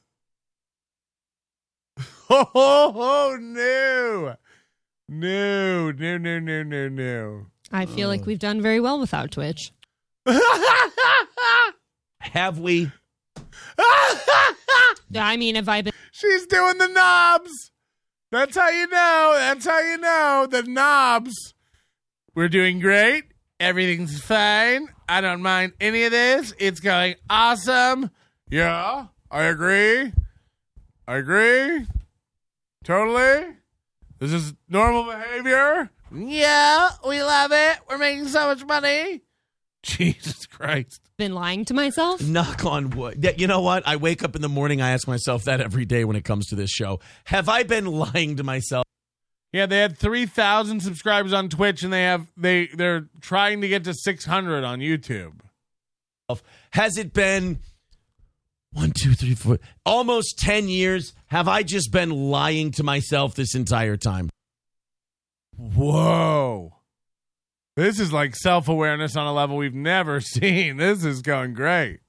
Oh, no. No, no, no, no, no, no. I feel like we've done very well without Twitch. (laughs) Have we? I mean, have I been? She's doing the knobs. That's how you know. That's how you know the knobs. We're doing great. Everything's fine. I don't mind any of this. It's going awesome. Yeah, I agree. I agree. Totally. This is normal behavior. Yeah, we love it. We're making so much money. (laughs) Jesus Christ. Been lying to myself? Knock on wood. You know what? I wake up in the morning. I ask myself that every day when it comes to this show. Have I been lying to myself? Yeah, they had 3,000 subscribers on Twitch and they have they they're trying to get to 600 on YouTube. Has it been one, two, three, four, almost 10 years? Have I just been lying to myself this entire time? Whoa. This is like self-awareness on a level we've never (laughs) seen. This is going great.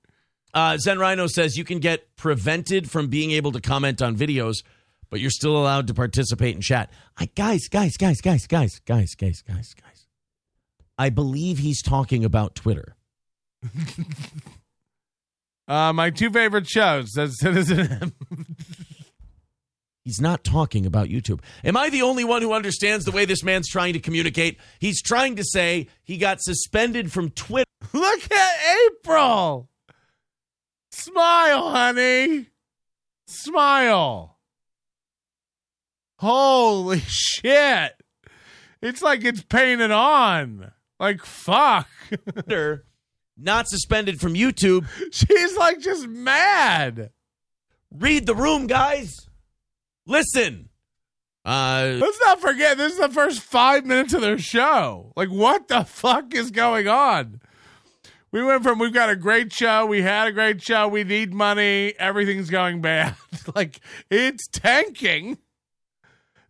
Uh, Zen Rhino says you can get prevented from being able to comment on videos, but you're still allowed to participate in chat. I, guys, guys, guys, guys, guys, guys, guys, guys, guys. I believe he's talking about Twitter. (laughs) Uh, my two favorite shows, says Citizen M. (laughs) He's not talking about YouTube. Am I the only one who understands the way this man's trying to communicate? He's trying to say he got suspended from Twitter. (laughs) Look at April. Smile, honey. Smile. Holy (laughs) shit. It's like it's painted on. Like, fuck. (laughs) not suspended from YouTube. She's like just mad. Read the room, guys. Listen. Uh, Let's not forget, this is the first five minutes of their show. Like, what the fuck is going on? We went from we've got a great show, we had a great show, we need money, everything's going bad. (laughs) like, it's tanking.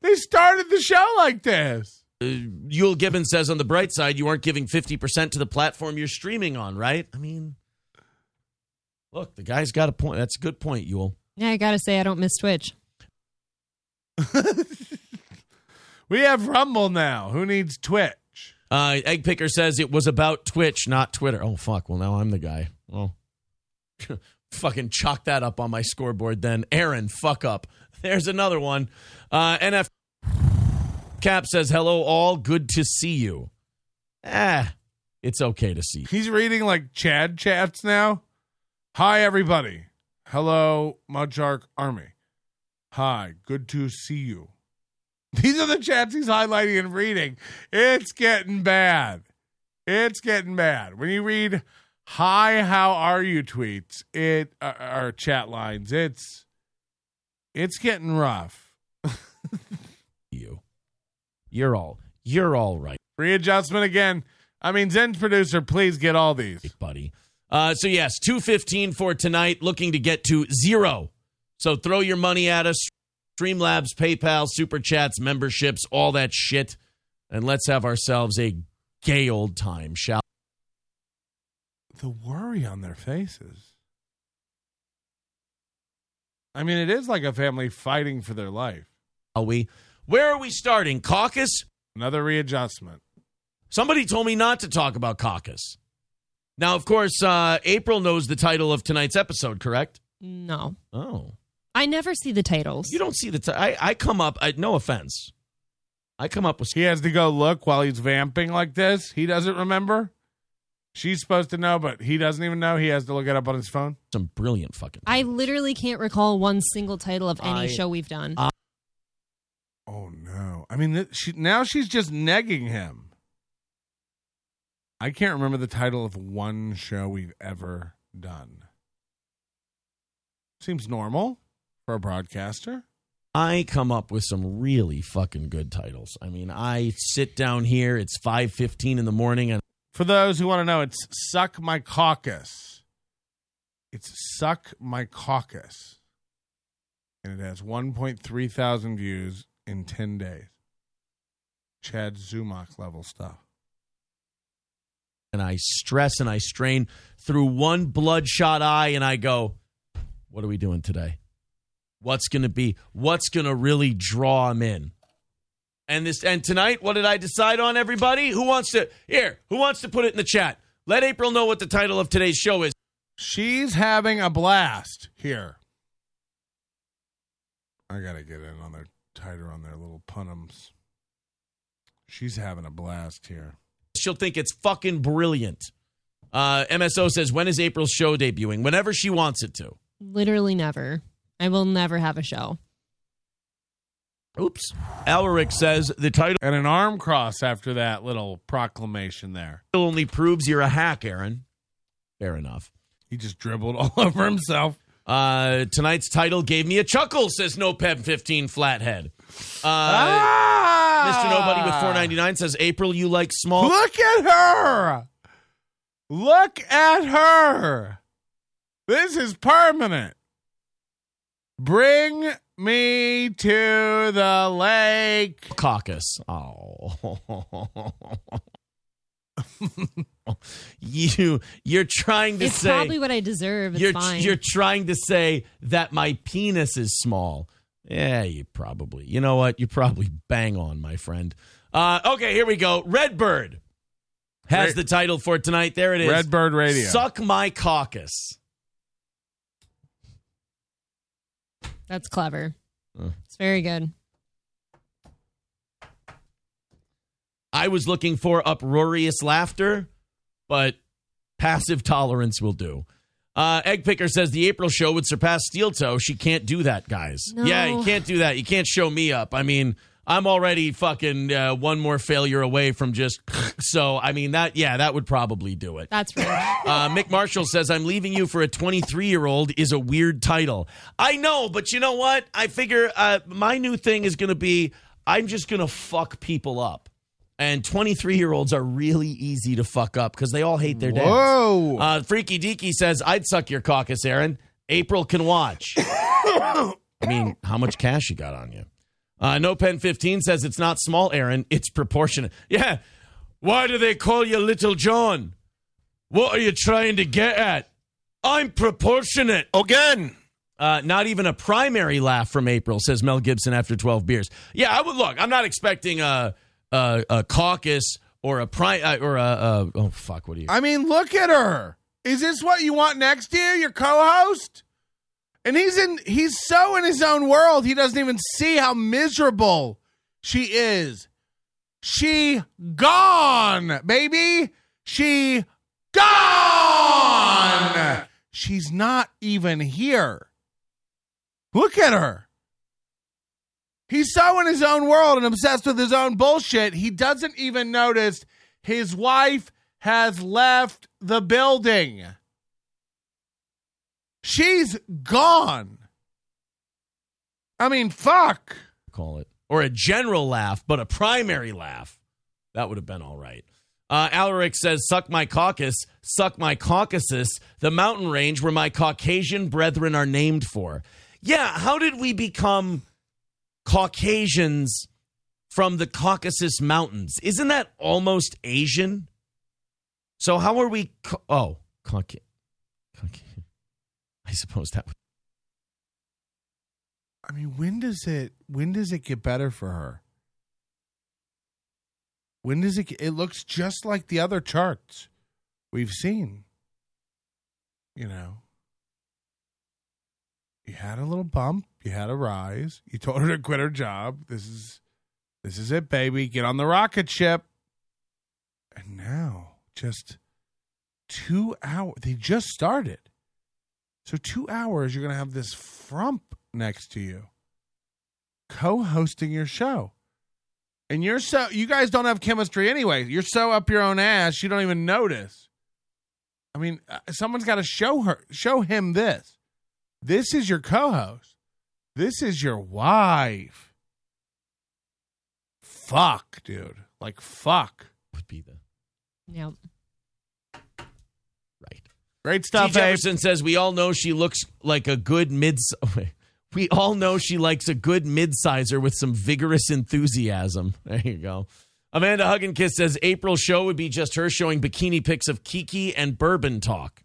They started the show like this. uh, Yule Gibbons says on the bright side, you aren't giving 50% to the platform you're streaming on, right? I mean, Look, the guy's got a point. That's a good point, Yule. Yeah, I gotta say I don't miss Twitch. (laughs) We have Rumble now. Who needs Twitch? Uh, Egg Picker says it was about Twitch, not Twitter. Oh fuck! Well, now I'm the guy. Well, (laughs) fucking chalk that up on my scoreboard. Then Aaron, fuck up. (laughs) There's another one. Uh, NF (sighs) Cap says hello, all. Good to see you. Ah, it's okay to see. He's reading like Chad chats now. Hi, everybody. Hello, Mudshark Army. Hi, good to see you. These are the chats he's highlighting and reading. It's getting bad. It's getting bad. When you read "Hi, how are you?" tweets, it uh, or chat lines, it's it's getting rough. (laughs) You, you're all, you're all right, Readjustment again. I mean, Zen producer, please get all these. buddy. Uh, so yes, two fifteen for tonight. Looking to get to zero. So throw your money at us. Streamlabs, PayPal, Super Chats, memberships, all that shit, and let's have ourselves a gay old time, shall? The worry on their faces. I mean, it is like a family fighting for their life. Are we? Where are we starting? Caucus? Another readjustment. Somebody told me not to talk about caucus. Now, of course, uh, April knows the title of tonight's episode, correct? No. Oh. I never see the titles. You don't see the. T- I, I come up. I, no offense. I come up with. He has to go look while he's vamping like this. He doesn't remember. She's supposed to know, but he doesn't even know. He has to look it up on his phone. Some brilliant fucking. I literally can't recall one single title of any I- show we've done. I- Oh no! I mean, th- she, now she's just negging him. I can't remember the title of one show we've ever done. Seems normal for a broadcaster. I come up with some really fucking good titles. I mean, I sit down here. It's five fifteen in the morning, and For those who want to know, it's Suck My Caucus. It's Suck My Caucus. And it has 1.3 thousand views in 10 days. Chad Zumock level stuff. and I stress and I strain through one bloodshot eye, and I go, "What are we doing today? What's going to be? What's going to really draw him in?" And this and tonight, what did I decide on? Everybody, who wants to here? Who wants to put it in the chat? Let April know what the title of today's show is. She's having a blast here. I got to get in on their tighter on their little punums. She's having a blast here. She'll think it's fucking brilliant. Uh, MSO says, "When is April's show debuting? Whenever she wants it to." Literally never. I will never have a show. Oops. Alaric says the title And an arm cross after that little proclamation there. only proves you're a hack, Aaron. Fair enough. He just dribbled (laughs) all over himself. Uh, tonight's title gave me a chuckle, says No Pep 15 Flathead. Uh, Ah! Mr. Nobody with 499 says, April, you like small. Look at her. Look at her. This is permanent. Bring me to the lake. Caucus. Oh. you you're trying to It's say probably what I deserve. It's you're fine. you're trying to say that my penis is small. Yeah, you probably. You know what? You probably bang on, my friend. Uh, okay, here we go. Redbird has Red- the title for tonight. There it is. Redbird Radio. Suck my caucus. That's clever. Uh. It's very good. I was looking for uproarious laughter, but passive tolerance will do. Uh, Egg Picker says the April show would surpass Steel Toe. She can't do that, guys. No. Yeah, you can't do that. You can't show me up. I mean, I'm already fucking uh, one more failure away from just. (laughs) So, I mean, that, yeah, that would probably do it. That's right. (laughs) Uh, Mick Marshall says, I'm leaving you for a 23 year old is a weird title. I know, but you know what? I figure uh, my new thing is going to be I'm just going to fuck people up. And 23 year olds are really easy to fuck up because they all hate their dads. Whoa. Uh, Freaky Deaky says, I'd suck your caucus, Aaron. April can watch. (laughs) I mean, how much cash you got on you? Uh, no Pen 15 says it's not small, Aaron. It's proportionate. Yeah. Why do they call you Little John? What are you trying to get at? I'm proportionate. Again. Uh, not even a primary laugh from April, says Mel Gibson after 12 beers. Yeah, I would look. I'm not expecting a a, a caucus or a pri uh, or a, a oh fuck. What do you? I mean, look at her. Is this what you want next year? Your co-host? And he's in he's so in his own world, he doesn't even see how miserable she is. She gone, baby. She gone. She's not even here. Look at her. He's so in his own world and obsessed with his own bullshit, he doesn't even notice his wife has left the building. She's gone. I mean, fuck. Call it. Or a general laugh, but a primary laugh. That would have been all right. Uh, Alaric says, Suck my caucus, suck my Caucasus, the mountain range where my Caucasian brethren are named for. Yeah, how did we become Caucasians from the Caucasus Mountains? Isn't that almost Asian? So how are we? Ca- oh, Caucasian. I suppose that would. I mean, when does it when does it get better for her? When does it it looks just like the other charts we've seen. You know. You had a little bump, you had a rise, you told her to quit her job. This is this is it, baby. Get on the rocket ship. And now, just 2 hours they just started. So, 2 hours you're going to have this frump next to you co-hosting your show. And you're so you guys don't have chemistry anyway. You're so up your own ass, you don't even notice. I mean, uh, someone's got to show her show him this. This is your co-host. This is your wife. Fuck, dude. Like fuck. Would be the Yep. Great stuff, T. Abe. Jefferson says we all know she looks like a good mid. (laughs) Oh, we all know she likes a good mid-sizer with some vigorous enthusiasm. (laughs) There you go. Amanda Hugginkiss says April's show would be just her showing bikini pics of Kiki and bourbon talk.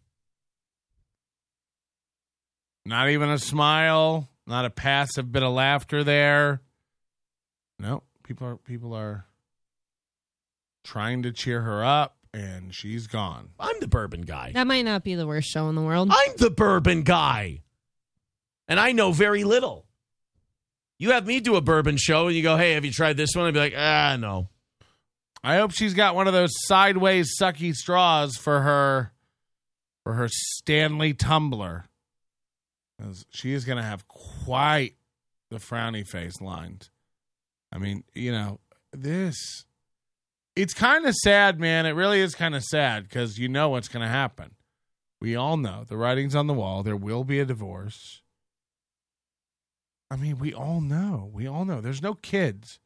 Not even a smile, not a passive bit of laughter there. No, people are people are trying to cheer her up and she's gone. I'm the bourbon guy. That might not be the worst show in the world. I'm the bourbon guy. And I know very little. You have me do a bourbon show and you go, hey, have you tried this one? I'd be like, ah, no. I hope she's got one of those sideways sucky straws for her for her Stanley tumbler. 'Cause she is going to have quite the frowny face lines. I mean, you know, this it's kind of sad, man. It really is kind of sad because you know what's going to happen. We all know the writing's on the wall. There will be a divorce. I mean, we all know. We all know. There's no kids.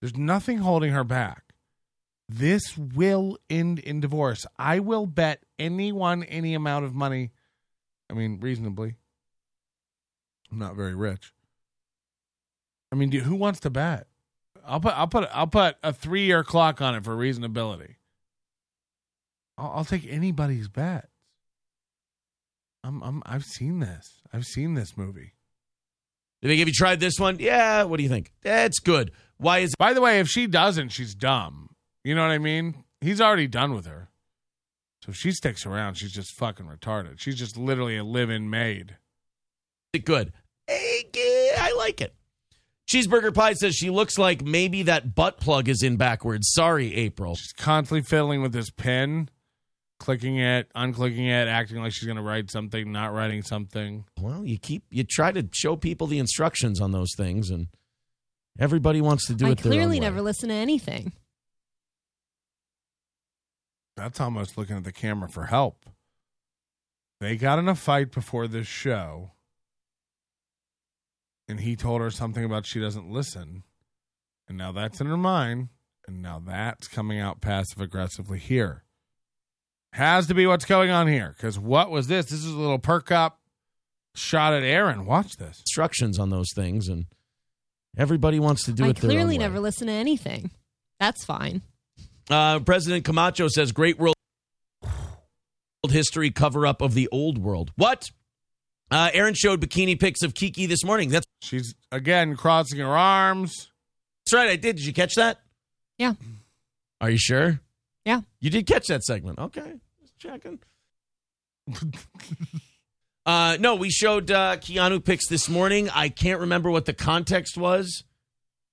There's nothing holding her back. This will end in divorce. I will bet anyone any amount of money. I mean, reasonably. I'm not very rich. I mean, who wants to bet? I'll put I'll put I'll put a three year clock on it for reasonability. I'll, I'll take anybody's bet. I'm I'm I've seen this. I've seen this movie. Did they have you tried this one? Yeah. What do you think? That's good. Why is By the way, if she doesn't, she's dumb. You know what I mean? He's already done with her. So if she sticks around, she's just fucking retarded. She's just literally a live-in maid. it good? Hey, I like it. Cheeseburger Pie says she looks like maybe that butt plug is in backwards. Sorry, April. She's constantly fiddling with this pen, clicking it, unclicking it, acting like she's going to write something, not writing something. Well, you keep you try to show people the instructions on those things, and everybody wants to do I it their own clearly way. never listen to anything. That's almost looking at the camera for help. They got in a fight before this show, and he told her something about she doesn't listen. And now that's in her mind, and now that's coming out passive aggressively here. Has to be what's going on here. Because what was this? This is a little perk up shot at Aaron. Watch this. instructions on those things, and everybody wants to do I it their own clearly way. never listen to anything. That's fine. Uh, President Camacho says great world history cover up of the old world. What? Uh, Aaron showed bikini pics of Kiki this morning. That's She's again crossing her arms. that's right. I did. Did you catch that? Yeah. Are you sure? Yeah. You did catch that segment. Okay. Just checking. (laughs) uh, no, we showed uh, Keanu pics this morning. I can't remember what the context was.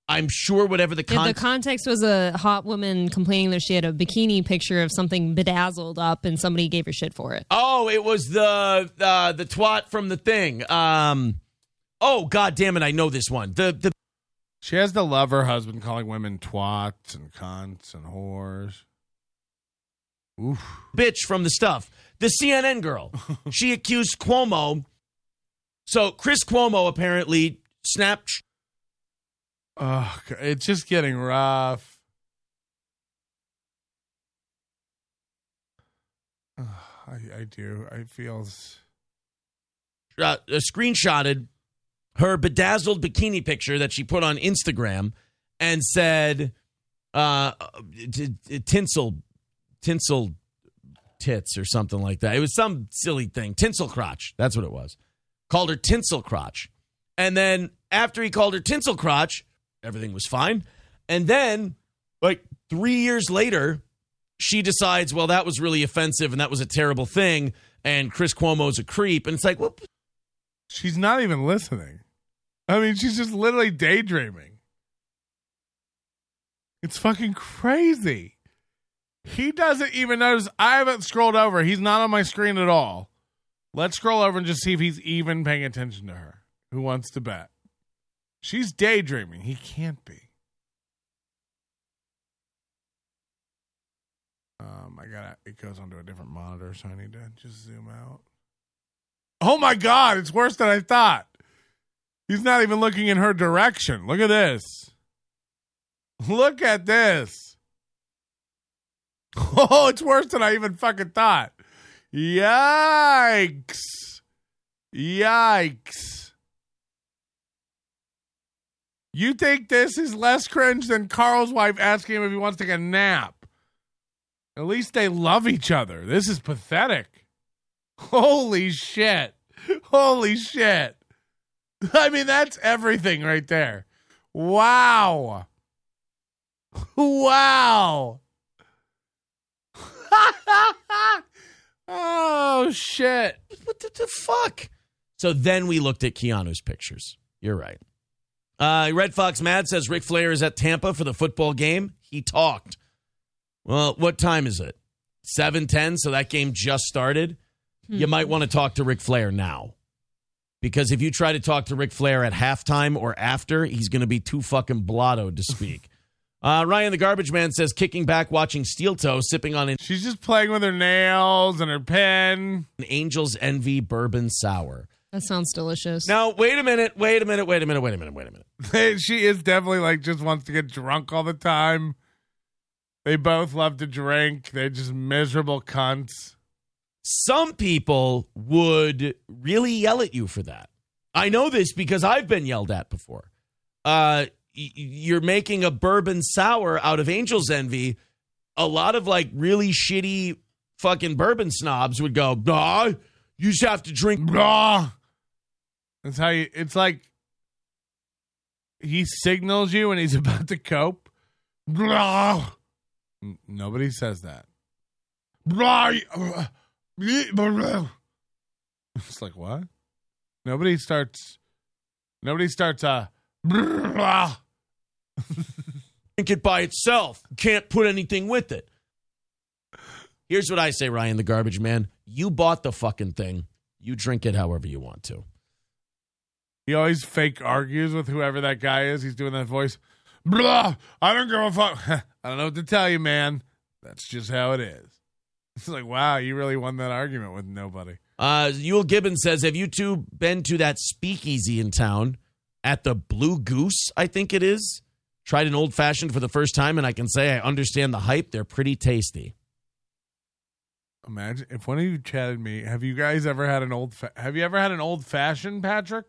I'm sure whatever the Yeah, context. the context was a hot woman complaining that she had a bikini picture of something bedazzled up and somebody gave her shit for it. oh, it was the uh, the twat from the thing. Um, oh, god damn it! I know this one. The the She has to love her husband calling women twats and cunts and whores. Oof. bitch from the stuff. The CNN girl. (laughs) she accused Cuomo. So Chris Cuomo apparently snapped. Oh, it's just getting rough. Ugh, I, I do. I feel. uh, uh, screenshotted her bedazzled bikini picture that she put on Instagram and said uh, t- t- tinsel tinsel tits or something like that. It was some silly thing. Tinsel crotch. That's what it was. Called her tinsel crotch. And then after he called her tinsel crotch, everything was fine. And then like 3 years later, she decides, well, that was really offensive and that was a terrible thing. And Chris Cuomo's a creep. And it's like, well, She's not even listening. I mean, she's just literally daydreaming. It's fucking crazy. He doesn't even notice. I haven't scrolled over. He's not on my screen at all. Let's scroll over and just see if he's even paying attention to her. Who wants to bet? She's daydreaming. He can't be. Um, I gotta. it goes onto a different monitor, so I need to just zoom out. Oh my god, it's worse than I thought. He's not even looking in her direction. Look at this. Look at this. (laughs) Oh, it's worse than I even fucking thought. Yikes. Yikes. You think this is less cringe than Carl's wife asking him if he wants to take a nap? At least they love each other. This is pathetic. Holy shit. Holy shit. (laughs) I mean, that's everything right there. Wow. (laughs) Wow. (laughs) oh, shit. what the, the fuck? So then we looked at Keanu's pictures. You're right. Uh, Red Fox Mad says Ric Flair is at Tampa for the football game. He talked. Well, what time is it? 7:10, so that game just started. You might want to talk to Ric Flair now. Because if you try to talk to Ric Flair at halftime or after, he's going to be too fucking blottoed to speak. (laughs) uh, Ryan the Garbage Man says kicking back watching Steel Toe sipping on an She's just playing with her nails and her pen. Angel's Envy bourbon sour. That sounds delicious. Now, wait a minute, wait a minute, wait a minute, wait a minute, wait a minute. (laughs) she is definitely like just wants to get drunk all the time. They both love to drink. They're just miserable cunts. Some people would really yell at you for that. I know this because I've been yelled at before. Uh, y- you're making a bourbon sour out of Angel's Envy. A lot of like really shitty fucking bourbon snobs would go, nah, you just have to drink. Blah. That's how you. It's like he signals you when he's (laughs) about to cope. Blah. Nobody says that. It's like what? Nobody starts. Nobody starts. Uh. (laughs) Drink it by itself. Can't put anything with it. Here's what I say, Ryan the garbage man. You bought the fucking thing. You drink it however you want to. He always fake argues with whoever that guy is. He's doing that voice. Blah. I don't give a fuck. (laughs) I don't know what to tell you, man. That's just how it is. (laughs) It's like, wow, you really won that argument with nobody. Uh, Yule Gibbons says, Have you two been to that speakeasy in town at the Blue Goose? I think it is. Tried an old fashioned for the first time, and I can say I understand the hype. They're pretty tasty. Imagine if one of you chatted me. Have you guys ever had an old? Fa- have you ever had an old fashioned, Patrick?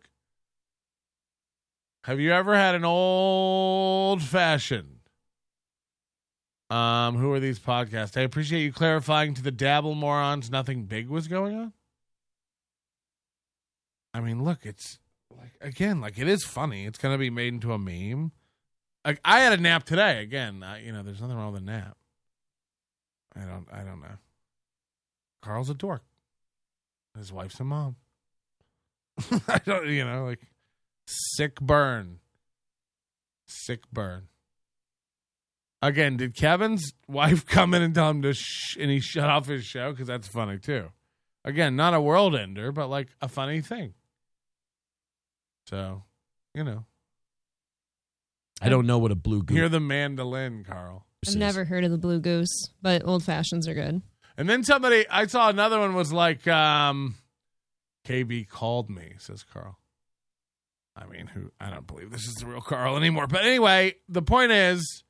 Have you ever had an old fashioned? Um, who are these podcasts? I appreciate you clarifying to the dabble morons nothing big was going on. I mean, look, it's like again, like it is funny. It's gonna be made into a meme. Like I had a nap today. Again, I, you know, there's nothing wrong with a nap. I don't. I don't know. Carl's a dork. His wife's a mom. (laughs) I don't. You know, like sick burn. Sick burn. Again, did Kevin's wife (laughs) come in and tell him to sh- and he shut off his show? Because that's funny too. Again, not a world ender, but like a funny thing. So, you know, I don't know what a blue goose. hear the mandolin, Carl. I've never heard of the blue goose, but old fashions are good. And then somebody, I saw another one was like, um, KB called me, says Carl. I mean, who, I don't believe this is the real Carl anymore. But anyway, the point is,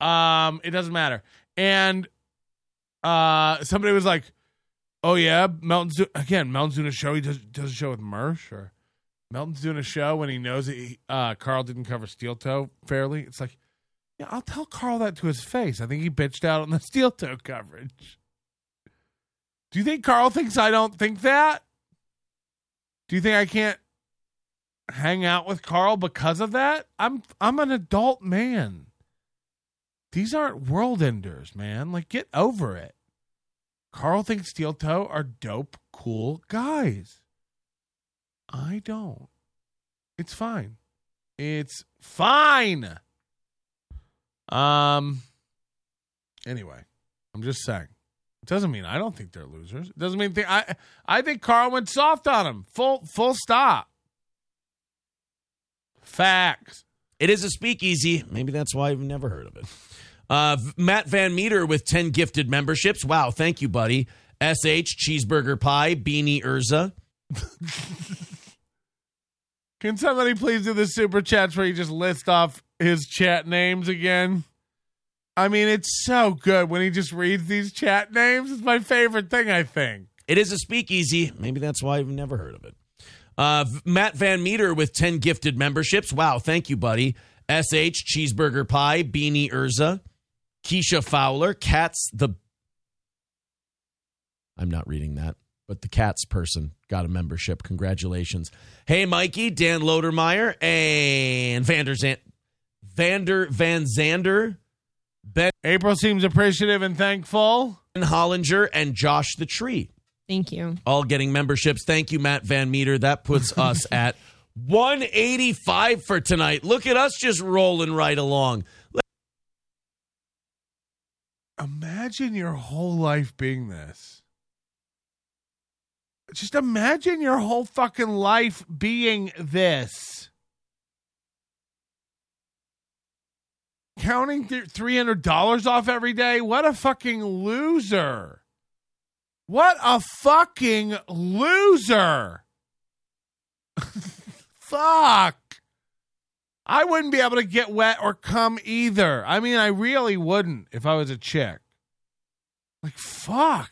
um, it doesn't matter. And, uh, somebody was like, oh yeah, Melton's, do- again, Melton's doing a show. He does, does a show with Mersh or Melton's doing a show when he knows that he, uh, Carl didn't cover Steel Toe fairly. It's like, yeah, I'll tell Carl that to his face. I think he bitched out on the (laughs) Steel Toe coverage. Do you think Carl thinks I don't think that? Do you think I can't hang out with Carl because of that? I'm I'm an adult man. These aren't world enders, man. Like get over it. Carl thinks Steel Toe are dope, cool guys. I don't. It's fine. It's fine. Um anyway, I'm just saying. It doesn't mean I don't think they're losers. It doesn't mean think I I think Carl went soft on him. Full full stop. Facts. It is a speakeasy. Maybe that's why I've never heard of it. Uh, Matt Van Meter with 10 gifted memberships. Wow, thank you, buddy. SH, Cheeseburger Pie, Beanie Urza. Can somebody please do the super chats where you just list off his chat names again? I mean, it's so good when he just reads these chat names. It's my favorite thing, I think. It is a speakeasy. Maybe that's why I've never heard of it. Uh, Matt Van Meter with 10 gifted memberships. Wow, thank you, buddy. SH, Cheeseburger Pie, Beanie Urza, Keisha Fowler, Cats the. I'm not reading that, but the Cats person got a membership. Congratulations. Hey, Mikey, Dan Lodermeyer, and Vander, Zan- Vander Van Zander, Ben April seems appreciative and thankful. Hollinger, and Josh the Tree. Thank you. all getting memberships. Thank you, Matt Van Meter. That puts (laughs) us at 185 for tonight. Look at us just rolling right along. Imagine your whole life being this. Just imagine your whole fucking life being this. Counting $300 off every day? What a fucking loser. What a fucking loser. (laughs) Fuck. I wouldn't be able to get wet or come either. I mean, I really wouldn't if I was a chick. Like, fuck.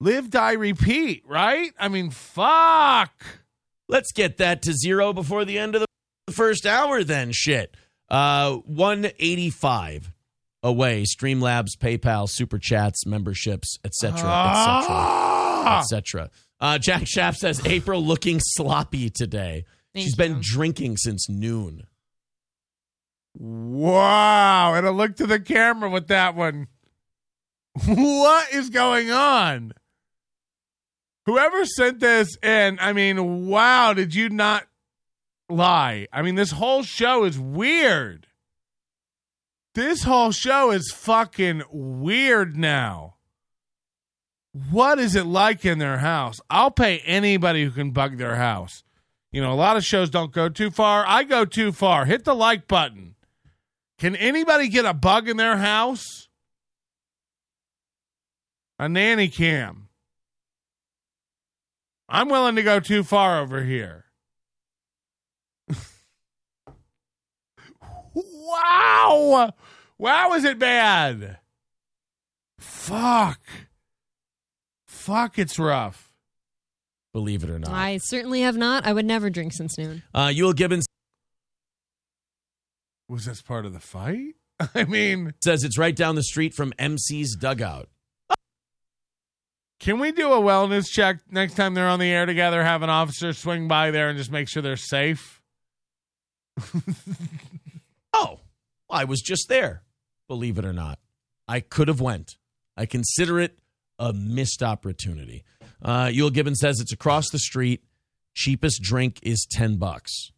Live, die, repeat, right? I mean, fuck. Let's get that to zero before the end of the first hour, then. Shit. Uh, 185 away. Streamlabs, PayPal, Super Chats, memberships, etc., etc., etc. Uh, Jack Schaff says April looking sloppy today. Thank She's been drinking since noon. Wow. And I look to the camera with that one. What is going on? Whoever sent this in, I mean, wow, did you not lie? I mean, this whole show is weird. This whole show is fucking weird now. What is it like in their house? I'll pay anybody who can bug their house. You know, a lot of shows don't go too far. I go too far. Hit the like button. Can anybody get a bug in their house? A nanny cam. I'm willing to go too far over here. (laughs) wow. Wow, is it bad? Fuck. Fuck, it's rough. Believe it or not. I certainly have not. I would never drink since noon. Uh, Yule Gibbons Was this part of the fight? (laughs) I mean, Says it's right down the street from MC's dugout. can we do a wellness check next time they're on the air together? Have an officer swing by there and just make sure they're safe. (laughs) Oh, I was just there. Believe it or not, I could have went. I consider it a missed opportunity. Uh, Yule Gibbons says it's across the street. Cheapest drink is ten bucks.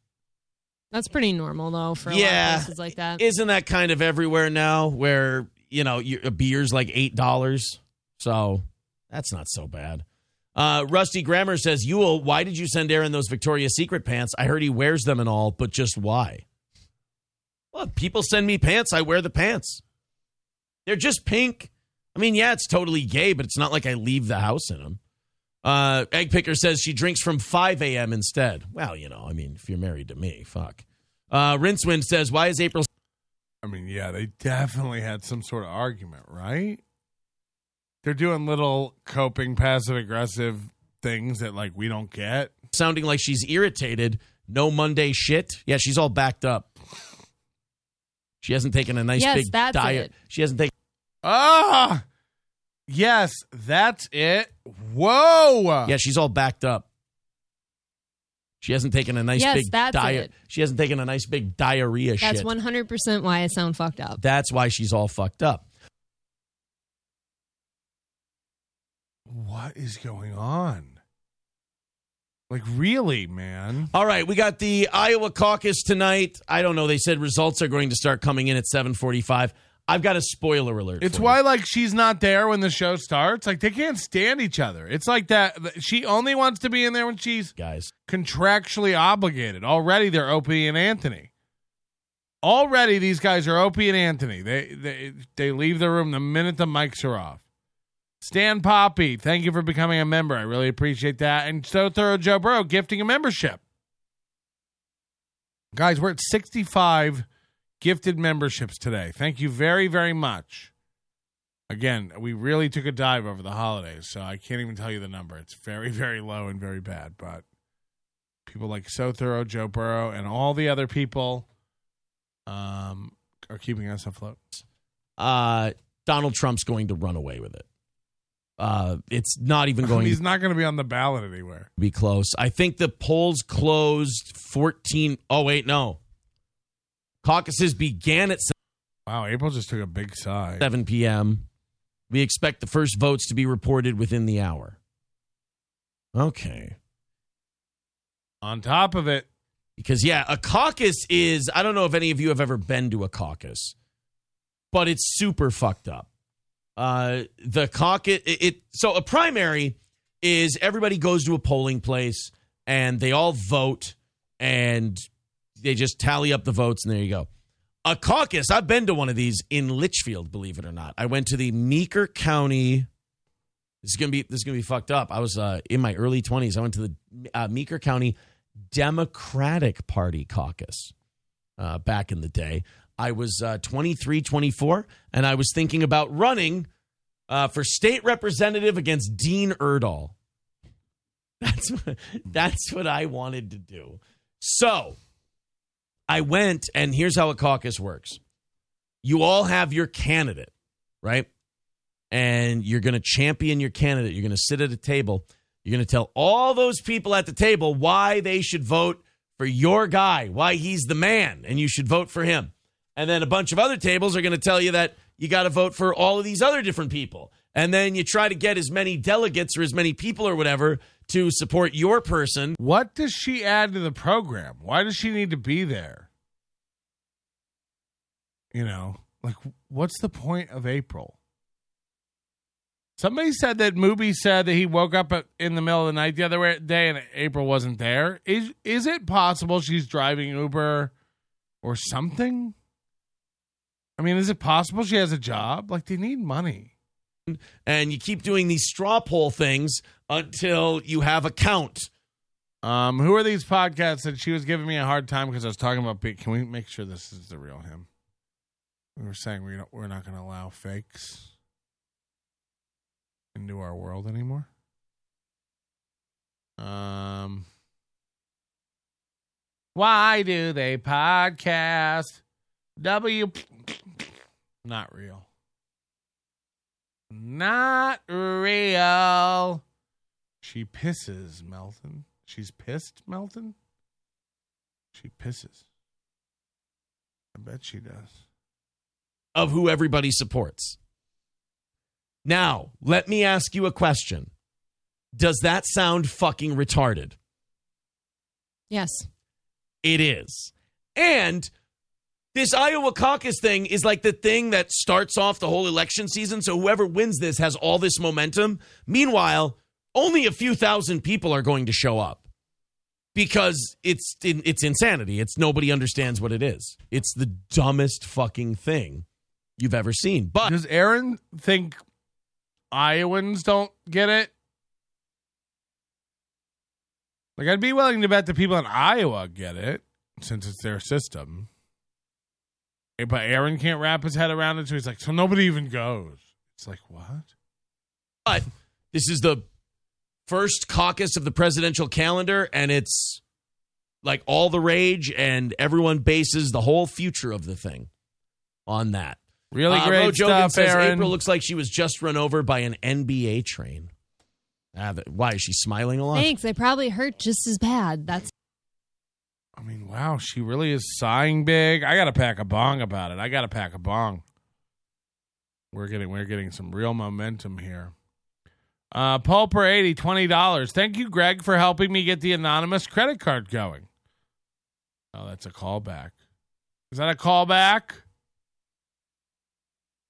That's pretty normal though for a lot Yeah. of places like that. Isn't that kind of everywhere now? Where you know a beer's like eight dollars, so that's not so bad. Uh, Rusty Grammar says, "Yule, why did you send Aaron those Victoria's Secret pants? I heard he wears them and all, but just why?" Well, people send me pants. I wear the pants. They're just pink. I mean, yeah, it's totally gay, but it's not like I leave the house in them. Uh, Egg Picker says she drinks from 5 a.m. instead. Well, you know, I mean, if you're married to me, fuck. Uh, Rincewind says, why is April I mean, yeah, they definitely had some sort of argument, right? They're doing little coping passive aggressive things that like we don't get. sounding like she's irritated? No Monday shit. Yeah, she's all backed up. She hasn't taken a nice Yes, big that's diet. it. She hasn't taken. Ah, yes, that's it. Whoa. Yeah, she's all backed up. She hasn't taken a nice Yes, big diet. She hasn't taken a nice big diarrhea That's shit. one hundred percent why I sound fucked up. That's why she's all fucked up. What is going on? Like, really, man? All right, we got the Iowa caucus tonight. I don't know. They said results are going to start coming in at 7:45. I've got a spoiler alert. It's why, like, she's not there when the show starts. Like, they can't stand each other. It's like that. She only wants to be in there when she's guys. contractually obligated. Already, they're Opie and Anthony. Already, these guys are Opie and Anthony. They they they leave the room the minute the mics are off. Stan Poppy, thank you for becoming a member. I really appreciate that. And so thorough Joe Burrow gifting a membership. Guys, we're at 65 gifted memberships today. Thank you very, very much. Again, we really took a dive over the holidays, so I can't even tell you the number. It's very, (laughs) very low and very bad. But people like So Thorough, Joe Burrow, and all the other people um, are keeping us afloat. Uh, Donald Trump's going to run away with it. Uh, it's not even (laughs) going He's not going to be on the ballot anywhere. be close. I think the polls closed 14. Oh, wait, no. Caucuses began at Wow, April just took a big sigh. 7 p.m. We expect the first votes to be reported within the hour. Okay. On top of it, Because, yeah, a caucus is, I don't know if any of you have ever been to a caucus, but it's super fucked up. Uh, the caucus, it, it, so a primary is everybody goes to a polling place and they all vote and they just tally up the votes and there you go. A caucus, I've been to one of these in Litchfield, believe it or not. I went to the Meeker County. This is gonna be this is gonna be fucked up. I was uh, in my early twenties. I went to the uh, Meeker County Democratic Party caucus uh, back in the day. I was uh, 23, 24, and I was thinking about running uh, for state representative against Dean Urdahl. (laughs) That's what, that's what I wanted to do. So I went, and here's how a caucus works you all have your candidate, right? And you're going to champion your candidate. You're going to sit at a table. You're going to tell all those people at the table why they should vote for your guy, why he's the man, and you should vote for him. And then a bunch of other tables are going to tell you that you got to vote for all of these other different people. And then you try to get as many delegates or as many people or whatever to support your person. what does she add to the program? Why does she need to be there? You know, like, what's the point of April? Somebody said that Mooby said that he woke up in the middle of the night the other day and April wasn't there. Is is it possible she's driving Uber or something? I mean, is it possible she has a job? Like they need money. And you keep doing these straw poll things until you have a count. Um, who are these podcasts that she was giving me a hard time because I was talking about? Can we make sure this is the real him? We were saying we don't, we're not going to allow fakes into our world anymore. Um, why do they podcast? W Not real. Not real. She pisses, Melton. She's pissed, Melton? She pisses. I bet she does. of who everybody supports. Now, let me ask you a question. Does that sound fucking retarded? Yes. It is. And this Iowa caucus thing is like the thing that starts off the whole election season. So whoever wins this has all this momentum. Meanwhile, only a few thousand people are going to show up because it's it's insanity. It's nobody understands what it is. It's the dumbest fucking thing you've ever seen. But Does Aaron think Iowans don't get it? Like, I'd be willing to bet the people in Iowa get it since it's their system. But Aaron can't wrap his head around it, so he's like, so nobody even goes. It's like, what? But this is the first caucus of the presidential calendar, and it's like all the rage, and everyone bases the whole future of the thing on that. Really Uh, great Ro stuff, says Aaron. April looks like she was just run over by an NBA train. Ah, why is she smiling a lot? Thanks. They probably hurt just as bad. That's I mean, wow, she really is sighing big. I got to pack a bong about it. I got to pack a bong. We're getting we're getting some real momentum here. Uh, Pulper eighty twenty dollars. Thank you, Greg, for helping me get the anonymous credit card going. Oh, that's a callback. Is that a callback?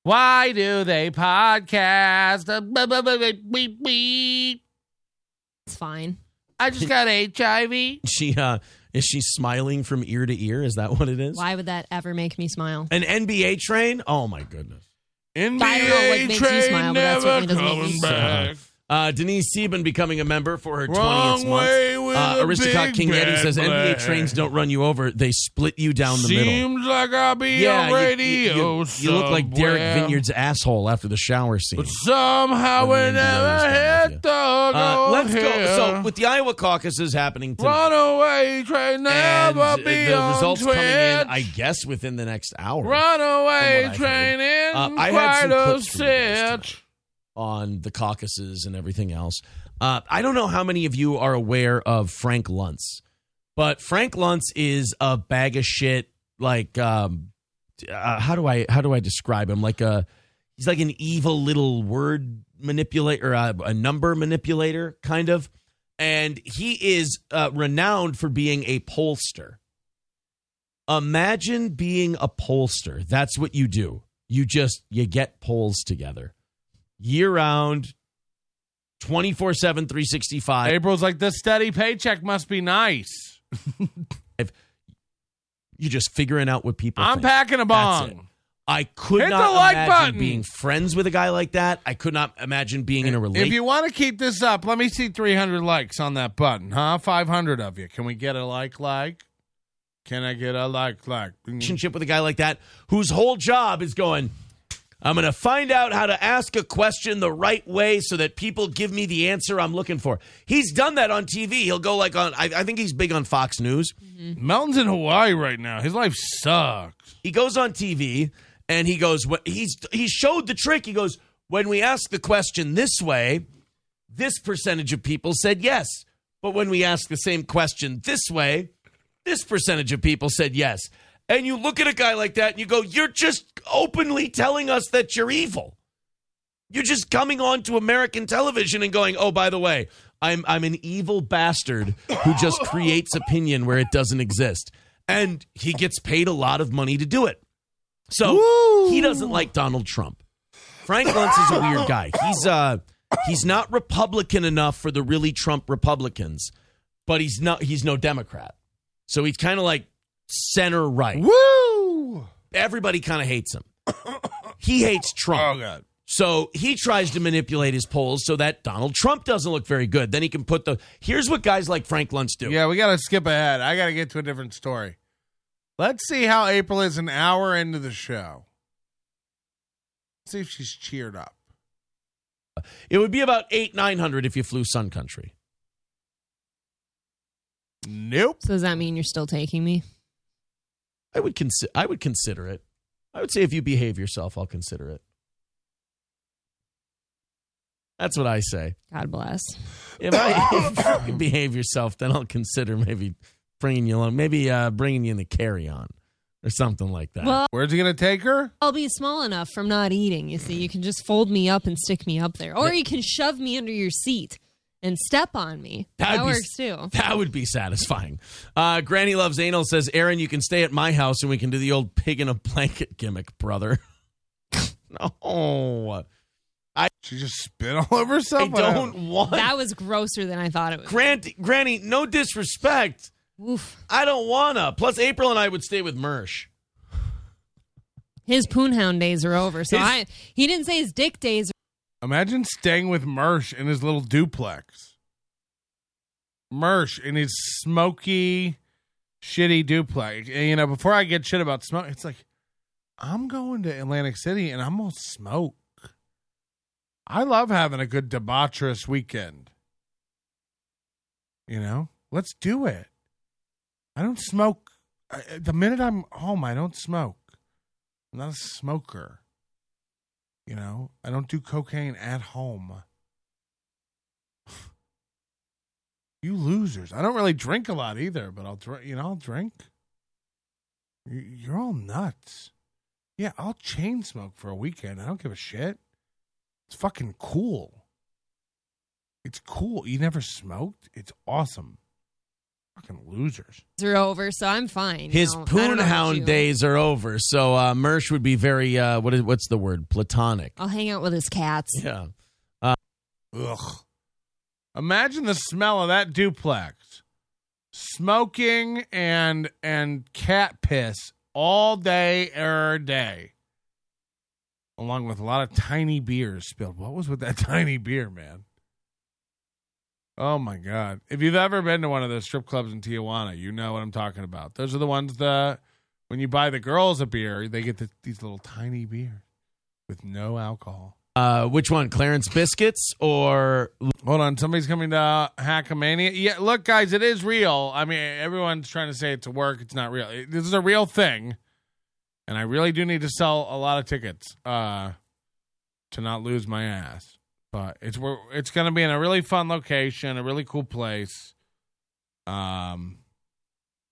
Why do they podcast? Uh, it's fine. I just got (laughs) HIV. She uh, is she smiling from ear to ear? Is that what it is? Why would that ever make me smile? An NBA train? Oh my goodness. I don't know what makes you smile, but that certainly doesn't make me smile. Uh, Denise Sieben becoming a member for her Wrong 20th way month. with Uh, a Aristocrat big King Yeti bad says NBA trains don't run you over; they split you down the middle. Seems like I'll be on you- radio. you, you, you look like Derek somewhere. Vineyard's asshole after the shower scene. But somehow we never hit the Uh, let's go. So, with the Iowa caucuses happening tonight, Runaway train and never be the on results Twitch. coming in, I guess, within the next hour. Runaway from what I've train heard. in Uh, I had some quite a clips for you guys sitch. On the caucuses and everything else. Uh, I don't know how many of you are aware of Frank Luntz, but Frank Luntz is a bag of shit. Like, um, uh, how do I how do I describe him? Like a he's like an evil little word manipulator, uh, a number manipulator, kind of. And he is uh, renowned for being a pollster. Imagine being a pollster. That's what you do. You just you get polls together year round 24 7 365 April's like, the steady paycheck must be nice. (laughs) you're just figuring out what people I'm think. packing a bong. i could Hit not the like imagine button. being friends with a guy like that i could not imagine being in a relationship. If you want to keep this up, let me see 300 likes on that button, huh? 500 of you. Can we get a like, like? Can I get a like, like? relationship with a guy like that whose whole job is going i'm going to find out how to ask a question the right way so that people give me the answer i'm looking for he's done that on tv he'll go like on i, I think he's big on fox news mm-hmm. Melton's in Hawaii right now. His life sucks. he goes on TV and he goes, "What he's he showed the trick. He goes, when we ask the question this way, this percentage of people said yes, but when we ask the same question this way, this percentage of people said yes." And you look at a guy like that and you go, "You're just openly telling us that you're evil." You're just coming on to American television and going, "Oh, by the way, I'm I'm an evil bastard who just (laughs) creates opinion where it doesn't exist." And he gets paid a lot of money to do it. So he doesn't like Donald Trump. Frank Luntz is a weird guy. He's uh he's not Republican enough for the really Trump Republicans, but he's not he's no Democrat. So he's kind of like center right. Woo! Everybody kind of hates him. He hates Trump. Oh, God. So he tries to manipulate his polls so that Donald Trump doesn't look very good. Then he can put the here's what guys like Frank Luntz do. Yeah, we got to skip ahead. I got to get to a different story. Let's see how April is an hour into the show. Let's see if she's cheered up. It would be about eight nine hundred if you flew Sun Country. Nope. So does that mean you're still taking me? I would consider. I would consider it. I would say if you behave yourself, I'll consider it. That's what I say. God bless. If, I, (laughs) if you behave yourself, then I'll consider maybe bringing you along, maybe uh, bringing you in the carry on or something like that. Well- Where's he going to take her? I'll be small enough from not eating. You see, you can just fold me up and stick me up there, or you can shove me under your seat and step on me. That'd that be- works too. That would be satisfying. Uh, Granny Loves Anal says, Aaron, you can stay at my house and we can do the old pig in a blanket gimmick, brother. (laughs) no. I, she just spit all over herself. I don't want. That was grosser than I thought it was. Granny, Granny, no disrespect. Oof. I don't wanna. Plus, April and I would stay with Mersh. His poonhound days are over. So His- I he didn't say his dick days. Imagine staying with Mersh in his little duplex. Mersh in his smoky, shitty duplex. And, you know, before I get shit about smoke, it's like, I'm going to Atlantic City and I'm going to smoke. I love having a good debaucherous weekend. You know, let's do it. I don't smoke. I, the minute I'm home, I don't smoke. I'm not a smoker. You know, I don't do cocaine at home. (sighs) you losers. I don't really drink a lot either, but I'll drink, you know, I'll drink. You- You're all nuts. Yeah, I'll chain smoke for a weekend. I don't give a shit. It's fucking cool. It's cool. You never smoked? It's awesome. Fucking losers. Are over, so I'm fine. His you know. I don't know about poonhound days are over. So uh, Mersh would be very, uh, what is, what's the word? Platonic. I'll hang out with his cats. Yeah. Ugh. Imagine the smell of that duplex. Smoking and and cat piss all day er day. Along with a lot of tiny beers spilled. What was with that (laughs) tiny beer, man? Oh my god. If you've ever been to one of those strip clubs in Tijuana, you know what I'm talking about. Those are the ones that when you buy the girls a beer, they get the, these little tiny beers with no alcohol. Uh, which one? Clarence Biscuits or Hold on, somebody's coming to Hackamania. Yeah, look, guys, it is real. I mean, everyone's trying to say it's a work. It's not real. It- This is a real thing, and I really do need to sell a lot of tickets uh, to not lose my ass. But it's it's going to be in a really fun location, a really cool place. Um,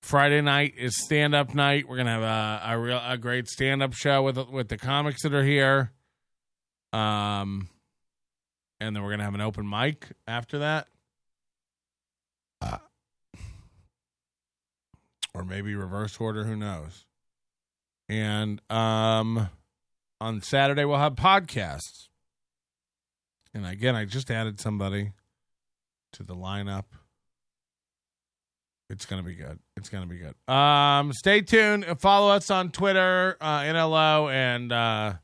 Friday night is stand up night. We're gonna have a a real a great stand up show with with the comics that are here. Um, and then we're gonna have an open mic after that. Uh, or maybe reverse order, who knows? And um on Saturday we'll have podcasts. And again, I just added somebody to the lineup. It's gonna be good. It's gonna be good. Um, stay tuned. Follow us on Twitter, uh, NLO, and uh,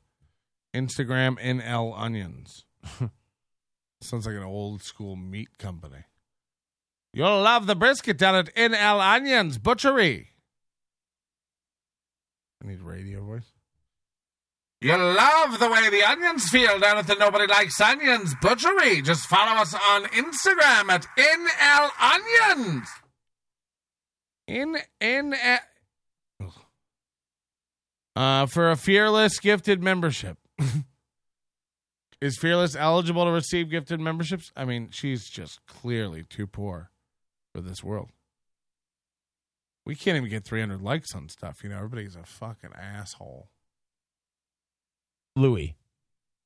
Instagram, NL Onions. (laughs) Sounds like an old school meat company. You'll love the brisket down at NL Onions Butchery. I need radio voice. You'll love the way the onions feel down at the Nobody Likes Onions Butchery. Just follow us on Instagram at NL Onions. In in uh, uh for a fearless gifted membership. (laughs) Is Fearless eligible to receive gifted memberships? I mean, she's just clearly too poor for this world. We can't even get 300 likes on stuff. You know, everybody's a fucking asshole. Louis?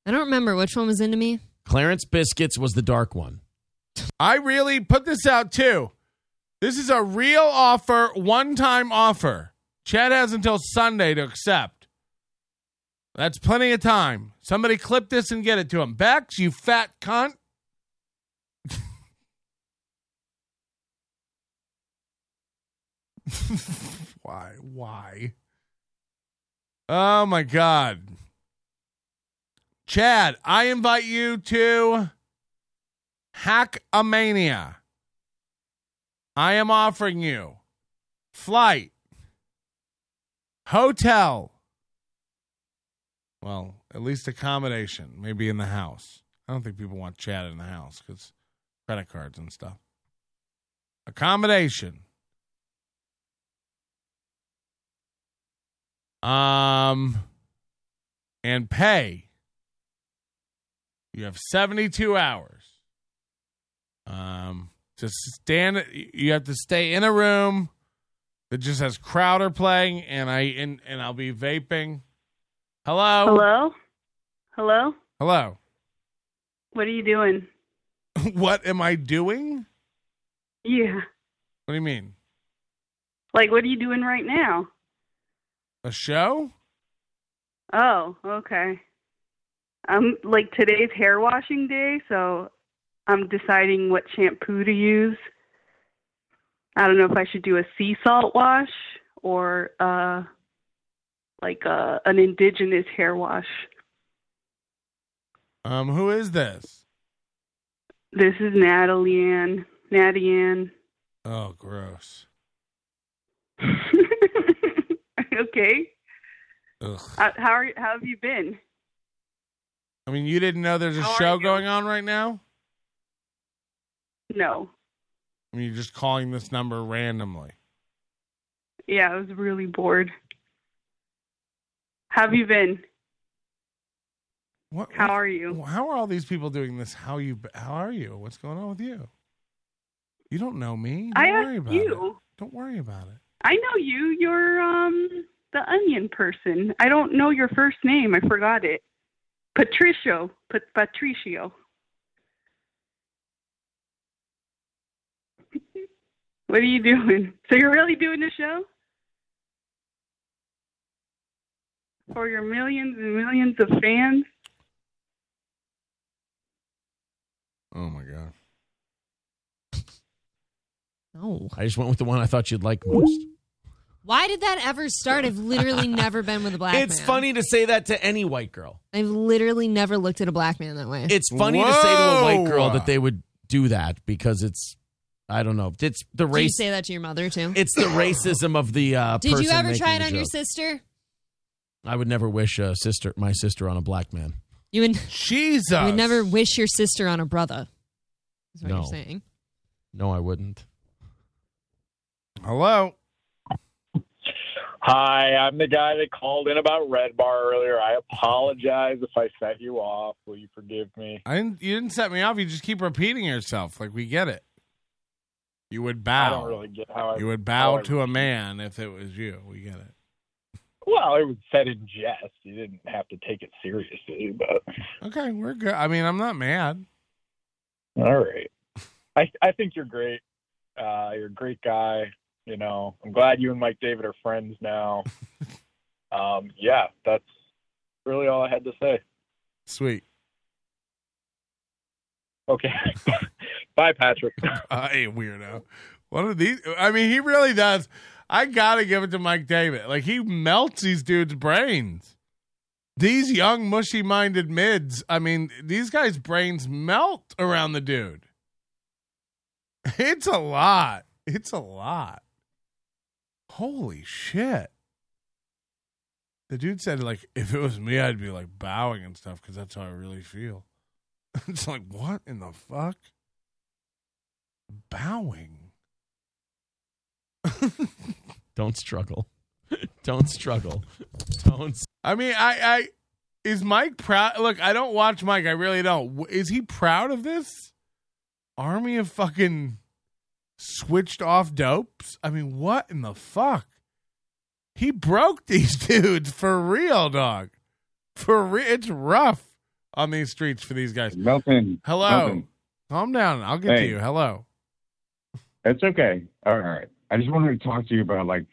I don't remember which one was into me. Clarence Biscuits was the dark one. I really put this out too. This is a real offer, one time offer. Chad has until Sunday to accept. That's plenty of time. Somebody clip this and get it to him. Bex, you fat cunt. (laughs) Why? Why? Oh my God. Chad, I invite you to Hackamania. I am offering you flight, hotel, well, at least accommodation, maybe in the house. I don't think people want Chad in the house because credit cards and stuff. Accommodation. Um, and pay, you have 72 hours. Um, to stand, you have to stay in a room that just has Crowder playing, and I and, and I'll be vaping. Hello, Hello? Hello? hello. What are you doing? (laughs) what am I doing? Yeah. What do you mean? Like, what are you doing right now? A show? Oh, okay. Um, like today's hair washing day, so I'm deciding what shampoo to use. I don't know if I should do a sea salt wash or uh, like uh, an indigenous hair wash. Um, who is this? This is Natalie Ann. Natty Ann. Oh, gross. (laughs) okay. Ugh. Uh, how are how have you been? I mean, you didn't know there's a How are show you? going on right now? No. I mean, you're just calling this number randomly. Yeah, I was really bored. How have you been? What? How are you? How are all these people doing this? How you? How are you? What's going on with you? You don't know me. Don't I worry about you. it. Don't worry about it. I know you. You're um the onion person. I don't know your first name. I forgot it. Patricio. Pat- Patricio. (laughs) what are you doing? So you're really doing the show? For your millions and millions of fans? Oh my god. No. I just went with the one I thought you'd like most. Why did that ever start? I've literally (laughs) never been with a black man. it's man. funny to say that to any white girl. I've literally never looked at a black man that way. It's funny to say to a white girl that they would do that because it's, I don't know, it's the Did you race. say that to your mother too? It's the racism of the. Uh, Did you person ever try it making the on your joke. sister? I would never wish a sister, my sister, on a black man. You would, Jesus. you would never wish your sister on a brother. Is what No. you're saying. No, I wouldn't. Hello. Hi, I'm the guy that called in about Red Bar earlier. I apologize if I set you off. Will you forgive me? I didn't. You didn't set me off. You just keep repeating yourself. Like we get it. You would bow. I don't really get how I. you would bow to a man if it was you. We get it. Well, it was said in jest. You didn't have to take it seriously, but Okay, we're good. I mean, I'm not mad. all right. I I think you're great. Uh, you're a great guy. You know, I'm glad you and Mike David are friends now. (laughs) um, yeah, that's really all I had to say. Sweet. Okay. (laughs) Bye, Patrick. (laughs) I weirdo. What are these? I mean, he really does. I gotta give it to Mike David. Like he melts these dudes' brains. These young, mushy-minded mids. I mean, these guys' brains melt around the dude. It's a lot. It's a lot. Holy shit. The dude said, like, if it was me, I'd be like bowing and stuff because that's how I really feel. (laughs) it's like, what in the fuck? Bowing. (laughs) (laughs) Don't struggle. Don't struggle. Don't. I mean, I, I is Mike proud? Look, I don't watch Mike. I really don't. Is he proud of this army of fucking switched off dopes? I mean, what in the fuck? He broke (laughs) these dudes for real, dog. For real, it's rough on these streets for these guys. Melton. Hello, calm down. I'll get to you. Hello. It's okay. All right. I just wanted to talk to you about like,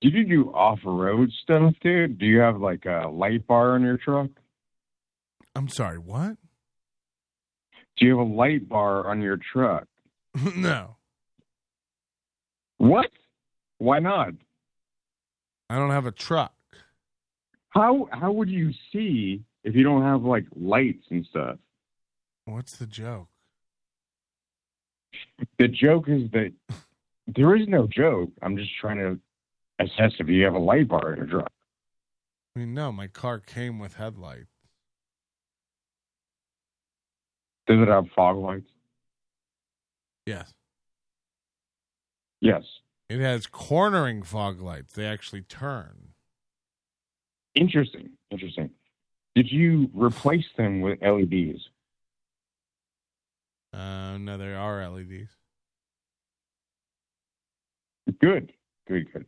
did you do off road stuff, dude? Do you have like a light bar on your truck? I'm sorry. What? Do you have a light bar on your truck? (laughs) no, What? Why not? I don't have a truck. How how would you see if you don't have like lights and stuff? What's the joke? The joke is that there is no joke. I'm just trying to assess if you have a light bar in your truck. I mean, no, my car came with headlights. Does it have fog lights? Yes. Yes. It has cornering fog lights. They actually turn. Interesting. Interesting. Did you replace them with LEDs? Uh, no, there are LEDs. Good, good, good.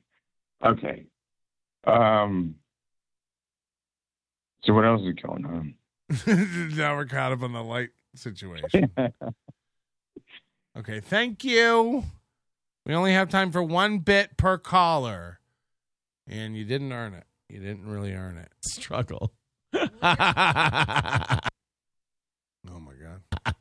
Okay. Um. So what else is going on? (laughs) (laughs) now we're caught up on the light situation. (laughs) okay, thank you. We only have time for one bit per caller, and you didn't earn it. You didn't really earn it. (laughs) Struggle. (laughs) oh my god. (laughs)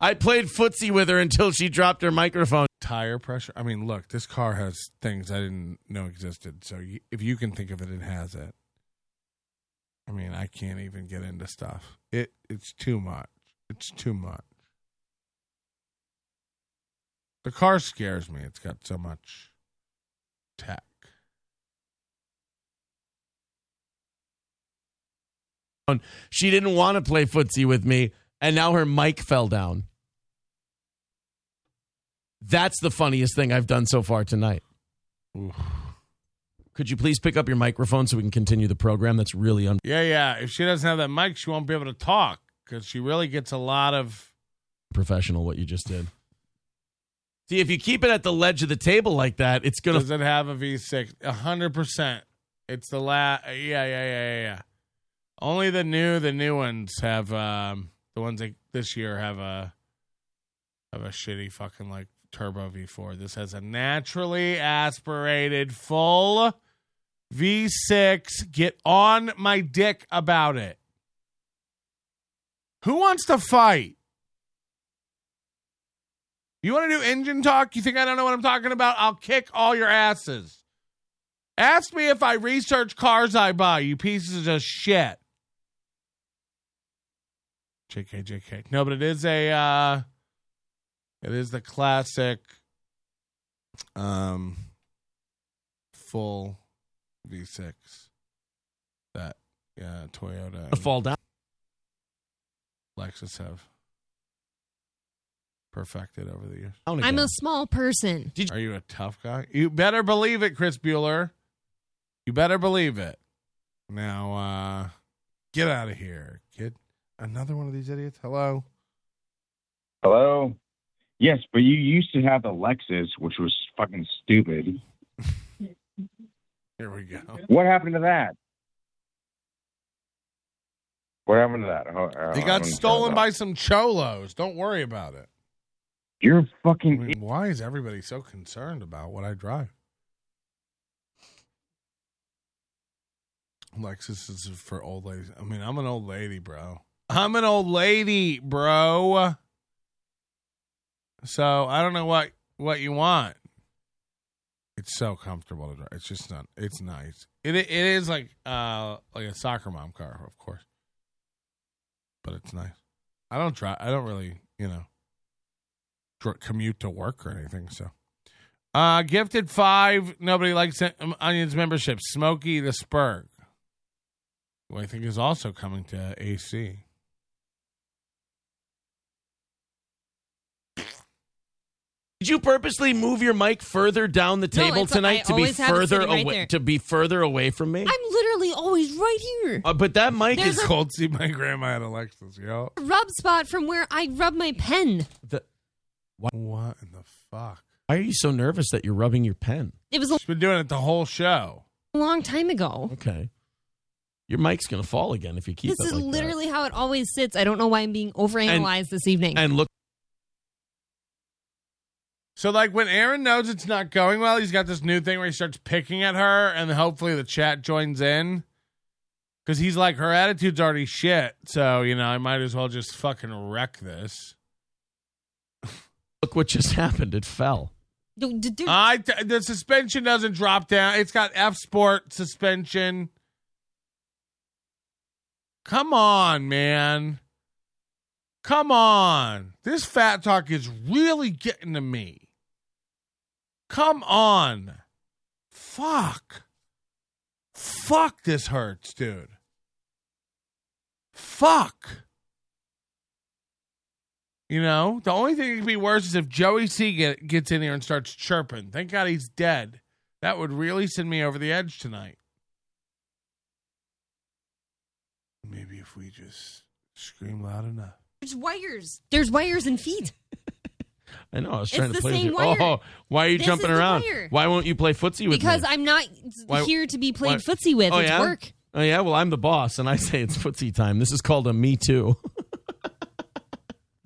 I played footsie with her until she dropped her microphone. Tire pressure. I mean, look, this car has things I didn't know existed. So you, if you can think of it, it has it. I mean, I can't even get into stuff. It it's too much. It's too much. The car scares me. It's got so much tech. She didn't want to play footsie with me, and now her mic fell down. That's the funniest thing I've done so far tonight. Could you please pick up your microphone so we can continue the program? That's really un- Yeah, yeah. If she doesn't have that mic, she won't be able to talk because she really gets a lot of. professional what you just did. See, if you keep it at the ledge of the table like that, it's gonna Does it have a V6? A hundred percent. It's the last. Yeah, yeah, yeah, yeah, yeah. Only the new, the new ones have. um The ones that this year have a have a shitty fucking like turbo V4. This has a naturally aspirated full V6. Get on my dick about it. Who wants to fight? You want to do engine talk? You think I don't know what I'm talking about? I'll kick all your asses. Ask me if I research cars I buy, you pieces of shit. JK, JK. No, but it is a, uh, it is the classic, um, full V6 that, yeah, Toyota, and fall down. Lexus have perfected over the years. I'm a small person. Are you a tough guy? You better believe it, Chris Bueller. You better believe it. Now, uh, get out of here, kid. Another one of these idiots. Hello. Hello. Yes, but you used to have the Lexus, which was fucking stupid. Here we go. What happened to that? What happened to that? Oh, uh, He got stolen by some cholos. Don't worry about it. You're I fucking. mean, why is everybody so concerned about what I drive? Lexus is for old ladies. I mean, I'm an old lady, bro. I'm an old lady, bro. So I don't know what what you want. It's so comfortable to drive. It's just not. It's nice. It it is like uh like a soccer mom car, of course, but it's nice. I don't try. I don't really, you know, commute to work or anything. So, uh, gifted five. Nobody likes it, onions membership. Smokey the Spurg, who I think is also coming to AC. Did you purposely move your mic further down the table it's- I tonight to be always have it further right away there. to be further away from me? I'm literally always right here. Uh, but that mic There's is a- Cold see my grandma had a Lexus, yo. Rub spot from where I rub my pen. The, what? What in the fuck? Why are you so nervous that you're rubbing your pen? It was a She's been doing it the whole show. A long time ago. Okay. Your mic's gonna fall again if you keep This it is like that. literally how it always sits. I don't know why I'm being overanalyzed this evening. And look, So, like, when Aaron knows it's not going well, he's got this new thing where he starts picking at her, and hopefully the chat joins in. Because he's like, her attitude's already shit. So, you know, I might as well just fucking wreck this. Look what just (laughs) happened. It fell. Dude, I the suspension doesn't drop down. It's got F Sport suspension. Come on, man. Come on. This fat talk is really getting to me. Come on. Fuck. Fuck, this hurts, dude. Fuck. You know, the only thing that could be worse is if Joey C get, gets in here and starts chirping. Thank God he's dead. That would really send me over the edge tonight. Maybe if we just scream loud enough. There's wires. There's wires and feet. I know. I was It's trying to play with same you. wire. Oh, why are you This jumping around? wire. Why won't you play footsie with Because me? Because I'm not Why- here to be played why- footsie with. Oh, it's yeah? work. Oh yeah. Well, I'm the boss, and I (laughs) say it's footsie time. This is called a me too. (laughs)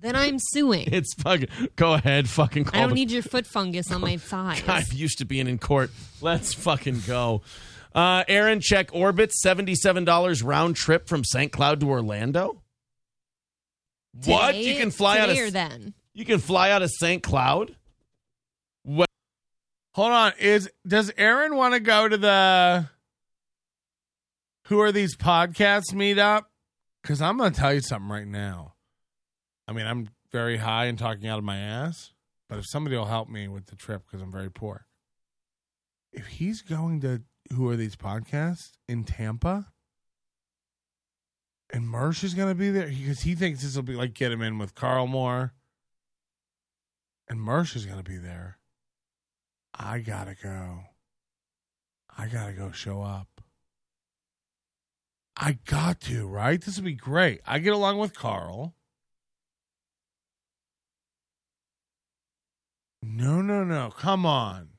Then I'm suing. (laughs) it's fucking. Go ahead, fucking. Call I don't the- need your foot fungus on my (laughs) thighs. I'm used to being in court. Let's fucking go. Uh, Aaron, check Orbit. Seventy-seven dollars round trip from St. Cloud to Orlando. what? You can fly out of today or then. You can fly out of St. Cloud. What? Hold on. Is does Aaron want to go to the Who are these podcasts meetup? Because I'm going to tell you something right now. I mean, I'm very high and talking out of my ass, but if somebody will help me with the trip because I'm very poor, if he's going to Who are these podcasts in Tampa, and Mersh is going to be there because he thinks this will be like get him in with Carl Moore, and Mersh is going to be there. I gotta go. I gotta go show up. I got to, right? This would be great. I get along with Carl. No, no, no. Come on.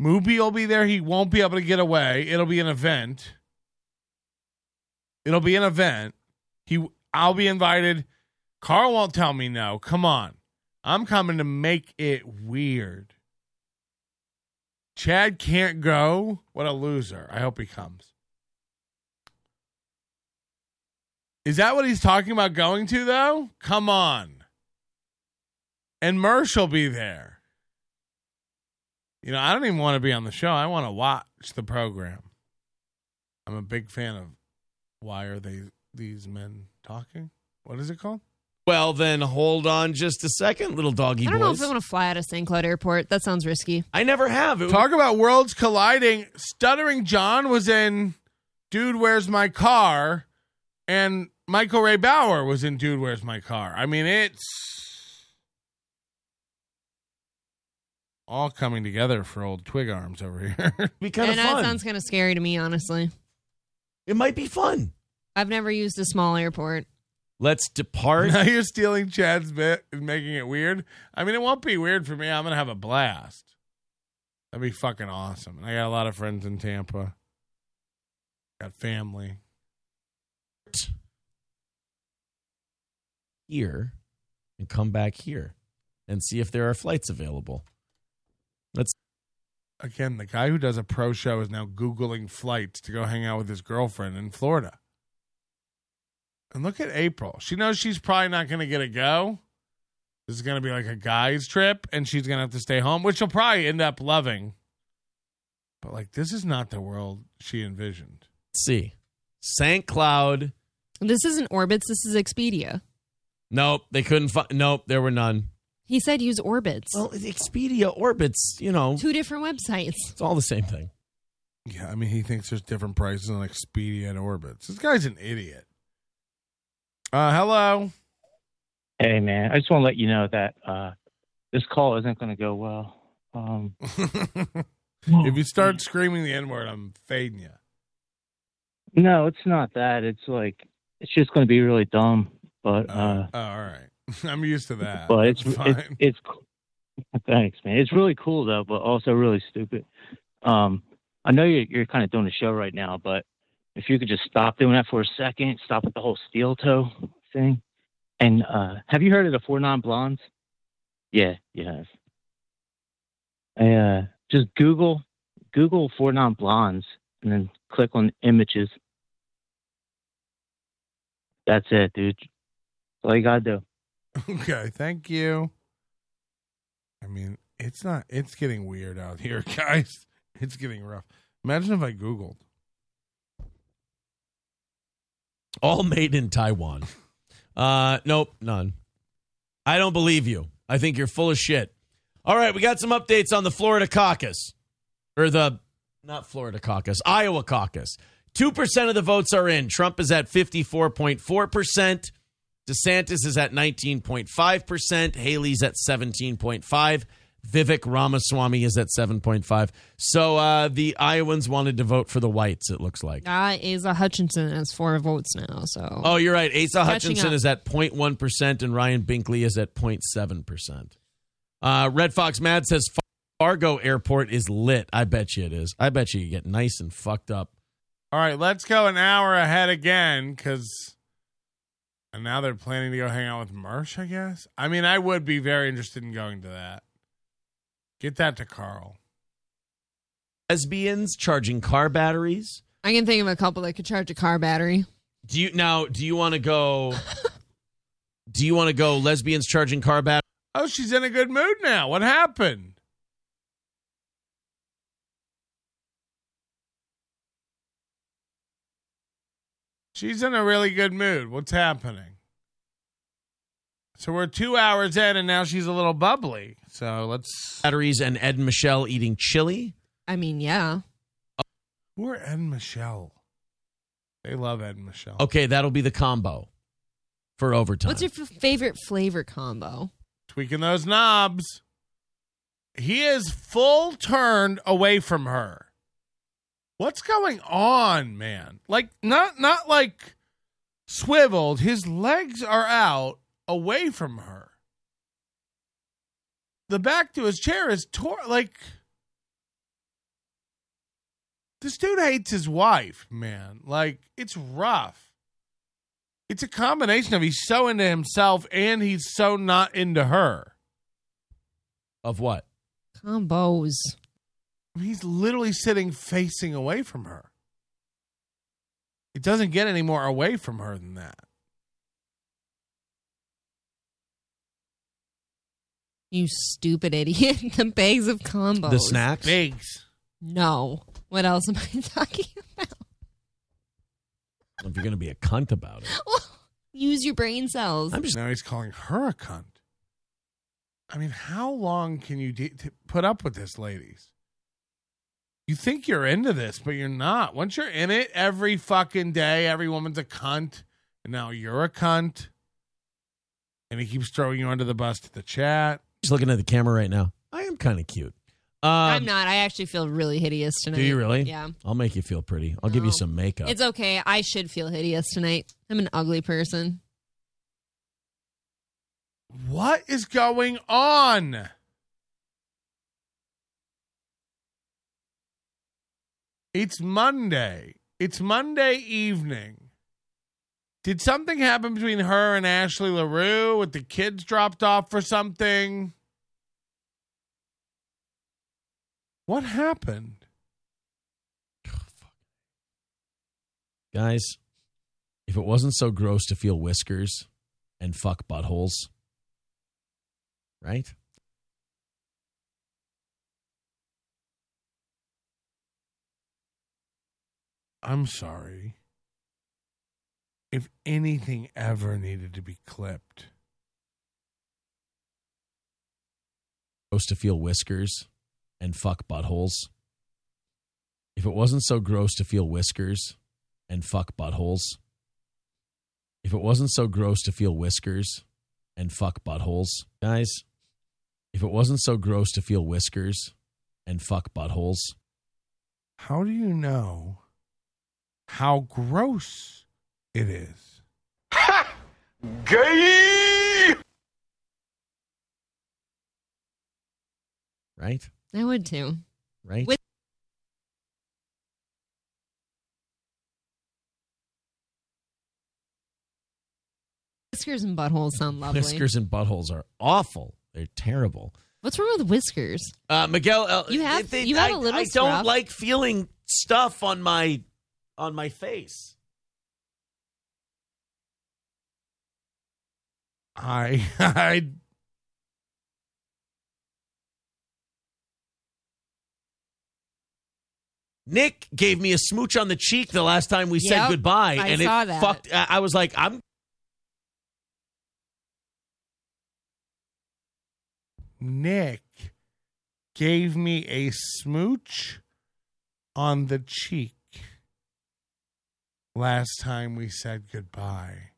Mooby will be there. He won't be able to get away. It'll be an event. It'll be an event. He I'll be invited. Carl won't tell me no. Come on. I'm coming to make it weird. Chad can't go. What a loser. I hope he comes. Is that what he's talking about going to, though? Come on. And Mersh will be there. You know, I don't even want to be on the show. I want to watch the program. I'm a big fan of Why Are They These Men Talking? What is it called? Well, then hold on just a second, little doggy I don't know if I want to fly out of St. Cloud Airport. That sounds risky. I never have. It Talk about worlds colliding. Stuttering John was in Dude, Where's My Car? And Michael Ray Bauer was in Dude, Where's My Car? I mean, it's all coming together for old Twig Arms over here. (laughs) be kind and of that sounds kind of scary to me, honestly. it might be fun. I've never used a small airport. Let's depart. (laughs) now you're stealing Chad's bit and making it weird. I mean, it won't be weird for me. I'm going to have a blast. That'd be fucking awesome. And I got a lot of friends in Tampa, got family. here and come back here and see if there are flights available. Let's Again, the guy who does a pro show is now Googling flights to go hang out with his girlfriend in Florida. And look at April. She knows she's probably not going to get a go. This is going to be like a guy's trip, and she's going to have to stay home, which she'll probably end up loving. But, like, this is not the world she envisioned. see. St. Cloud. This isn't Orbitz. This is Expedia. Nope, they couldn't find. Nope, there were none. He said use Orbitz. Well, Expedia Orbitz, you know, Two different websites. it's all the same thing. Yeah, I mean, he thinks there's different prices on Expedia and Orbitz. This guy's an idiot. Uh, hello. Hey man, I just want to let you know that uh, this call isn't going to go well. Um, (laughs) if you start screaming the N word, I'm fading you. no, it's not that. It's like it's just going to be really dumb. But uh, Oh, all right. (laughs) I'm used to that. but it's it's it's thanks, man. It's really cool though, but also really stupid. Um, I know you're you're kind of doing a show right now, but if you could just stop doing that for a second, stop with the whole steel toe thing. And uh, have you heard of the four non blondes? Yeah, you have. I, uh, just Google Google four non blondes and then click on images. That's it, dude. That's all you gotta do. (laughs) Okay, thank you. I mean, it's not. It's getting weird out here, (laughs) guys. It's getting rough. Imagine if I Googled. All made in Taiwan. Uh, nope, none. I don't believe you. I think you're full of shit. All right, we got some updates on the Florida caucus. Or the, not Florida caucus, Iowa caucus. 2% of the votes are in. Trump is at 54.4%. DeSantis is at 19.5%. Haley's at 17.5. Vivek Ramaswamy is at 7.5. So uh, the Iowans wanted to vote for the whites, it looks like. Uh, Asa Hutchinson has four votes now. So Oh, you're right. Asa Catching Hutchinson up. is at 0.1%, and Ryan Binkley is at 0.7%. Uh, Red Fox Mad says Fargo Airport is lit. I bet you it is. I bet you you get nice and fucked up. All right, let's go an hour ahead again because. And now they're planning to go hang out with Mersh, I guess. I mean, I would be very interested in going to that. Get that to Carl. Lesbians charging car batteries. I can think of a couple that could charge a car battery. Do you now? Do you want to go? (laughs) do you want to go lesbians charging car batteries? Oh, she's in a good mood now. What happened? She's in a really good mood. What's happening? So we're two hours in, and now she's a little bubbly. So let's. Batteries and Ed and Michelle eating chili. I mean, yeah. Who are Ed and Michelle? They love Ed and Michelle. Okay, that'll be the combo for overtime. What's your f- favorite flavor combo? tweaking those knobs. He is full turned away from her. What's going on, man? Like not not like swiveled. His legs are out away from her. The back to his chair is tore like this dude hates his wife, man. Like it's rough. It's a combination of he's so into himself and he's so not into her. Of what? Combos. He's literally sitting facing away from her. It doesn't get any more away from her than that. You stupid idiot. (laughs) the bags of combos. The snacks? Bags. No. What else am I (laughs) talking about? If you're going to be a cunt about it. (laughs) Use your brain cells. I'm just now he's calling her a cunt. I mean, how long can you de- t- put up with this, ladies? You think you're into this, but you're not. Once you're in it every fucking day, every woman's a cunt, and now you're a cunt, and he keeps throwing you under the bus to the chat. Just looking at the camera right now. I am kind of cute. Um, I'm not. I actually feel really hideous tonight. Do you really? Yeah. I'll make you feel pretty. I'll give you some makeup. It's okay. I should feel hideous tonight. I'm an ugly person. What is going on? It's Monday. It's Monday evening. Did something happen between her and Ashley LaRue with the kids dropped off for something? What happened? Guys, if it wasn't so gross to feel whiskers and fuck buttholes, right? I'm sorry. If anything ever needed to be clipped, Gross to feel whiskers and fuck buttholes. If it wasn't so gross to feel whiskers and fuck buttholes. If it wasn't so gross to feel whiskers and fuck buttholes, guys, if it wasn't so gross to feel whiskers and fuck buttholes, how do you know how gross it is? Ha! Gay! right? I would too. Right? With- Whiskers and buttholes sound lovely. Whiskers and buttholes are awful. They're terrible. What's wrong with whiskers? Uh, Miguel, uh, You have- they- you have I, a little I don't scruff. like feeling stuff on my on my face. I (laughs) I Nick gave me a smooch on the cheek the last time we said goodbye, I and saw it that. fucked. I I was like, I'm Nick gave me a smooch on the cheek last time we said goodbye.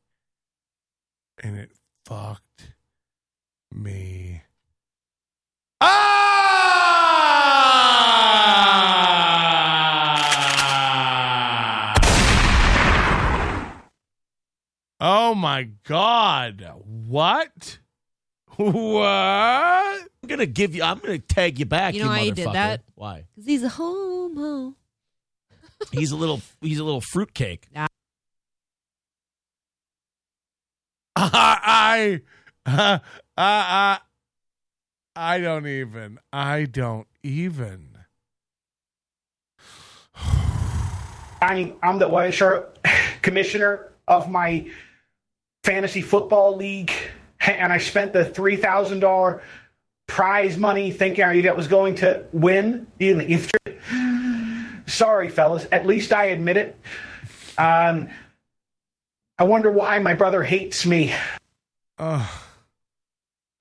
And it fucked me. Ah! Oh my God. What? What? I'm gonna give you. I'm gonna tag you back. You know you why he did that? Why? Because he's a homo. He's a little. He's a little fruitcake. I, I, I, I don't even. I don't even. I'm I'm the White Shirt commissioner of my fantasy football league, and I spent the three thousand dollar prize money thinking I was going to win. If- Sorry, fellas. At least I admit it. Um, I wonder why my brother hates me. Uh,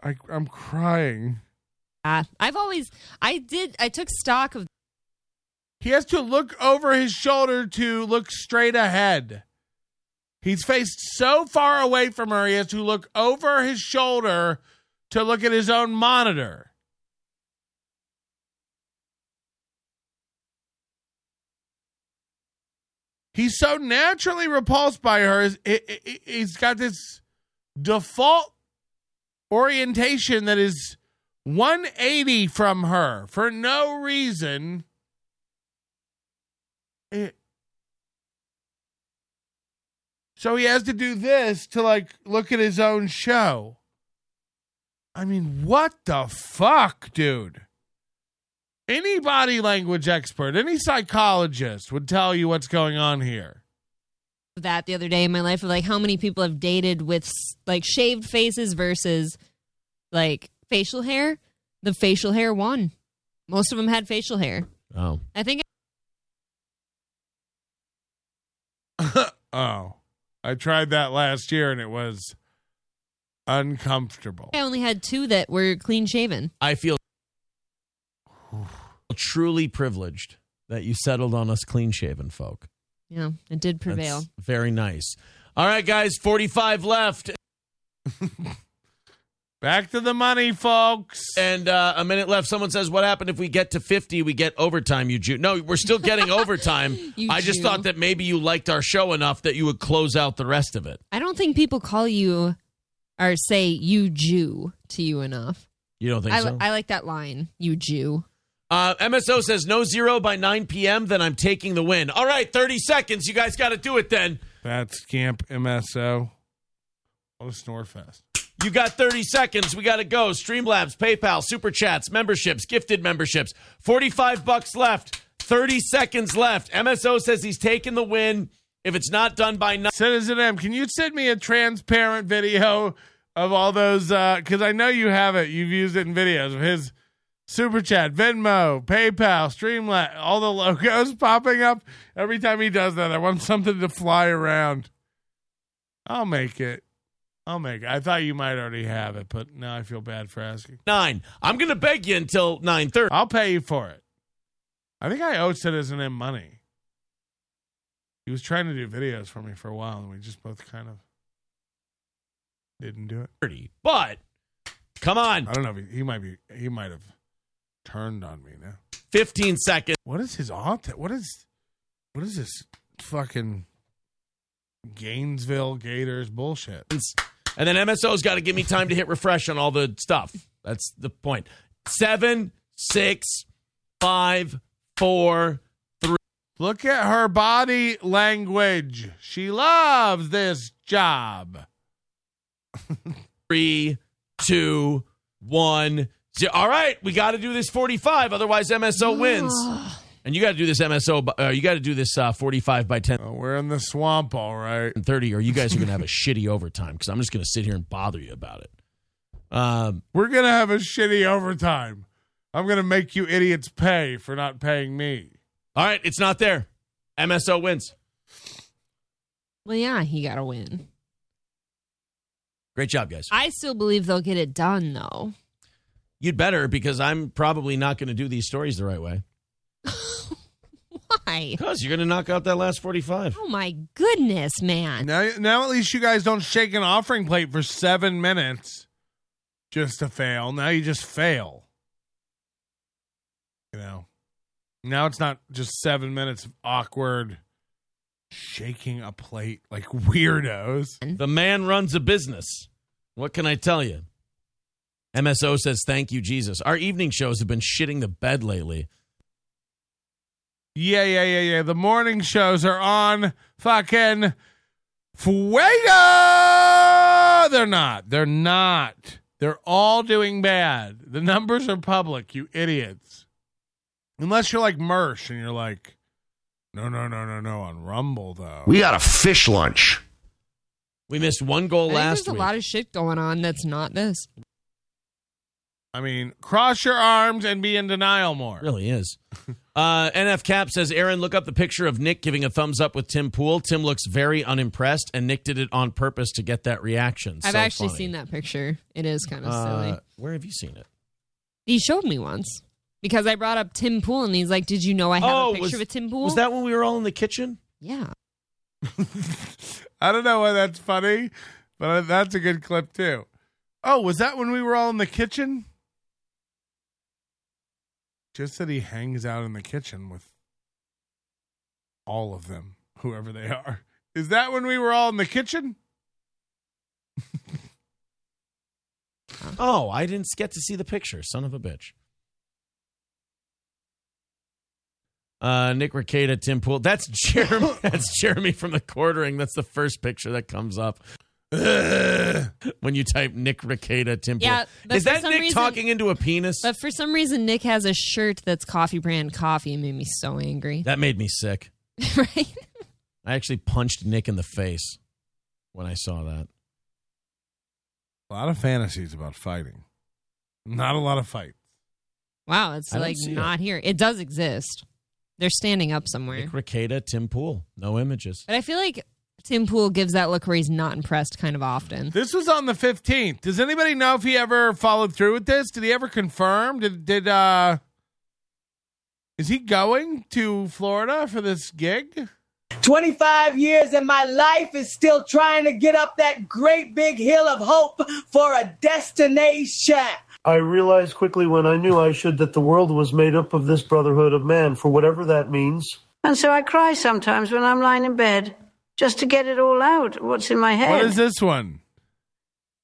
I, I'm crying. Uh, I've always, I did, I took stock of. He has to look over his shoulder to look straight ahead. He's faced so far away from her, he has to look over his shoulder to look at his own monitor. He's so naturally repulsed by her. He's got this default orientation that is 180 from her for no reason. It- so he has to do this to like look at his own show. I mean, what the fuck, dude? Any body language expert, any psychologist would tell you what's going on here. that the other day in my life of like how many people have dated with like shaved faces versus like facial hair. The facial hair won. Most of them had facial hair. Oh. I think (laughs) Oh, I tried that last year and it was uncomfortable. I only had two that were clean shaven. I feel truly privileged that you settled on us clean shaven folk. Yeah, it did prevail. That's very nice. All right, guys, 45 left. (laughs) Back to the money, folks. And uh, a minute left. Someone says, What happened if we get to 50? We get overtime, you Jew. No, we're still getting (laughs) overtime. You I just Jew. thought that maybe you liked our show enough that you would close out the rest of it. I don't think people call you or say you Jew to you enough. You don't think I, so? I like that line, you Jew. Uh, MSO says no zero by 9 p.m. Then I'm taking the win. All right, 30 seconds. You guys got to do it then. That's Camp MSO. Oh, Snorefest. You got 30 seconds. We got to go. Streamlabs, PayPal, Super Chats, memberships, gifted memberships. 45 bucks left. 30 seconds left. MSO says he's taking the win. If it's not done by 9. Citizen M, can you send me a transparent video of all those? Because I know you have it. You've used it in videos of his Super Chat, Venmo, PayPal, Streamlabs, all the logos (laughs) popping up. Every time he does that, I want something to fly around. I'll make it. I'll make it. I thought you might already have it, but now I feel bad for asking. 9. I'm going to beg you until 9.30. I'll pay you for it. I think I owe Citizen M money. He was trying to do videos for me for a while, and we just both kind of didn't do it. But come on. I don't know if he, he might be. He might have turned on me now. 15 seconds. What is his aunt? What is? What is this fucking Gainesville Gators bullshit? And then MSO's got to give me time to hit refresh on all the stuff. That's the point. Seven, six, five, four, three. Look at her body language. She loves this job. (laughs) three, two, one. All right, we got to do this 45. Otherwise, MSO wins. (sighs) And you got to do this MSO. Uh, you got to do this uh, 45 by 10. we're in the swamp, all right. And 30, or you guys are going to have a (laughs) shitty overtime because I'm just going to sit here and bother you about it. Um, We're gonna have a shitty overtime. I'm gonna make you idiots pay for not paying me. all right, it's not there. MSO wins. Well, yeah, he got to win. Great job, guys. I still believe they'll get it done, though. You'd better because I'm probably not going to do these stories the right way. (laughs) Why? Because you're going to knock out that last 45. Oh my goodness, man! Now, now at least you guys don't shake an offering plate for seven minutes just to fail. Now you just fail. You know. Now it's not just seven minutes of awkward shaking a plate like weirdos. The man runs a business. What can I tell you? MSO says, Thank you, Jesus. Our evening shows have been shitting the bed lately. Yeah, yeah, yeah, yeah. The morning shows are on fucking Fuego. They're not. They're not. They're all doing bad. The numbers are public, you idiots. Unless you're like Mersh and you're like, no, no, no, no, no. On Rumble, though. We got a fish lunch. We missed one goal I think last there's a lot of shit going on that's not this. I mean, cross your arms and be in denial more. really is. (laughs) Uh, NF Cap says, Aaron, look up the picture of Nick giving a thumbs up with Tim Pool. Tim looks very unimpressed, and Nick did it on purpose to get that reaction. I've So actually funny. seen that picture. It is kind of Uh, silly. Where have you seen it? He showed me once because I brought up Tim Pool and he's like, "Did you know I have Oh, a picture was- of Tim Pool?" Was that when we were all in the kitchen? Yeah. (laughs) I don't know why that's funny, but that's a good clip too. Oh, was that when we were all in the kitchen? Just that he hangs out in the kitchen with all of them, whoever they are. Is that when we were all in the kitchen? Oh, I didn't get to see the picture. Son of a bitch. Uh, Nick Rekieta, Tim Pool. That's Jeremy. (laughs) that's Jeremy from the quartering. That's the first picture that comes up (laughs) when you type Nick Rekieta, Tim Yeah, Is that Nick reason- talking into a penis? But for some reason, Nick has a shirt that's coffee brand coffee. It made me so angry. That made me sick. (laughs) right? I actually punched Nick in the face when I saw that. A lot of fantasies about fighting. Not a lot of fights. Wow, it's I don't like it. not here. It does exist. They're standing up somewhere. Nick Rekieta, Tim Pool. No images. But I feel like Tim Pool gives that look where he's not impressed kind of often. This was on the 15th. Does anybody know if he ever followed through with this? Did he ever confirm? Did did uh Is he going to Florida for this gig? 25 years and my life is still trying to get up that great big hill of hope for a destination. I realized quickly when I knew I should that the world was made up of this brotherhood of man, for whatever that means. And so I cry sometimes when I'm lying in bed, just to get it all out, what's in my head. What is this one?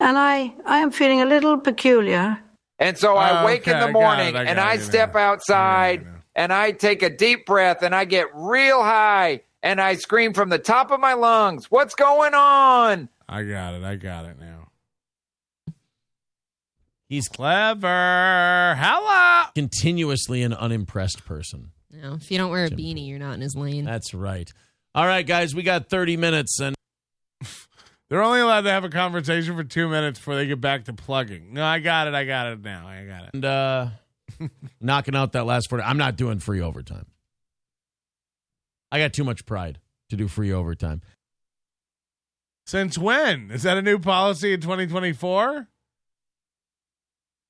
And I, I am feeling a little peculiar. And so I Oh, wake in okay, the I morning it, I and I it, step outside and I take a deep breath and I get real high and I scream from the top of my lungs, What's going on? I got it. I got it now. He's clever. Hello. Continuously an unimpressed person. You know, if you don't wear a beanie, you're not in his lane. That's right. All right, guys, we got 30 minutes and (laughs) They're only allowed to have a conversation for two minutes before they get back to plugging. No, I got it. I got it now. I got it. and uh (laughs) knocking out that last 40. I'm not doing free overtime. I got too much pride to do free overtime. Since when? Is that a new policy in 2024?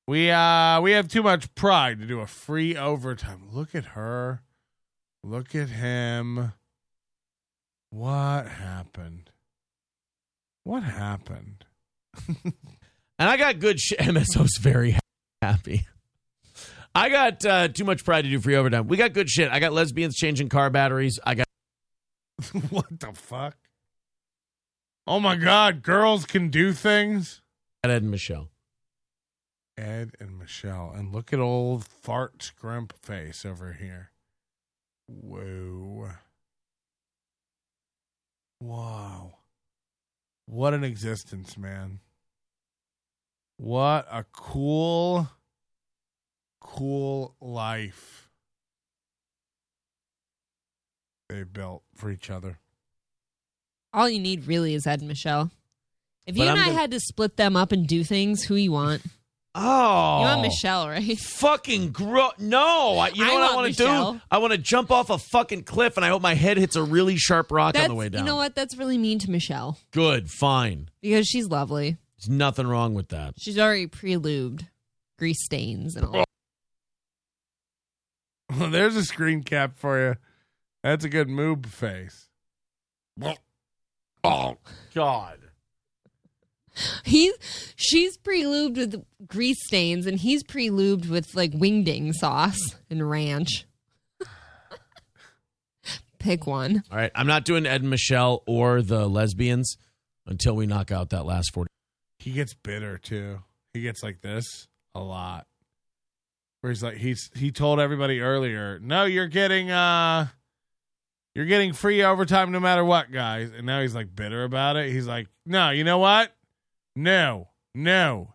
We uh we have too much pride to do a free overtime. Look at her. Look at him. What happened? What happened? (laughs) And I got good shit. (laughs) MSO's very happy. I got uh, too much pride to do free overtime. We got good shit. I got lesbians changing car batteries. I got (laughs) what the fuck? Oh my god, girls can do things. Ed and Michelle. Ed and Michelle. And look at old fart scrimp face over here. Whoa. Wow. What an existence, man. What a cool, cool life they built for each other. All you need really is Ed and Michelle. If But you and I'm I gonna- had to split them up and do things, who you want? Oh. You want Michelle, right? Fucking gro No. I, you know I what I want want to Michelle. do? I want to jump off a fucking cliff and I hope my head hits a really sharp rock That's, on the way down. You know what? That's really mean to Michelle Good, fine. because she's lovely. There's nothing wrong with that. She's already pre-lubed, grease stains and all. (laughs) There's a screen cap for you. That's a good moob face. Oh, God. He's she's pre-lubed with grease stains, and he's pre-lubed with like wingding sauce and ranch. (laughs) Pick one. All right, I'm not doing Ed and Michelle or the lesbians until we knock out that last 40. He gets bitter too. He gets like this a lot. Where he's like he's he told everybody earlier, "No, you're getting uh you're getting free overtime no matter what, guys." And now he's like bitter about it. He's like, "No, you know what? No. No.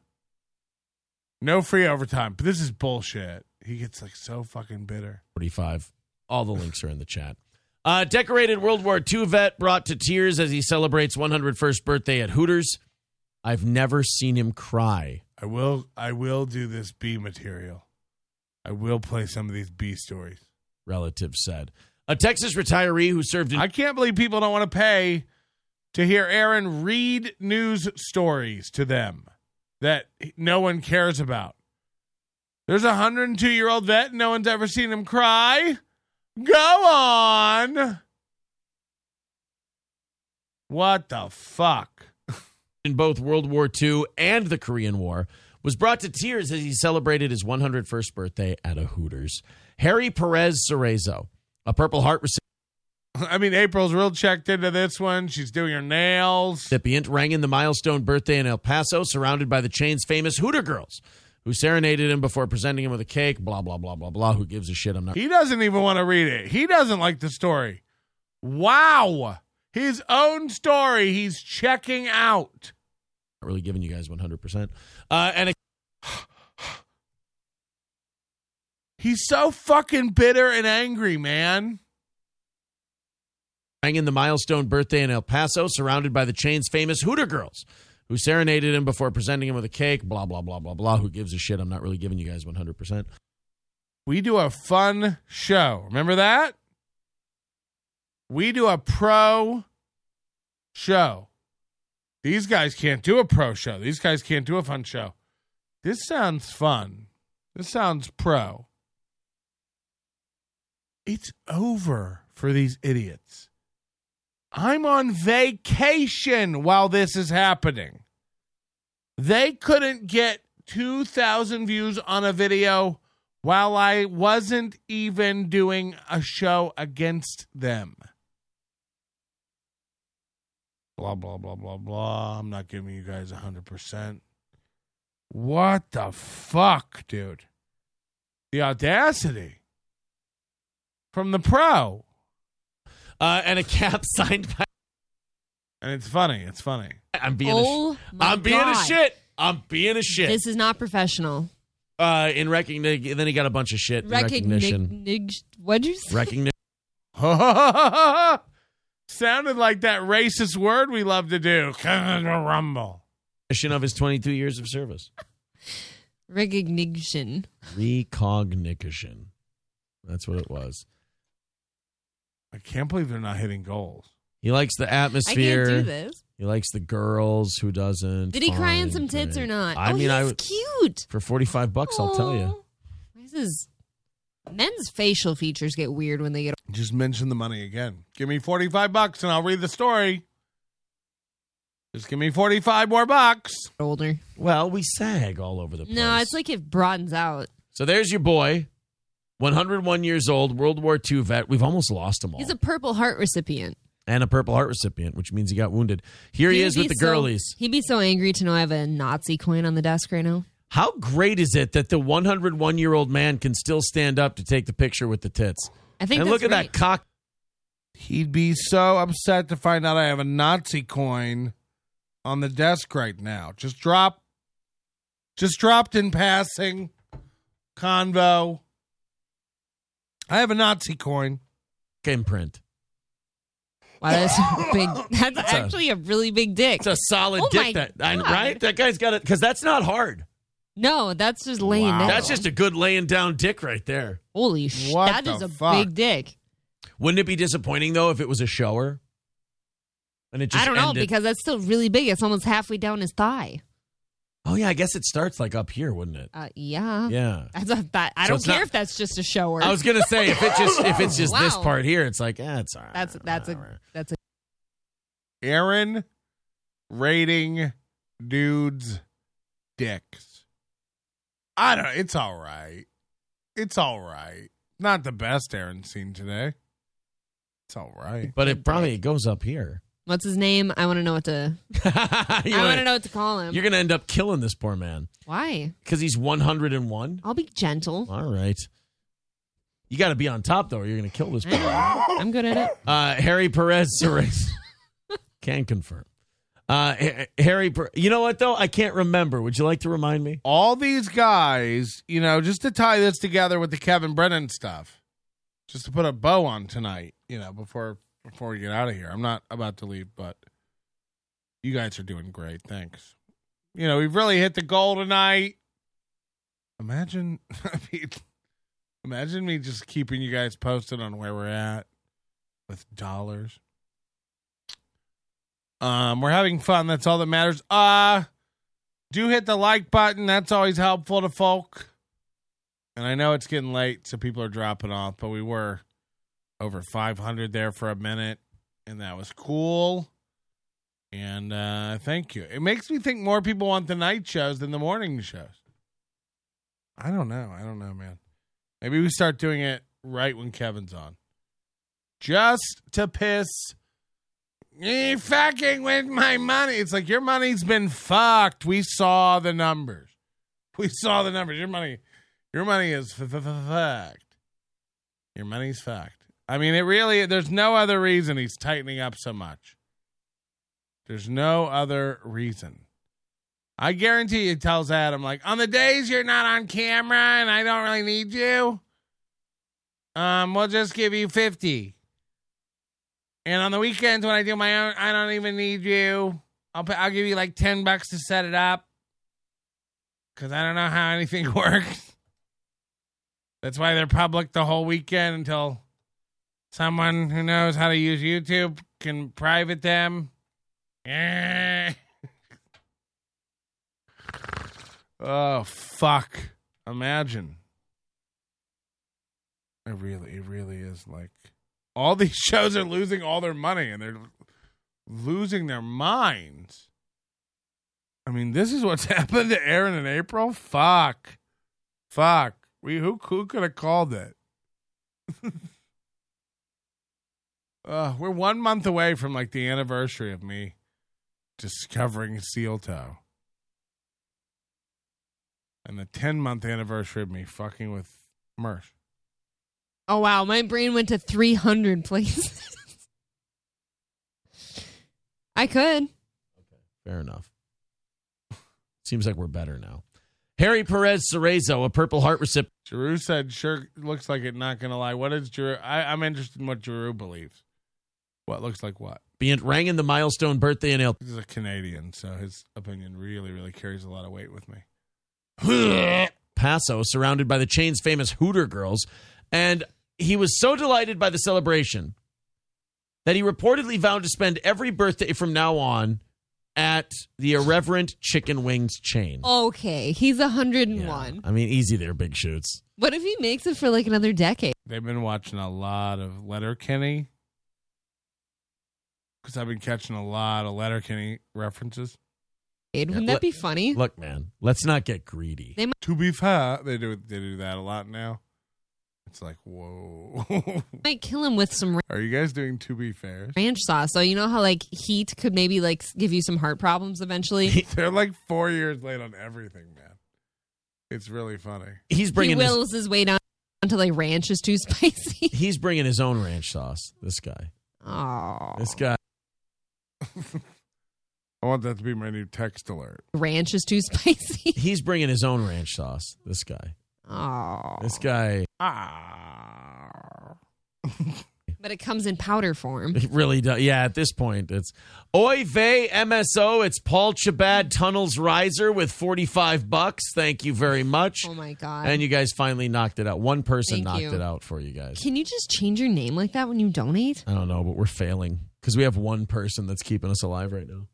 No free overtime. But this is bullshit." He gets like so fucking bitter. 45. All the links are in the chat. Uh, decorated World War II vet brought to tears as he celebrates 101st birthday at Hooters. I've never seen him cry. I will I will do this B material. I will play some of these B stories. Relative said. A Texas retiree who served in I can't believe people don't want to pay to hear Aaron read news stories to them that no one cares about. There's a 102 year old vet. No one's ever seen him cry. Go on. What the fuck? in both World War II and the Korean War, was brought to tears as he celebrated his 101st birthday at a Hooters. Harry Perez Cerezo, a Purple Heart (laughs) I mean, April's real checked into this one. She's doing her nails. recipient, rang in the milestone birthday in El Paso, surrounded by the chain's famous Hooter girls, who serenaded him before presenting him with a cake. Blah blah blah blah blah. Who gives a shit? I'm not. He doesn't even want to read it. He doesn't like the story. Wow. His own story he's checking out. Not really giving you guys 100. percent uh, And a He's so fucking bitter and angry, man. In the milestone birthday in El Paso, surrounded by the chain's famous Hooter girls, who serenaded him before presenting him with a cake. Blah blah blah blah blah. Who gives a shit? I'm not really giving you guys 100. percent We do a fun show. Remember that? We do a pro show. These guys can't do a pro show. These guys can't do a fun show. This sounds fun. This sounds pro. It's over for these idiots. I'm on vacation while this is happening. They couldn't get 2,000 views on a video while I wasn't even doing a show against them. Blah, blah, blah, blah, blah. I'm not giving you guys 100%. What the fuck, dude? The audacity from the pro. Uh, and a cap (laughs) signed by. And it's funny. It's funny. I'm being. Oh a sh- my I'm being a shit. I'm being a shit. This is not professional. uh, in recognition, then he got a bunch of shit in recognition. Recognition. What'd you say? Recognition. (laughs) (laughs) Sounded like that racist word we love to do. Rumble. Recognition of his 22 years of service. Recognition. Recognition. That's what it was. I can't believe they're not hitting goals. He likes the atmosphere. I atmosphere. can't do this. He likes the girls. Who doesn't? Did he cry in some tits great. or not? I oh, mean, I he's would cute. for 45 bucks. I'll tell you. This is men's facial features get weird when they get Just mention the money again. Give me 45 bucks and I'll read the story. Just give me 45 more bucks. older. Well, we sag all over the place. No, it's like it broadens out. So there's your boy, 101 years old, World War II vet. We've almost lost him all. He's a Purple Heart recipient. and a Purple Heart recipient, which means he got wounded. Here he He'd is with the so- girlies. He'd be so angry to know I have a Nazi coin on the desk right now. How great is it that the 101 year old man can still stand up to take the picture with the tits? I think and look at great. that cock. He'd be so upset to find out I have a Nazi coin on the desk right now. Just drop, just dropped in passing, convo. I have a Nazi coin. Imprint. Wow, that's a (laughs) big. That's That's actually a really big dick. It's a solid Oh dick. That I, God. right? That guy's got it because that's not hard. No, that's just laying Wow. down. That's just a good laying down dick right there. holy shit! What That the is a fuck? big dick. Wouldn't it be disappointing though if it was a shower? And it just I don't know ended- because that's still really big. It's almost halfway down his thigh. Oh yeah, I guess it starts like up here, wouldn't it? Uh, yeah. Yeah. That's a, that, I So don't care not- if that's just a shower. I was gonna say if it just if it's just this (laughs) part here, it's like eh, it's all right. That's that's a that's a. Aaron rating dudes' dicks. I don't. It's all right. It's all right. Not the best Aaron's seen today. It's all right. But it probably it goes up here. What's his name? I want to know what to. (laughs) I want to know what to call him. You're going to end up killing this poor man Why? because he's 101. I'll be gentle. All right. You got to be on top, though, or you're going to kill this poor man. I'm good at it. Uh, Harry Perez Ceres. (laughs) Can confirm. Uh, Ha- Harry, Per- you know what, though? I can't remember. Would you like to remind me? all these guys, you know, just to tie this together with the Kevin Brennan stuff, just to put a bow on tonight, you know, before before we get out of here. I'm not about to leave, but you guys are doing great. Thanks. You know, we've really hit the goal tonight. Imagine, (laughs) I mean, imagine me just keeping you guys posted on where we're at with dollars. Um, we're having fun. That's all that matters. Uh do hit the like button. That's always helpful to folk. And I know it's getting late, so people are dropping off, but we were over 500 there for a minute, and that was cool. And uh, thank you. It makes me think more people want the night shows than the morning shows. I don't know. I don't know, man. Maybe we start doing it right when Kevin's on. Just to piss you fucking with my money. It's like your money's been fucked. We saw the numbers. We saw the numbers. Your money, your money is fucked. Your money's fucked. I mean, it really. There's no other reason he's tightening up so much. There's no other reason. I guarantee he tells Adam like on the days you're not on camera and I don't really need you. Um, we'll just give you fifty. And on the weekends when I do my own, I don't even need you. I'll pay, I'll give you like ten bucks to set it up because I don't know how anything (laughs) works. That's why they're public the whole weekend until someone who knows how to use YouTube can private them. (laughs) Oh fuck! Imagine. It really, it really is like all these (laughs) shows are losing all their money and they're losing their minds. I mean, this is what's (laughs) happened to Aaron in April. Fuck, fuck. We who who could have called it? Uh, we're one month away from like the anniversary of me discovering Seal Toe, and the ten month anniversary of me fucking with Mersh. Oh wow, my brain went to 300 places. (laughs) I could. Okay, Fair enough. (laughs) Seems like we're better now. Harry Perez Cerezo, a Purple Heart recipient. Giroux said, "Sure, looks like it." Not gonna lie, what is Giroux? I, I'm interested in what Giroux believes. What looks like what? Being rang in the milestone birthday in El. He's a Canadian, so his opinion really, really carries a lot of weight with me. (laughs) Paso, surrounded by the chain's famous Hooter girls, and he was so delighted by the celebration that he reportedly vowed to spend every birthday from now on at the irreverent chicken wings chain. Okay, he's 101. I mean, easy there, big shoots. What if he makes it for like another decade? They've been watching a lot of Letterkenny because I've been catching a lot of Letterkenny references. It, Wouldn't Yeah, that let- be funny? Look, man, let's not get greedy. They might- To be fair, they do they do that a lot now. It's like whoa. might kill him with some Are you guys doing to be fair? ranch sauce. So you know how like heat could maybe like give you some heart problems eventually. (laughs) They're like four years late on everything, man. It's really funny. He's he bringing his, wills his way down until like ranch is too (laughs) spicy. he's bringing his own ranch sauce. This guy. Oh, This guy. (laughs) I want that to be my new text alert. ranch is too (laughs) spicy. He's bringing his own ranch sauce. This guy. Oh, This guy. Ah. (laughs) but it comes in powder form. It really does. Yeah, at this point, it's Oy vey MSO. It's Paul Chabad Tunnels Riser with 45 bucks. Thank you very much. Oh my god! And you guys finally knocked it out. One person Thank knocked you. it out for you guys. Can you just change your name like that when you donate? I don't know, but we're failing because we have one person that's keeping us alive right now.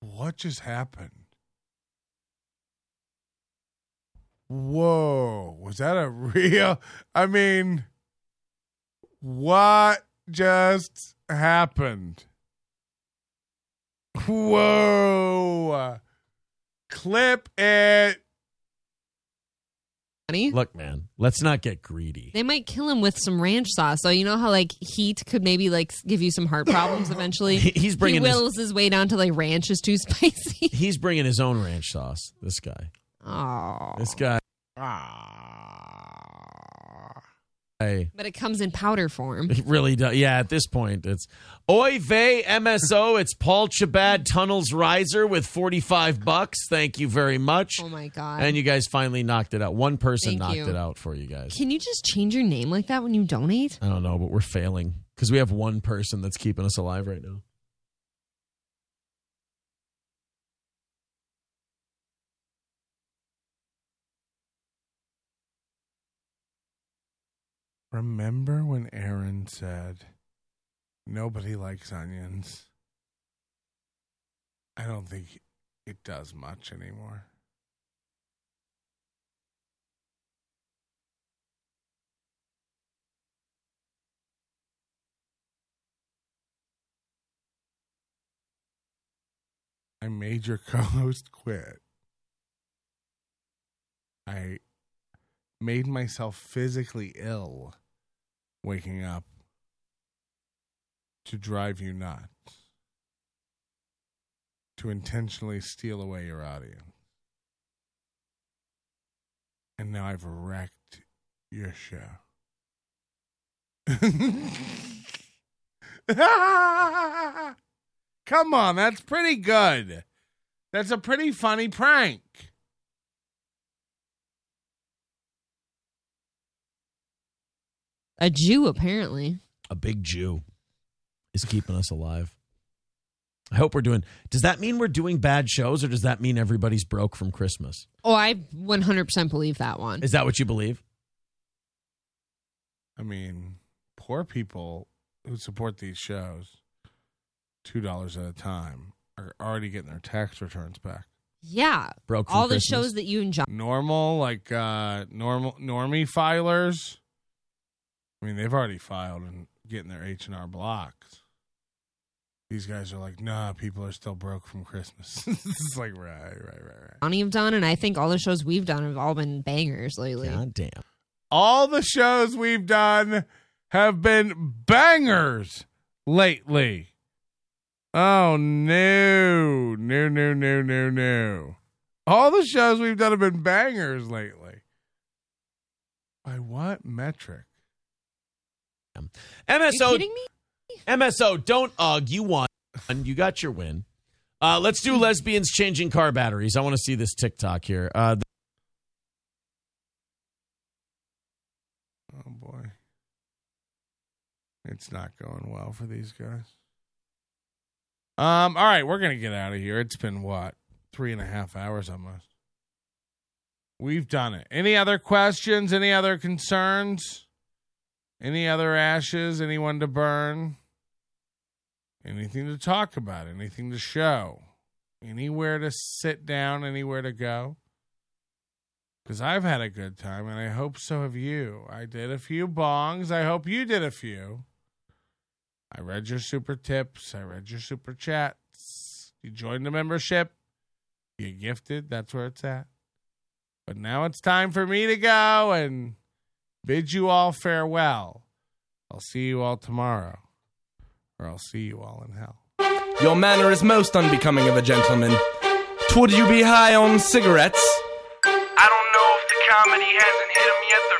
What just happened? Whoa. Was that a (laughs) real? I mean, what just happened? Whoa. Clip it. Funny. Look, man, let's not get greedy. They might kill him with some ranch sauce. So you know how like heat could maybe like give you some heart problems eventually. (laughs) He- he's bringing He his- wills his, way down to like ranch is too (laughs) spicy. He's bringing his own ranch sauce. This guy. Oh, This guy. Hey. But it comes in powder form. (laughs) It really does. Yeah, at this point, it's Oy vey MSO. It's Paul Chabad Tunnels Riser with 45 bucks. Thank you very much. Oh my god! And you guys finally knocked it out. One person Thank knocked you. it out for you guys. Can you just change your name like that when you donate? I don't know, but we're failing because we have one person that's keeping us alive right now. Remember when Aaron said, nobody likes onions? I don't think it does much anymore. I made your (laughs) co host quit. I made myself physically ill waking up to drive you nuts, to intentionally steal away your audience. And now I've wrecked your show. (laughs) Come on, that's pretty good. That's a pretty funny prank. A Jew, apparently. A big Jew is keeping us alive. I hope we're doing. Does that mean we're doing bad shows, or does that mean everybody's broke from Christmas? Oh, I 100% believe that one. Is that what you believe? I mean, poor people who support these shows, two dollars at a time, are already getting their tax returns back. Yeah. Broke from All the shows that you and John. Normal, like uh normal normie filers. I mean, they've already filed and getting their H and R blocks. These guys are like, nah, people are still broke from Christmas. (laughs) it's like, right, right, right, right. Johnny have done, and I think all the shows we've done have all been bangers lately. God damn. All the shows we've done have been bangers lately. Oh no, no, no, no, no, no. All the shows we've done have been bangers lately. By what metric? MSO. kidding me? MSO, don't ugh. You won. You got your win. Uh, let's do lesbians changing car batteries. I want to see this TikTok here. Uh, Oh boy. It's not going well for these guys. Um, all right, we're gonna get out of here. It's been what? Three and a half hours almost. We've done it. Any other questions? Any other concerns? Any other ashes? Anyone to burn? Anything to talk about? Anything to show? Anywhere to sit down? Anywhere to go? Because I've had a good time, and I hope so have you. I did a few bongs. I hope you did a few. I read your super tips. I read your super chats. You joined the membership. You gifted. That's where it's at. But now it's time for me to go and bid you all farewell. I'll see you all tomorrow, or I'll see you all in hell. Your manner is most unbecoming of a gentleman. Would you be high on cigarettes? I don't know if the comedy hasn't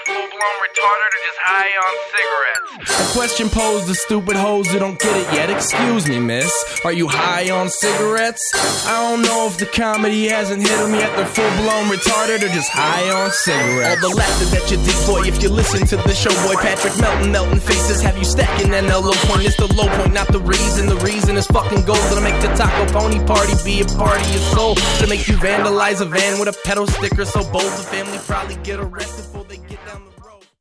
full blown retarded or just high on cigarettes. A question posed to stupid hoes who don't get it yet. Excuse me, miss. Are you high on cigarettes? I don't know if the comedy hasn't hit them yet. They're full blown retarded or just high on cigarettes. All the laughter that you deploy if you listen to the show, boy. Patrick Melton, melting faces have you stacking an low point. It's the low point, not the reason. The reason is fucking gold. Gonna make the taco pony party be a party of soul. To make you vandalize a van with a pedal sticker so bold the family probably get arrested.